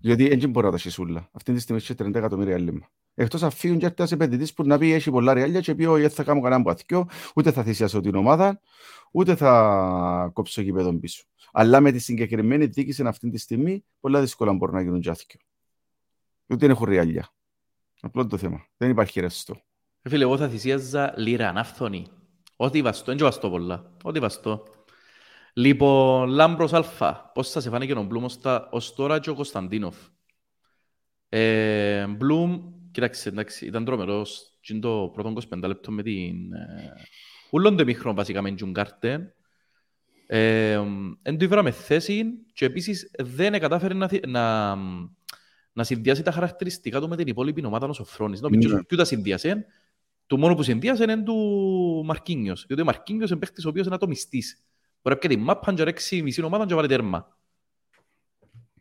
Γιατί έτσι μπορεί να τα σισούλα. Αυτή τη στιγμή έχει 30 εκατομμύρια έλλειμμα. Εκτός αφήνουν και ένας επενδυτής που να πει έχει πολλά ρεάλια και πει όχι θα κάνω κανένα παθιό, ούτε θα θυσιάσω την ομάδα, ούτε θα κόψω γήπεδο πίσω. Αλλά με τη συγκεκριμένη διοίκηση αυτή τη στιγμή, πολλά δύσκολα μπορεί να γίνουν τζάθικιο. Ούτε έχουν ρεάλια. Απλό το θέμα. Δεν υπάρχει ρευστό. Φίλε, εγώ θα θυσίαζα λίρα, ανάφθονη. Ό,τι βαστό, δεν βαστό πολλά. Ό,τι βαστό. Λοιπόν, Λάμπρος Αλφα, πώς θα σε φάνηκε ο Μπλουμ ως τώρα και ο Κωνσταντίνοφ. Ε, Μπλουμ, κοιτάξτε, εντάξει, ήταν τρομερός και το πρώτο 25 λεπτό με την... Ε, ούλον το εμίχρονο βασικά με την κάρτε. Ε, εν του ήβραμε θέση και επίσης δεν κατάφερε να, να, να συνδυάσει τα χαρακτηριστικά του με την υπόλοιπη ομάδα ο Σοφρόνης. Νομίζω ότι τα συνδυάσε. Το μόνο που συνδυάσε είναι του Μαρκίνιος. Διότι ο Μαρκίνιος είναι παίχτης ο οποίος είναι ατομιστής. Μπορεί να πει τη μάπα και ρέξει μισή ομάδα και βάλει τέρμα.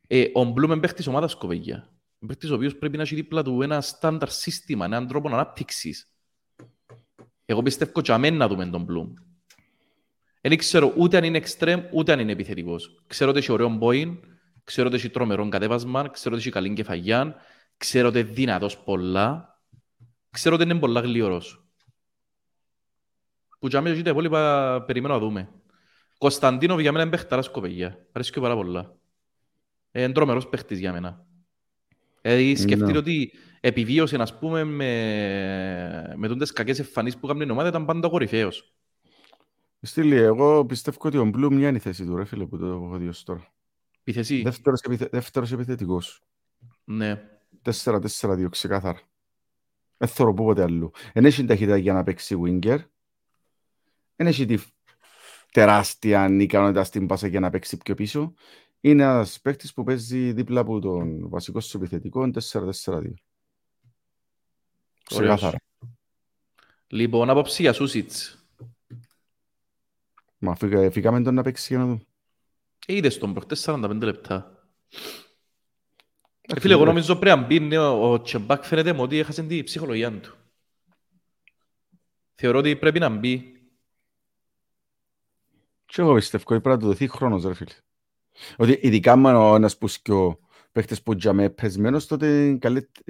Ε, ο Μπλουμ είναι παίχτης ομάδας κοβεγιά. Παίχτης ο οποίος πρέπει να έχει δίπλα του ένα στάνταρ σύστημα, έναν τρόπο ανάπτυξης. Εγώ πιστεύω και αμέν να δούμε τον Μπλουμ. Δεν ξέρω ούτε αν είναι εξτρέμ, ούτε αν είναι επιθετικός. Ξέρω ότι έχει ωραίο μπόιν, ξέρω ότι έχει τρομερό κατέβασμα, ξέρω ότι έχει καλή κεφαγιά, ξέρω ότι είναι δυνατός πολλά, ξέρω ότι είναι πολλά γλυωρός. Που για μένα τα υπόλοιπα περιμένω να δούμε. Κωνσταντίνο για μένα είναι παιχταράς κοπεγιά. Αρέσει και πάρα πολλά. Ε, είναι τρομερός παίχτης για μένα. Δηλαδή σκεφτείτε ότι επιβίωσε, ας πούμε, με, με τούντες κακές εμφανίσεις που έκαναν η ομάδα, ήταν πάντα κορυφαίος. Στήλη, εγώ πιστεύω ότι ο Μπλουμ μια είναι η θέση του, ρε φίλε, που το έχω δει ως τώρα. Η θέση. Δεύτερος, επιθε... Δεύτερος επιθετικός. Ναι. 4-4-2, ξεκάθαρα. Δεν θέλω πω ποτέ αλλού. Δεν έχει ταχύτητα για να παίξει winger. Δεν έχει τη τεράστια ικανότητα στην πάσα για να παίξει πιο πίσω. Είναι ένας παίκτης που παίζει δίπλα από τον βασικό σου επιθετικό 4-4-2. Ξεκάθαρα. Λοιπόν, απόψη για Σούσιτς. Μα φύγαμε τον να παίξει για να δούμε. Είδες τον προχτές 45 λεπτά. Ε, φίλε, εγώ νομίζω πρέπει να μπει ναι, ο Τσεμπάκ φαίνεται μου ότι έχασε την ψυχολογία του. Θεωρώ ότι πρέπει να μπει και εγώ πιστεύω ότι πρέπει να του δοθεί χρόνος, ρε φίλε. Ότι ειδικά με ο ένας που σκιο παίχτες που για με πεσμένος, τότε η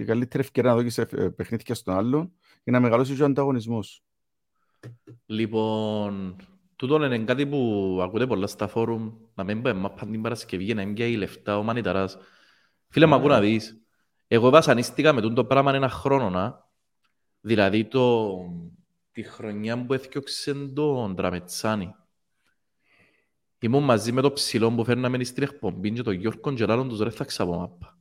καλύτερη ευκαιρία να δώσεις παιχνίδια στον άλλον για να μεγαλώσει ο ανταγωνισμός. Λοιπόν, τούτο είναι κάτι που ακούτε πολλά στα φόρουμ, να μην πάμε μάπαν την Παρασκευή, να μην πιάει λεφτά ο Μανιταράς. Φίλε, μου ακού να δεις. Εγώ βασανίστηκα με το πράγμα ένα χρόνο, να. δηλαδή το... τη χρονιά που έφτιαξε τον Τραμετσάνη. Ήμουν μαζί με το ψηλό που φέρναμε στην εκπομπή και τον Γιώργο και λάλλον τους ρε θα ξαπώ μάπα.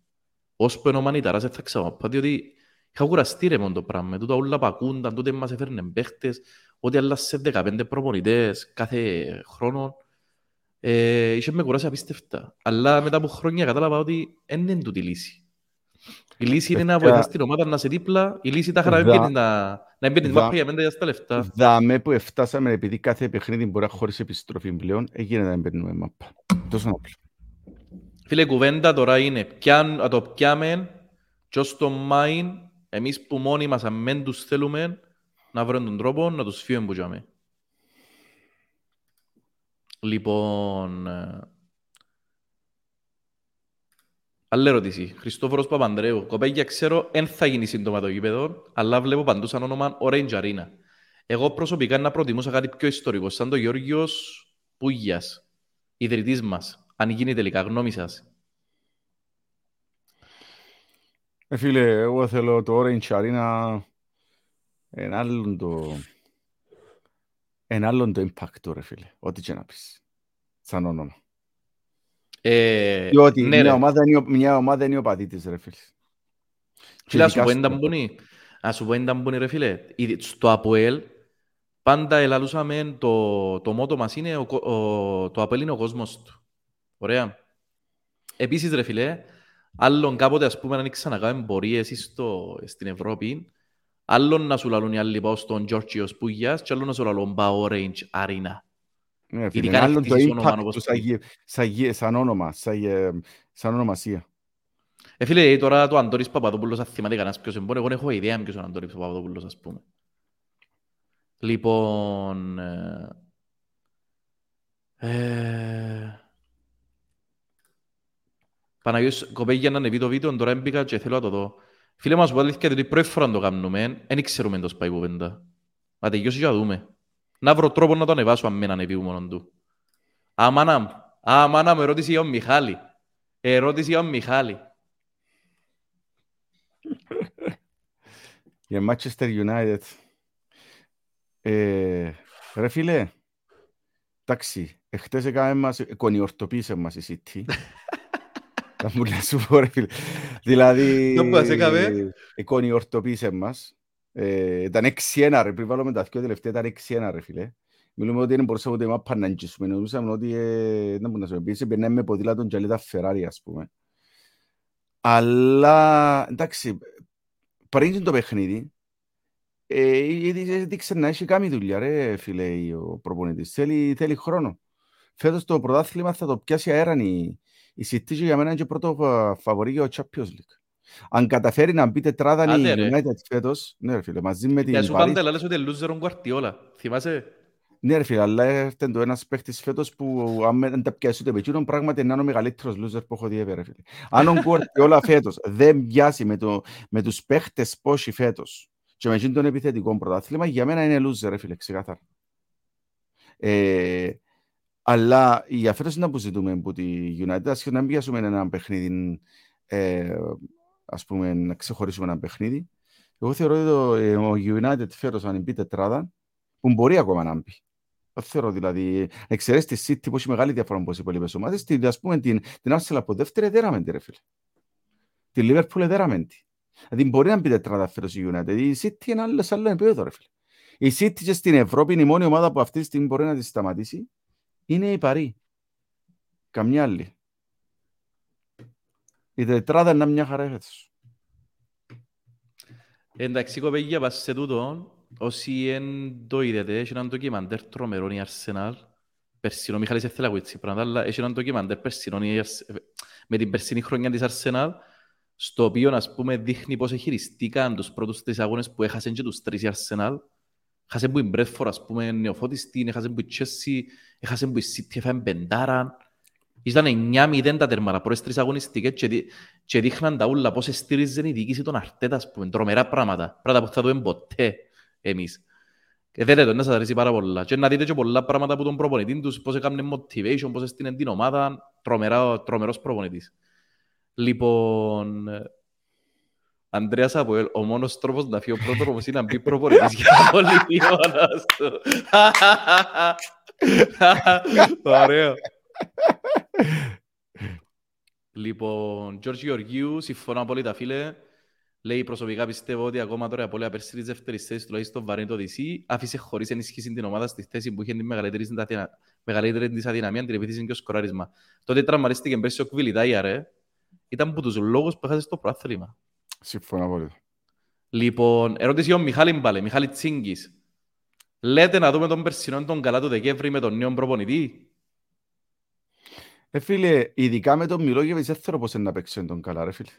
Ως που είναι ο Μανιταράς θα ξαπώ μάπα, διότι είχα κουραστεί ρε μόνο το πράγμα. Τούτα όλα που ακούνταν, τότε μας έφερνε παίχτες, ότι άλλασε 15 προπονητές κάθε χρόνο. Ε, είχε με κουράσει απίστευτα. Αλλά μετά από χρόνια κατάλαβα ότι δεν είναι τούτη λύση. Η λύση είναι να βοηθάς την ομάδα να σε δίπλα. Η λύση τα χαρά να, να εμπίνει την μάπα για μέντα για στα λεφτά. Δάμε που εφτάσαμε επειδή κάθε παιχνίδι μπορεί να χωρίς επιστροφή πλέον, έγινε να εμπίνουμε μάπα. Τόσο απλό. Φίλε, κουβέντα τώρα είναι να το πιάμε και ως το μάιν, εμείς που μόνοι μας αν δεν τους θέλουμε, να βρουν τον τρόπο να τους φύγουν που πιάμε. Λοιπόν, ε, Άλλη ερώτηση. Χριστόφορος Παπανδρέου. Κοπέγια ξέρω, δεν θα γίνει σύντομα το γήπεδο, αλλά βλέπω παντού σαν όνομα Orange Arena. Εγώ προσωπικά να προτιμούσα κάτι πιο ιστορικό, σαν το Γιώργιος Πούγιας, ιδρυτής μας. Αν γίνει τελικά, γνώμη σας. Ε, φίλε, εγώ θέλω το Orange Arena ένα άλλον το... Ένα άλλον το impact, ρε φίλε. Ό,τι και να πεις. Σαν όνομα. Ε, Διότι ναι, μια, ομάδα είναι, μια ομάδα είναι ο πατήτης, ρε φίλε. Φίλε, ας σου πω ήταν πούνη. Ας σου πω ήταν πούνη, ρε φίλε. Στο ΑΠΟΕΛ, πάντα ελαλούσαμε το, το μότο μας είναι ο, ο, το ΑΠΟΕΛ είναι ο κόσμος του. Ωραία. Επίσης, ρε φίλε, άλλον κάποτε, ας πούμε, αν ξανακάμε πορείες στο, στην Ευρώπη, άλλον να σου λαλούν οι άλλοι πάω στον Γιώργιος Πούγιας και άλλον να σου λαλούν πάω Orange Arena. Ναι, Ειδικά άλλο το impact του σαν όνομα, σαν ονομασία. Ε, φίλε, τώρα το Αντώνης Παπαδόπουλος, αν θυμάται κανένας ποιος εμπόρε, εγώ έχω ιδέα ποιος είναι ο Αντώνης Παπαδόπουλος, ας πούμε. Λοιπόν... Ε, ε, Παναγιώς, κοπέγια να ανεβεί το βίντεο, τώρα έμπηκα και θέλω να το δω. Φίλε μας, που αλήθεια, ότι πρώτη φορά το κάνουμε, δεν ξέρουμε το σπάει κουβέντα. Να τελειώσει και να δούμε. Να βρω τρόπο να το ανεβάσω αν μην ανεβεί μόνο του. Αμάνα μου, αμάνα μου, ερώτηση για τον Μιχάλη. Ερώτηση για τον Μιχάλη. Για Manchester United. Ε, ρε φίλε, εντάξει, εχθές έκαμε μας, κονιορτοποίησε μας η City. <laughs> Θα μου λες σου πω ρε φίλε. Δηλαδή, κονιορτοποίησε μας. Ε, ήταν 6-1 ρε, πριν βάλουμε τα δυο τελευταία ήταν 6-1 ρε φίλε. Μιλούμε ότι δεν μπορούσαμε ούτε μάπα να αγγίσουμε. Νομίζαμε ότι ε, δεν μπορούμε να σου πείσει, περνάμε με ποδήλατον και αλήτα Φεράρι ας πούμε. Αλλά εντάξει, πριν το παιχνίδι, ε, δείξε να έχει κάνει δουλειά ρε φίλε ο προπονητής. Θέλει, θέλει χρόνο. Φέτος το πρωτάθλημα θα το πιάσει αέραν η, η City για μένα είναι και πρώτο φαβορή για το Champions League. Αν καταφέρει να μπει τετράδα η United φέτος, ναι ρε φίλε, μαζί με την Για σου πάντα λες ότι λούζερον Guardiola, θυμάσαι; Ναι ρε φίλε, αλλά έρθει το ένας παίχτης φέτος που αν δεν τα πιάσει ούτε με εκείνον πράγματι είναι ο μεγαλύτερος λούζερ που έχω δει ρε φίλε. Αν ο Guardiola <laughs> φέτος δεν πιάσει με, το, με τους παίχτες πόσοι φέτος και με εκείνον τον επιθετικό πρωτάθλημα, για μένα είναι λούζερ ρε φίλε, ξεκάθαρα. Ε, αλλά για φέτος είναι που ζητούμε από τη United, ας να μην πιάσουμε ένα παιχνίδι, ε, ας πούμε, να ξεχωρίσουμε ένα παιχνίδι. Εγώ θεωρώ ότι το, ε, ο United φέτος αν μπει τετράδα, που μπορεί ακόμα να μπει. Δεν θεωρώ δηλαδή, εξαιρέσεις της City που έχει μεγάλη διαφορά από τις υπόλοιπες ομάδες, την, ας πούμε την, την Arsenal από δεύτερη δέραμε τη ρε φίλε. Τη Liverpool δέραμε τη. Δηλαδή μπορεί να μπει τετράδα φέτος η United. Η City είναι άλλο, άλλο επίπεδο ρε φίλε. Η City και στην Ευρώπη είναι η μόνη ομάδα που αυτή τη στιγμή μπορεί να τη σταματήσει είναι η Παρή. Καμιά άλλη. Η τετράδα είναι μια χαρά έφετος. Εντάξει, κοπέγια, πας σε τούτο, όσοι δεν το είδατε, έχει έναν ντοκιμαντέρ τρομερό η Αρσενάλ. Περσινό, Μιχάλης έθελα εγώ έτσι πράγματα, αλλά έχει έναν ντοκιμαντέρ περσινό με την περσινή χρονιά της Αρσενάλ, στο οποίο, ας πούμε, δείχνει πώς χειριστήκαν τους πρώτους τρεις αγώνες που έχασαν και τους τρεις η Αρσενάλ. Έχασε που η Μπρέτφορ, ας πούμε, νεοφώτιστη, έχασε που η Chelsea, έχασε που η City, έφαγε πεντάρα. Ήταν 9-0 τα τερμάρα, πρώτες τρεις αγωνιστικές και, δι... και δείχναν τα ούλα πώς στήριζε η διοίκηση των Αρτέτας, ας πούμε, τρομερά πράγματα. Πράγματα που θα δούμε ποτέ εμείς. Και θέλετε το, να σας αρέσει πάρα πολλά. Και να δείτε και πολλά πράγματα από τον προπονητή τους, πώς έκανε motivation, πώς έστεινε την ομάδα, τρομερά, τρομερός προπονητής. Λοιπόν, Ανδρέας Αποέλ, ο μόνος τρόπος να φύγει ο πρώτος τρόπος είναι να μπει προπονητής για να πολύ μόνος του. <laughs> Ωραίο. Λοιπόν, Γιώργη Γεωργίου, συμφωνώ απόλυτα φίλε. Λέει προσωπικά πιστεύω ότι ακόμα τώρα από λέει πέρσι της δεύτερης θέσης τουλάχιστον βαρύνει το DC άφησε χωρίς ενίσχυση την ομάδα στη θέση που είχε την μεγαλύτερη, μεγαλύτερη της αδυναμία, την επίθεση και ο σκοράρισμα. Τότε τραυματίστηκε πέρσι ο Κβιλιτάια ρε. Ήταν από τους λόγους που έχασες στο πρόθλημα. Συμφωνώ πολύ. Λοιπόν, ερώτηση ο Μιχάλη Μπάλε, Μιχάλη Τσίγκης. Λέτε να δούμε τον περσινό τον καλά του Δεκέμβρη με τον νέο προπονητή; Ε, φίλε, ειδικά με τον Μιλόγεβιτς δεν θέλω πώς είναι να παίξει τον καλά, ρε φίλε.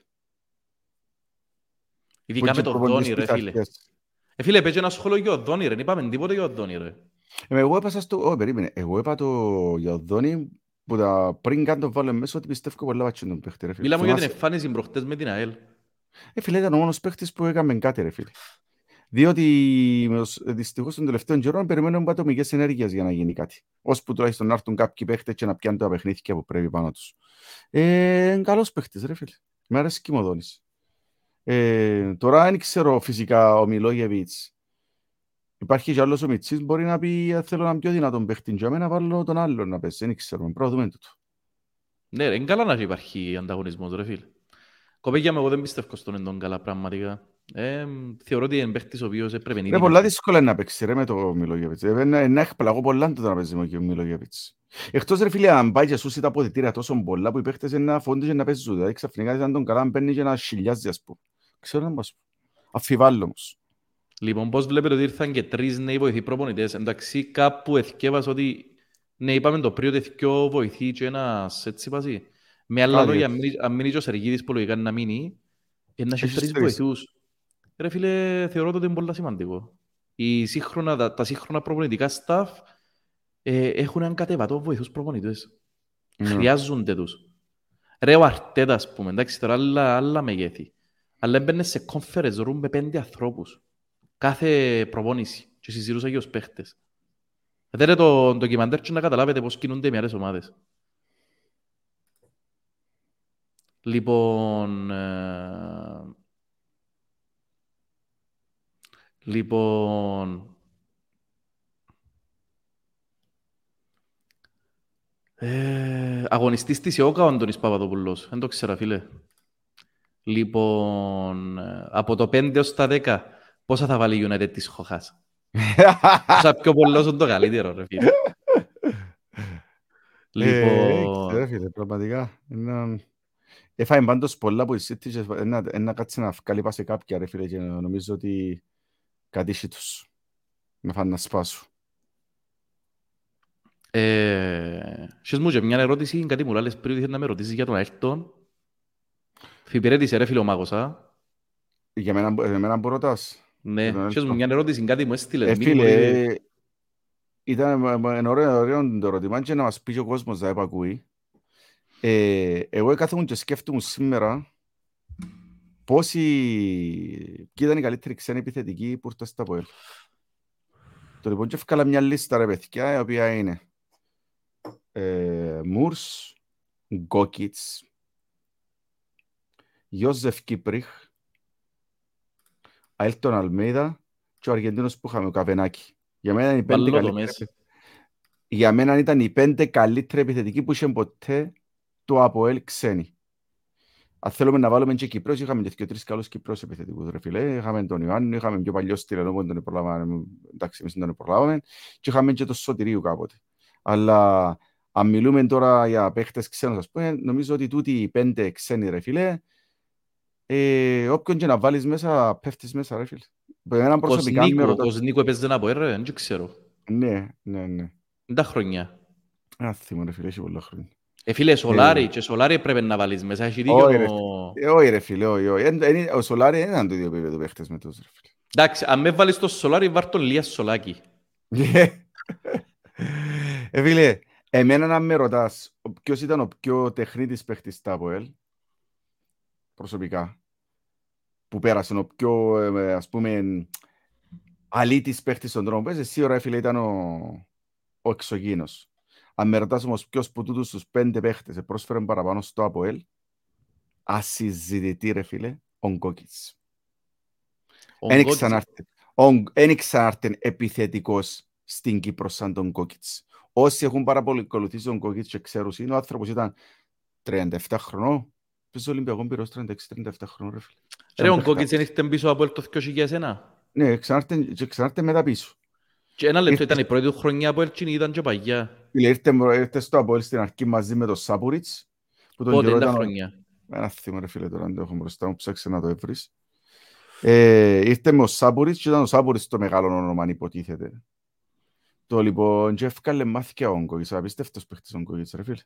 Ειδικά με τον Δόνι, ρε φίλε. Ε, φίλε, παίζει ένα σχόλιο για τον Δόνι, ρε. Δεν είπαμε τίποτα για τον Δόνι, ρε. Ε, εγώ έπασα στο... Ω, περίμενε. Εγώ είπα το για τον Δόνι που τα πριν καν το βάλω μέσα ότι πιστεύω πολλά βάτσιν τον παίχτη, ρε φίλε. Μιλάμε για την εμφάνιση προχτές με την ΑΕΛ. Ε, φίλε, ήταν ο μόνος παίχτης που έκαμε κάτι, ρε φίλε. Διότι δυστυχώς τον τελευταίο καιρό περιμένουμε ατομικέ ενέργειες για να γίνει κάτι. Ώσπου τουλάχιστον να έρθουν κάποιοι παίχτε και να πιάνουν τα παιχνίδια που πρέπει πάνω τους. Ε, Καλός παίχτη, ρε φίλε. Με αρέσει και μου ε, Τώρα δεν ξέρω φυσικά ο Μιλόγεβιτς. Υπάρχει κι άλλος ο Μιτσί, μπορεί να πει θέλω να πιο δυνατόν παίχτη. Για μένα βάλω τον άλλον να πέσει. Δεν ξέρω. Πρώτο τούτο. Ναι, ρε, είναι καλά να υπάρχει ανταγωνισμός, ρε φίλε. Κοπέγια με εγώ δεν πιστεύω στον εντόν καλά πραγματικά. Ε, θεωρώ ότι είναι παίχτης ο οποίος πρέπει να είναι. Είναι πολλά δύσκολα να παίξει ρε με το Μιλόγεβιτς. Ε, να, να έχει πλαγώ πολλά το να παίζει με το Μιλόγεβιτς. Εκτός ρε φίλε, αν πάει και σούσει τα αποδητήρια τόσο πολλά που οι παίχτες είναι να φόντουν και να παίζουν. Δηλαδή ξαφνικά ήταν τον καλά, μπαίνει και να χιλιάζει ας πούμε. Ξέρω να πω. Αφιβάλλω όμως. Λοιπόν, πώς βλέπετε ότι ήρθαν και τρεις νέοι βοηθοί προπονητές; Εντάξει, κάπου εθιέβασα ότι ναι, είπαμε το πριν ότι δυο βοηθοί και ένας έτσι πασί. Με άλλα λόγια, αν μείνει και ο Σεργίδης που λογικά να μείνει, είναι να έχει τρεις βοηθούς. Ρε φίλε, θεωρώ ότι είναι πολύ σημαντικό. οι σύγχρονα, τα, τα σύγχρονα προπονητικά staff ε, έχουν έναν κατεβατό βοηθούς προπονητές. Ναι. Χρειάζονται τους. Ρε ο Αρτέτας, ας πούμε, εντάξει, τώρα άλλα, άλλα μεγέθη. Αλλά έμπαινε σε conference room με πέντε ανθρώπους. Κάθε προπόνηση. Και συζητούσα και ως παίχτες. Δείτε το ντοκιμαντέρ και να καταλάβετε πώς κινούνται οι άλλες ομάδες. Λοιπόν... Ε... Λοιπόν... Ε, αγωνιστής της ΙΟΚΑ ο Αντώνης Παπαδοπουλός. Δεν το ξέρα, φίλε. Λοιπόν, ε, από το 5 έως τα 10, πόσα θα βάλει η United της Χοχάς; <laughs> Πόσα πιο πολλός είναι το καλύτερο, ρε φίλε. Λοιπόν... Ε, φίλε, πραγματικά. Έφαγε πάντως πολλά που η City να κάτσει να βγάλει πάση κάποια, ρε φίλε, και νομίζω ότι κάτι τους. Με φάνε να σπάσουν. Ε, μου και μια ερώτηση, κάτι μου λάλες πριν να με ρωτήσεις για τον Αέλτον. Φιπηρέτησε ρε φίλε ο Μάγος, α. Για μένα, για μένα που ρωτάς. Ναι, σες μου μια ερώτηση, κάτι μου έστειλε. Ε, φίλε, ήταν ωραίο, ωραίο το ερώτημα και να μας πει ο κόσμος να επακούει. Ε, εγώ κάθομαι και σκέφτομαι σήμερα πόσοι, ποιοι ήταν οι καλύτεροι ξένοι επιθετικοί που ήρθαν στα ΠΟΕΛ. Το λοιπόν και έφκαλα μια λίστα ρε παιδιά, η οποία είναι ε, Μούρς, Γκόκιτς, Ιώσεφ Κύπριχ, Αέλτον Αλμέιδα και ο Αργεντίνος που είχαμε, ο Καβενάκη. Για μένα, οι πέντε καλύτεροι, για μένα ήταν οι πέντε καλύτεροι επιθετικοί που είχε ποτέ το ΑΠΟΕΛ ξένοι. Αν θέλουμε να βάλουμε και Κυπρός, είχαμε και τρεις καλούς Κυπρός επιθετικούς, ρε φίλε. Είχαμε τον Ιωάννη, είχαμε πιο παλιό στυλ, που τον προλάβαμε, εντάξει, εμείς τον προλάβαμε, και είχαμε και το Σωτηρίου κάποτε. Αλλά αν μιλούμε τώρα για παίχτες ξένους, ας πούμε, νομίζω ότι τούτοι οι πέντε ξένοι, ρε φίλε, ε, όποιον και να βάλεις μέσα, πέφτεις μέσα, ρε φίλε. Εμένα προσωπικά με ρωτάς... Ως Νίκο έπαιζε να πω, ρε, δεν ξέρω. Ναι, ναι, ναι. Τα χρόνια. Α, θυμώ, ρε φίλε, έχει πολλά χρόνια. Ε, φίλε, Σολάρι, και Σολάρι πρέπει να βάλεις μέσα, έχει δίκιο. Όχι, ρε φίλε, όχι, όχι. Ο Σολάρι δεν ήταν το ίδιο επίπεδο παίχτες με τους, ρε φίλε. Εντάξει, αν με βάλεις το Σολάρι, βάρ' τον Λίας Σολάκη. Ε, φίλε, εμένα να με ρωτάς, ποιος ήταν ο πιο τεχνίτης παίχτης στα ΑΠΟΕΛ, προσωπικά, που πέρασε ο πιο, ε, ας πούμε, αλήτης παίχτης στον τρόπο, εσύ ώρα, φίλε, ήταν ο, ο εξωγήινος. Αν με ρωτάς όμως ποιος που τούτους τους πέντε παίχτες πρόσφεραν παραπάνω στο ΑΠΟΕΛ, ασυζητητή ρε φίλε, ο Γκόκιτς. Εν ξανάρτην επιθετικός στην Κύπρο σαν τον Γκόκιτς. Όσοι έχουν παρακολουθήσει τον Γκόκιτς και ξέρουν, είναι ο άνθρωπος ήταν 37 χρονών, Πες ο Ολυμπιακό πήρος 36-37 χρονών ρε φίλε. Ρε ο Γκόκιτς δεν ήρθε πίσω από το 2001. Ναι, ξανάρτε μετά πίσω. Και ένα λεπτό ήταν η πρώτη του χρονιά που έλτσιν ήταν και παγιά. Ήρθε στο Απόελ στην αρχή μαζί με τον Σάπουριτς. Πότε είναι τα χρονιά. Ένα θύμα ρε φίλε τώρα, αν το έχω μπροστά μου, ψάξε να το έβρεις. Ε, ήρθε με ο Σάπουριτς και ήταν ο Σάπουριτς το μεγάλο όνομα, αν υποτίθεται. Το λοιπόν, και έφκαλε μάθηκε ο Όγκογης, απίστευτος παίχτης ο Όγκογης, ρε φίλε.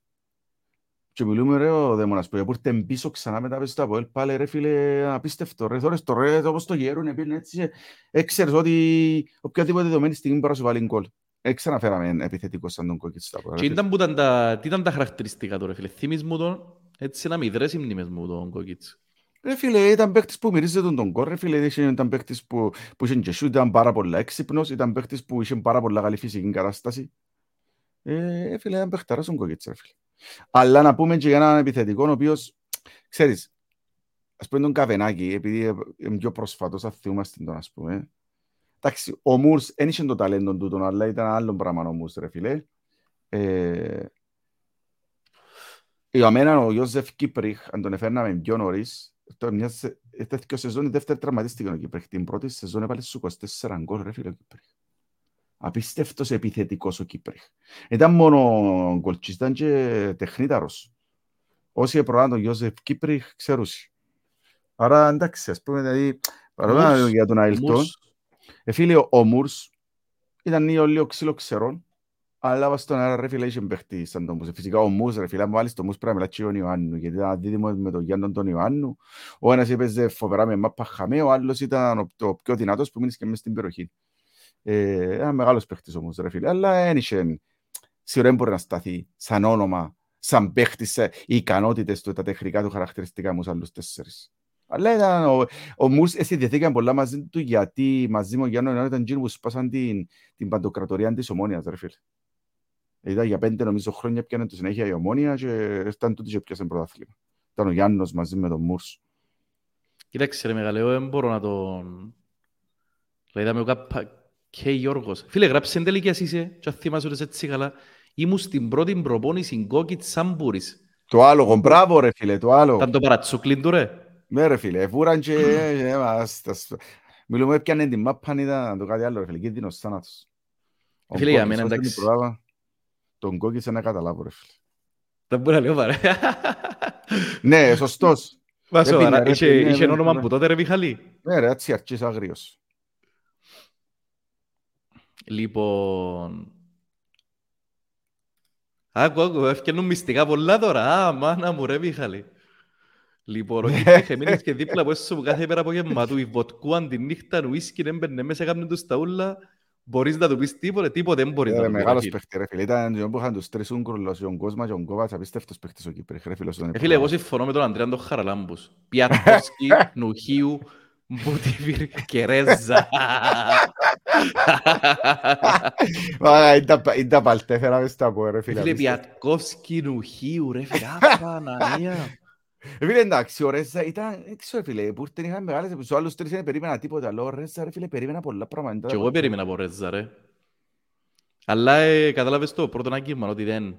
Και μιλούμε ρε ο δαίμονας που ήρθε πίσω ξανά μετά πες στο Αποέλ, πάλι ρε φίλε απίστευτο ρε, θωρες το ρε, όπως το γέρουν επίσης έτσι, έξερες ότι οποιαδήποτε δεδομένη στιγμή μπορεί να σου βάλει γκολ. Έτσι αναφέραμε επιθετικό σαν τον κόκκιτς στα Και ήταν που ήταν τα, τι ήταν τα χαρακτηριστικά του ρε φίλε, θύμεις μου τον, έτσι να μηδρές οι μνήμες μου τον κόκκιτς. Ρε φίλε, ήταν παίκτης που μυρίζεται τον τον κόρ, ρε φίλε, ήταν παίκτης που, που είχε και σου, ήταν πάρα πολλά έξυπνος, ήταν παίκτης που είχε πάρα πολλά καλή φυσική κατάσταση. Ε, φίλε, ήταν παίκταρας τον κόκκιτς, ρε φίλε. Αλλά να πούμε και για έναν επιθετικό, ο οποίος, ξέρεις, ας πούμε τον Καβενάκη, επειδή είναι πιο πρόσφατος, θα θυμάστε τον, ας πούμε. Εντάξει, ο Μούρς δεν είχε το ταλέντο του, τον, αλλά ήταν άλλο πράγμα ο Μούρς, ρε φίλε. Ε, για μένα ο Ιώσεφ Κύπριχ, αν τον έφερναμε πιο νωρίς, μιας τέτοιο σεζόν, η δεύτερη τραυματίστηκε ο Κύπριχ. Την πρώτη σεζόν έβαλε στους 24 γκολ, ρε φίλε ο Κύπριχ. Απίστευτος επιθετικός ο Κύπριχ. Ήταν μόνο γκολτσής, ήταν και τεχνίταρος. Όσοι προάνε τον Γιώσεφ Κύπριχ, ξέρουσι. Άρα εντάξει, ας πούμε, δηλαδή, παρόλα για τον Αιλτόν, φίλε, ο Μούρς ήταν λίγο, λίγο ξύλο ξερόν, αλλά βάζει τον αέρα ρε φίλε είχε παίχτη σαν τον Μούρς. Φυσικά ο Μούρς ρε φίλε, αν βάλεις τον Μούρς πρέπει να μιλάς και τον Ιωάννου, γιατί ήταν αντίδημο με τον Γιάννον τον Ιωάννου. Ο ένας έπαιζε φοβερά με μάπα χαμέ, ο άλλος ήταν ο πιο δυνατός που μείνεις και μέσα στην περιοχή. Ε, ένα μεγάλος παίχτης όμως, ρε φίλε. Αλλά ένιξε, σίγουρα δεν μπορεί να σταθεί σαν όνομα, σαν παίχτης, οι ικανότητες του, τα τεχνικά του χαρακτηριστικά μου άλλους τέσσερις. Αλλά ήταν, ο, ο Μουρς συνδεθήκαν πολλά μαζί του γιατί μαζί με ο Γιάννο ήταν εκείνοι που σπάσαν την, την παντοκρατορία της ομόνιας, ρε φίλε. Ήταν για πέντε νομίζω χρόνια πιάνε το συνέχεια η ομόνια και ήταν τούτοι και πιάσαν πρωτάθλημα. Ήταν ο Γιάννος μαζί με τον Μουρς. Κοίταξε ρε μεγάλε, εγώ δεν μπορώ να τον... Δηλαδή είδαμε ο Κάπα και Γιώργος. Φίλε, γράψε εν τελικιάς είσαι και αν θυμάσαι ότι έτσι καλά. Ήμουν στην πρώτη προπόνηση κόκκιτ Σαμπούρης. Το άλογο, μπράβο ρε φίλε, το άλογο. Ήταν το παρατσούκλιν του ρε. Ναι ρε φίλε, φούραν και... Μιλούμε έπιανε την μάπα, ήταν το κάτι άλλο ρε φίλε, κίνδυνος θάνατος. Φίλε, για μένα εντάξει. Τον κόκκιτ να καταλάβω ρε φίλε. Δεν μπορεί να λέω παρέ. Ναι, σωστός. Μα σοβαρά, είχε όνομα που τότε ρε Μιχαλή. Ναι ρε, έτσι αρχής αγρίος. Λοιπόν... Άκου, άκου, έφτιανουν μυστικά πολλά τώρα. Α, μάνα μου ρε Μιχαλή. Λοιπόν, ο Κύπρος μείνεις και δίπλα από έσω που κάθε πέρα από γεμμάτου, η βοτκούαν τη νύχτα, ουίσκι, δεν μπαινε μέσα, έκαναν τους τα ούλα, μπορείς να του πεις τίποτε, τίποτε δεν μπορείς να του πεις. Μεγάλος παίχτη ρε φίλε, ήταν που είχαν τους τρεις Ούγκρουλος, ο Κόσμας και ο Κόβατς, απίστευτος παίχτης ο Κύπρος, ρε φίλος. Ε, φίλε, εγώ συμφωνώ με τον Αντρέα τον Χαραλάμπους. Πιατκόσκι, <laughs> Νουχίου, Μπουτιβίρ και Ρέζα. Είναι τα παλτέφερα μες τα πω ρε φίλε. Φίλε, Πιατκόσκι, Νουχίου, ρε φίλε, <laughs> Παναγία. Φίλε, εντάξει, ο Ρέζα ήταν, δεν ξέρω φίλε, που ήρθαν είχαν μεγάλες, στους άλλους τρεις δεν περίμενα τίποτα, αλλά ο Ρέζα ρε φίλε περίμενα πολλά πράγματα. Και εγώ περίμενα από Ρέζα ρε. Αλλά ε, κατάλαβες το πρώτο αγγίγμα ότι δεν...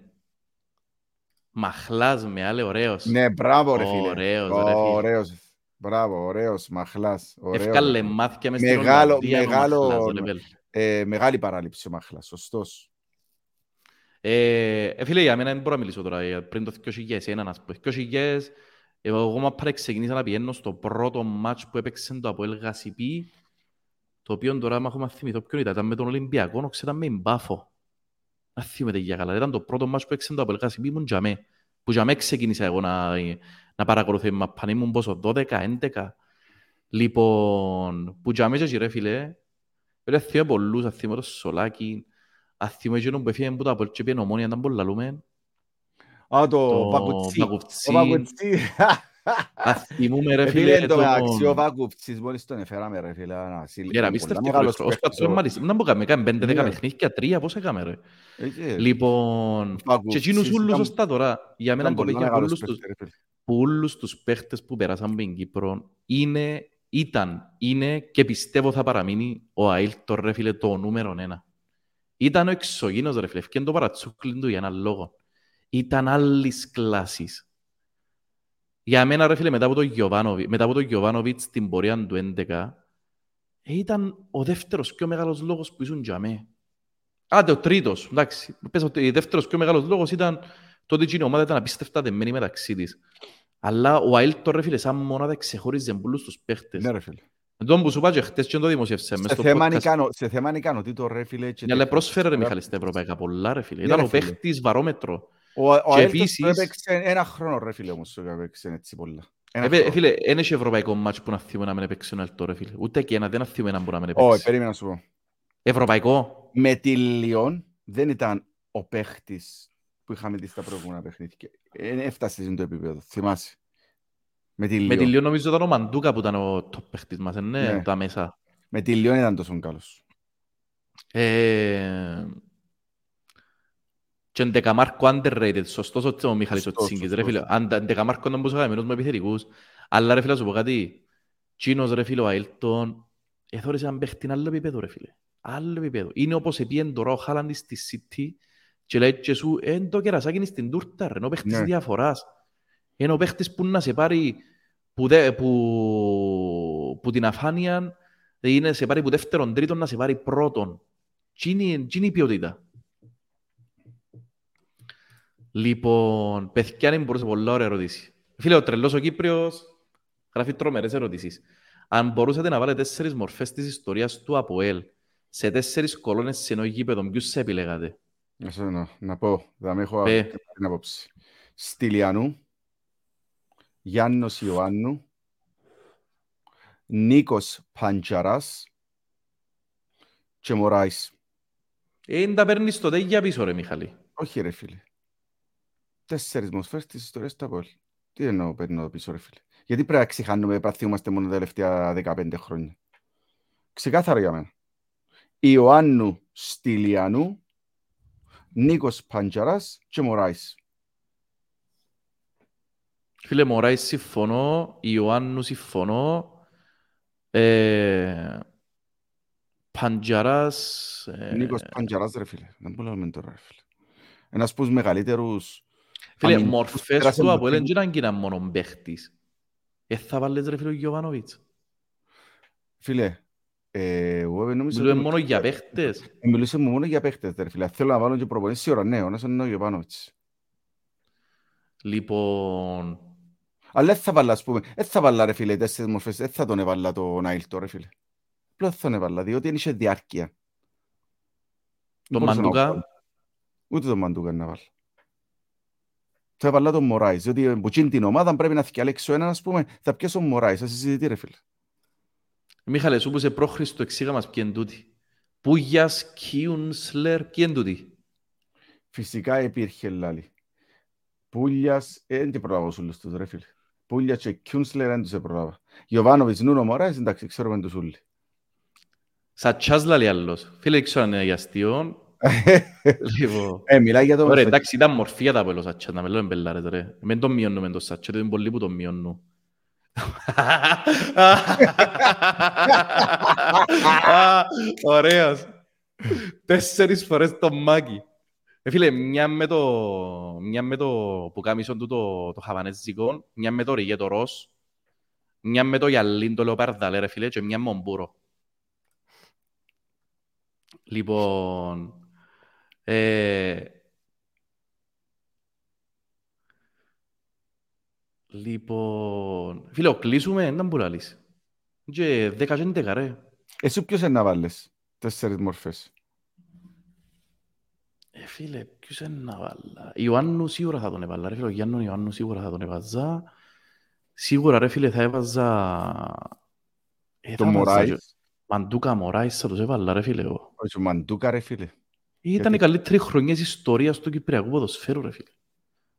Μαχλάς με άλλε, ωραίος. Ναι, μπράβο ρε φίλε. Ωραίος, ρε φίλε. Ωραίος. Μπράβο, ωραίος, μαχλάς. Ωραίος. Ευκάλε μάθηκια μες στην Μεγάλο, Ολλανδία, ο μεγάλο, Μαχλάς, ρε φίλε. ε, μεγάλη παράληψη ο μαχλάς, σωστός. Ε, ε, φίλε, για μένα δεν μπορώ να μιλήσω τώρα, ε, πριν το 2001, ας πούμε. 2000, εγώ μα πάρε ξεκινήσα να πηγαίνω στο πρώτο μάτς που έπαιξε το Αποέλ Γασιπί, το οποίο τώρα μα έχουμε θυμηθώ ποιον ήταν, ήταν με τον Ολυμπιακό, νόξε ήταν με μπάφο. Να θυμηθείτε για καλά, ήταν το πρώτο μάτς που έπαιξε το Αποέλ Γασιπί, ήμουν τζαμέ. Που τζαμέ ξεκίνησα εγώ να, να παρακολουθώ, μας πάνε ήμουν πόσο, 12, 11. Λοιπόν, που τζαμέ και ρε φίλε, πέρα θυμώ πολλούς, θυμώ το Σολάκι, θυμώ εκείνον που έφυγε από το Αποέλ και πήγαινε ομόνια, ήταν πολλά λούμε. Α, το Το Πακουτσί. Πακουτσί. Ο Πακουτσί. Θυμούμε ρε Ε, φίλε, Φίλε, το τον- μεταξύ ο Πακουτσίς μόλις τον έφεραμε ρε φίλε. να συλλ- Γέρα, είναι απίστευτο πολλά μεγάλος φίλος. Ως παίκτης, κατσόν ο- μάλιστα. Να μπορούμε να κάνουμε 5-10 Ναι. παιχνίδια, τρία, πώς έκαμε ρε. Ε, και- Λοιπόν, Πακουτσίς και εκείνους ούλους ήταν- ωστά τώρα, για μένα ήταν το πολλά παιδιά μεγάλος όλους τους, παίκτης, ρε φίλε. Που όλους τους παίχτες που περάσαν από την Κύπρο είναι, ήταν, είναι και πιστεύω θα παραμείνει ο Αίλτον ρε φίλε το νούμερο ένα. Ήταν ο εξωγήινος ρε φίλε, ευκαιρία το παρατσούκλιν του για έναν λόγο. Ήταν άλλης κλάσης. Για μένα ρε φίλε μετά από τον Γιωβάνοβι- μετά από τον Γιωβάνοβιτς στην πορεία του 11 ε, ήταν ο δεύτερος πιο μεγάλος λόγος που ήσουν για μέ. Άντε ο τρίτος, εντάξει. Πες ότι ο δεύτερος πιο μεγάλος λόγος ήταν το ότι η ομάδα ήταν απίστευτα δεμένη μεταξύ της. Αλλά ο Αίλτον ρε φίλε σαν μονάδα ξεχώριζε πολλούς τους παίχτες. Ναι ρε φίλε. Τον που σου είπα και χτες και το δημοσίευσε μες Σε στο θέμα podcast. ικανο- Σε θέμα ικανοτήτων ρε φίλε. και Ναι, αλλά τεχνικής πρόσφερε ρε τώρα- Μιχάλη στα ευρωπαϊκά πολλά ρε φίλε. Ναι, Ήταν ρε ο φίλε. παίχτης βαρόμετρο. Ο, ο Και Αέλτος επίσης- έπαιξε ένα χρόνο ρε φίλε όμως, που έπαιξε έτσι πολλά. Ένα Ε, χρόνο. Φίλε, δεν έχει ευρωπαϊκό μάτς που να θυμούμε να μην έπαιξε ο Αίλτον ρε φίλε. Ούτε και ένα, δεν να θυμούμε να μπορεί να μην Όχι, έπαιξε. περίμενα να σου πω. Ευρωπαϊκό; Με τη Λιόν δεν ήταν ο παίχτης που είχαμε δει στα προηγούμενα παιχνίδια. Ε, Έφτασε σε το επίπεδο, θυμάσαι. Με τη Με τη Λιόν. Λιόν νομίζω ήταν ο Μαντούκα που ήταν ο top παίχτης μας, ε, ναι, Ναι. τα μέσα. Με τη Λιόν ήταν τόσο καλός. Ε, Και ο Ντεκαμάρκο underrated, σωστός ο- ο Μιχάλης ο Σωστός, Τσίγκης, ρε σωστός. φίλε. Αν τα- Ντεκαμάρκο ήταν πόσο αγαπημένος με επιθετικούς. Αλλά ρε φίλε, να σου πω κάτι. Τσίνος ρε φίλε, ο Αίλτον, εθώρησε έναν παίχτη άλλο επίπεδο ρε φίλε. Άλλο επίπεδο. Είναι όπως επίεν τώρα ο Χάλαντι στη City και λέει και σου, εν το κερασάκι είναι στην τούρτα ρε, είναι ο παίχτης Ναι. διαφοράς. Είναι ο παίχτης που να σε πάρει που, δε, που, που την αφάνεια είναι σε πάρει που δεύτερον τρίτον να σε πάρει πρώτον. Τι είναι, τι είναι η ποιότητα; Λοιπόν, παιδιά, είναι μπορούσε πολλά ωραία ερώτηση. Φίλε, ο τρελός ο Κύπριος γράφει τρομερές ερωτήσεις. Αν μπορούσατε να βάλετε τέσσερις μορφές της ιστορίας του ΑΠΟΕΛ σε τέσσερις κολόνες σε ενός γήπεδο, ποιους σε επιλέγατε; Να, σου- να, να πω, θα με έχω Πε. αυτή την άποψη. Στυλιανού, Γιάννος Ιωάννου, Νίκος Παντζαράς και Μωράης. Ε, τα παίρνεις τότε για πίσω ρε Μιχαλή. Όχι ρε φίλε. Τέσσερις μοσφαίρες της ιστορίας του Απόελ. Τι εννοώ παίρνω πίσω ρε φίλε. Γιατί πρέπει να ξεχάνουμε παθιούμαστε μόνο τα τελευταία 15 χρόνια. Ξεκάθαρα για μένα. Ιωάννου Στυλιανού, Νίκος Παντζαράς και Μωράης. Φίλε Μωράης συμφωνώ, Ιωάννου συμφωνώ, ε, Παντζαράς... Ε, Νίκος Παντζαράς ρε φίλε. Δεν μπορούμε τώρα ρε φίλε. Ένας από τους μεγαλύτερους... Φίλε, αμυντικούς μορφές πέρασε του από από την- δεν ήταν και να μόνο παίχτης. Ε, θα βάλεις ρε φίλε ο Γιωβάνοβιτς. Φίλε, ε, εγώ νομίζω... Μιλούμε ότι- μόνο για παίχτες. Ε, Μιλούσε μου μόνο για παίχτες ρε φίλε. Θέλω να βάλω και προπονήσεις σίγουρα ναι, ο ένας είναι ο Γιωβάνοβιτς. Λοιπόν, Αλλά δεν θα βάλω, ας πούμε, δεν θα βάλω ρε φίλε τέσσερις μορφές, δεν θα τον έβαλα τον Άιλτο ρε φίλε. Απλώς θα τον έβαλα, διότι είναι είχε διάρκεια. τον μπορούσα να Μαντούκα, βάλω. Ούτε τον Μαντούκα να βάλω. Θα έβαλα τον Μωράης, διότι που εκείνη την ομάδα πρέπει να θυκιαλέξω έναν, ας πούμε, θα πιέσω τον Μωράης, θα συζητητή ρε φίλε. Μίχαλε, σου που είσαι πρόχριστο, εξήγα μας ποιοι είναι τούτοι. Πούγιας, Κιουνσλερ, ποιοι είναι τούτοι. Φυσικά υπήρχε λάλη. Πούλιας, ε, δεν την προλάβω σου όλους τους ρε φίλε. Πούλιας και Κιούνσλερ δεν τους προλάβα. Γιωβάνοβιτς, Νούνο Μωράης, εντάξει, ξέρουμε τους ούλοι. Σατσάς λαλεί άλλος. Φίλε, ξέρω αν είναι για αστείο. <laughs> Λοιπόν, Ε, μιλάει για το... Ωραία, εντάξει, ήταν μορφή τα πέλος Σατσάς, να με λέω εμπελάρες ρε. Μεν τον μειώνουμε το Σατσά, το είναι πολύ που τον μειώνουν. Α, Ωραίος. Τέσσερις φορές τον Μάκη. Ε, φίλε, μια με το, μια με το πουκάμισο του το, το χαβανέζικο, μια με το ριγέ το ροζ, μια με το γυαλίν το λεοπαρδαλέ ρε φίλε και μια με ομπούρο. Λοιπόν, ε, λοιπόν, φίλε, ο κλείσουμε, δεν μπορεί να λύσει. Και δέκα και έντεκα, ρε. Εσύ ποιος είναι να βάλεις τέσσερις μορφές; Ε, φίλε, ποιος είναι να βάλα. Ιωάννου σίγουρα θα τον έβαλα, ρε φίλε. Ο Γιάννου Ιωάννου σίγουρα θα τον έβαζα. Σίγουρα, ρε φίλε, θα έβαζα... Ε, θα Τον έβαζα και- Μωράης, Μαντούκα Μωράης θα τους έβαλα, ρε φίλε. εγώ. όχι ο Μαντούκα ρε φίλε. Ήταν οι καλύτεροι χρονιές ιστορίας του Κυπριακού ποδοσφαίρου, ρε φίλε.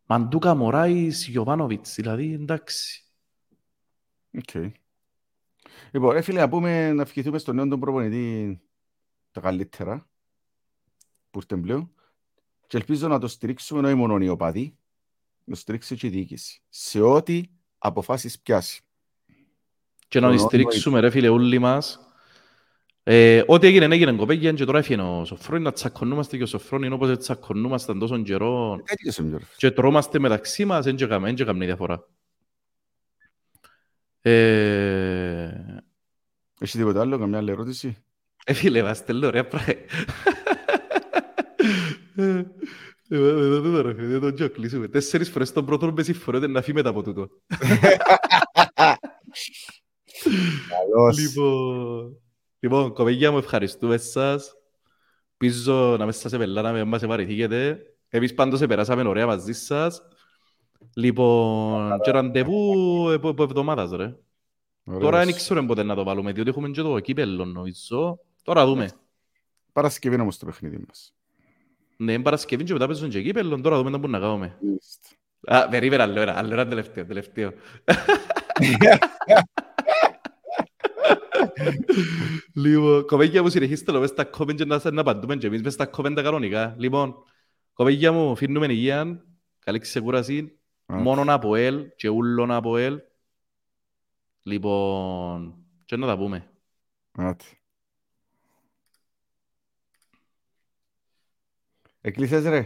Μαντούκα Μωράης, Γιωβάνοβιτς, δηλαδή, εντάξει. Οκ. Λοιπόν, ρε φίλε, να πούμε να ευχηθούμε στον νέο τον προπονητή τα καλύτερα που ήρθε πλέον και ελπίζω να το στηρίξουμε όχι μόνο οι οπαδοί, να το στηρίξει και η διοίκηση σε ό,τι αποφάσεις πιάσει. Και να Το τη στηρίξουμε, ρε φίλε, όλοι μας. Ε, ό,τι έγινε, έγινε κοπέλια και τώρα έφυγε ο Σωφρόνης να τσακωνούμαστε και ο Σωφρόνης όπως τσακωνούμασταν τόσο καιρό Έτσι σε μια ρε φίλε. και τρώμαστε μεταξύ μας, δεν και κάμε, δεν και κάμε διαφορά. Ε, Έχει τίποτα άλλο, καμιά άλλη ερώτηση. ε, φίλε, μας στέλνω ωραία πράγμα. Ε, ε, εδώ το ρε φίλε, δεν το κλείσουμε. Τέσσερις φορές τον πρώτο με συμφωνείτε να φύγει μετά από τούτο. Καλώς. Λοιπόν, λοιπόν, κοπέγια μου, ευχαριστούμε σας. Πίσω να μέσα σε πελά, να μην μας επαρηθήκετε. Εμείς πάντως περάσαμε ωραία μαζί σας. Λοιπόν, και ραντεβού από από εβδομάδας, ρε. Ωραίος. Τώρα δεν ξέρω πότε να το βάλουμε, διότι έχουμε και το κύπελλο, νομίζω. Τώρα δούμε. Παρασκευή είναι όμως το παιχνίδι μας. Ναι, είναι Παρασκευή και μετά παίζουν και κύπελλο, τώρα δούμε να μπορούμε να κάνουμε. Α, περίμενα, άλλο ένα, άλλο ένα τελευταίο, τελευταίο. <laughs> <laughs> Λοιπόν, κοπέγια μου συνεχίστε το μες στα comment και να, να απαντούμε και εμείς μες στα comment τα κανονικά. Λοιπόν, κοπέγια μου, φύρνουμε υγεία, καλή ξεκούραση, Α. μόνον από ελ και ούλον από ελ. Λοιπόν, και να τα πούμε. Άτε. Εκλείσες ρε.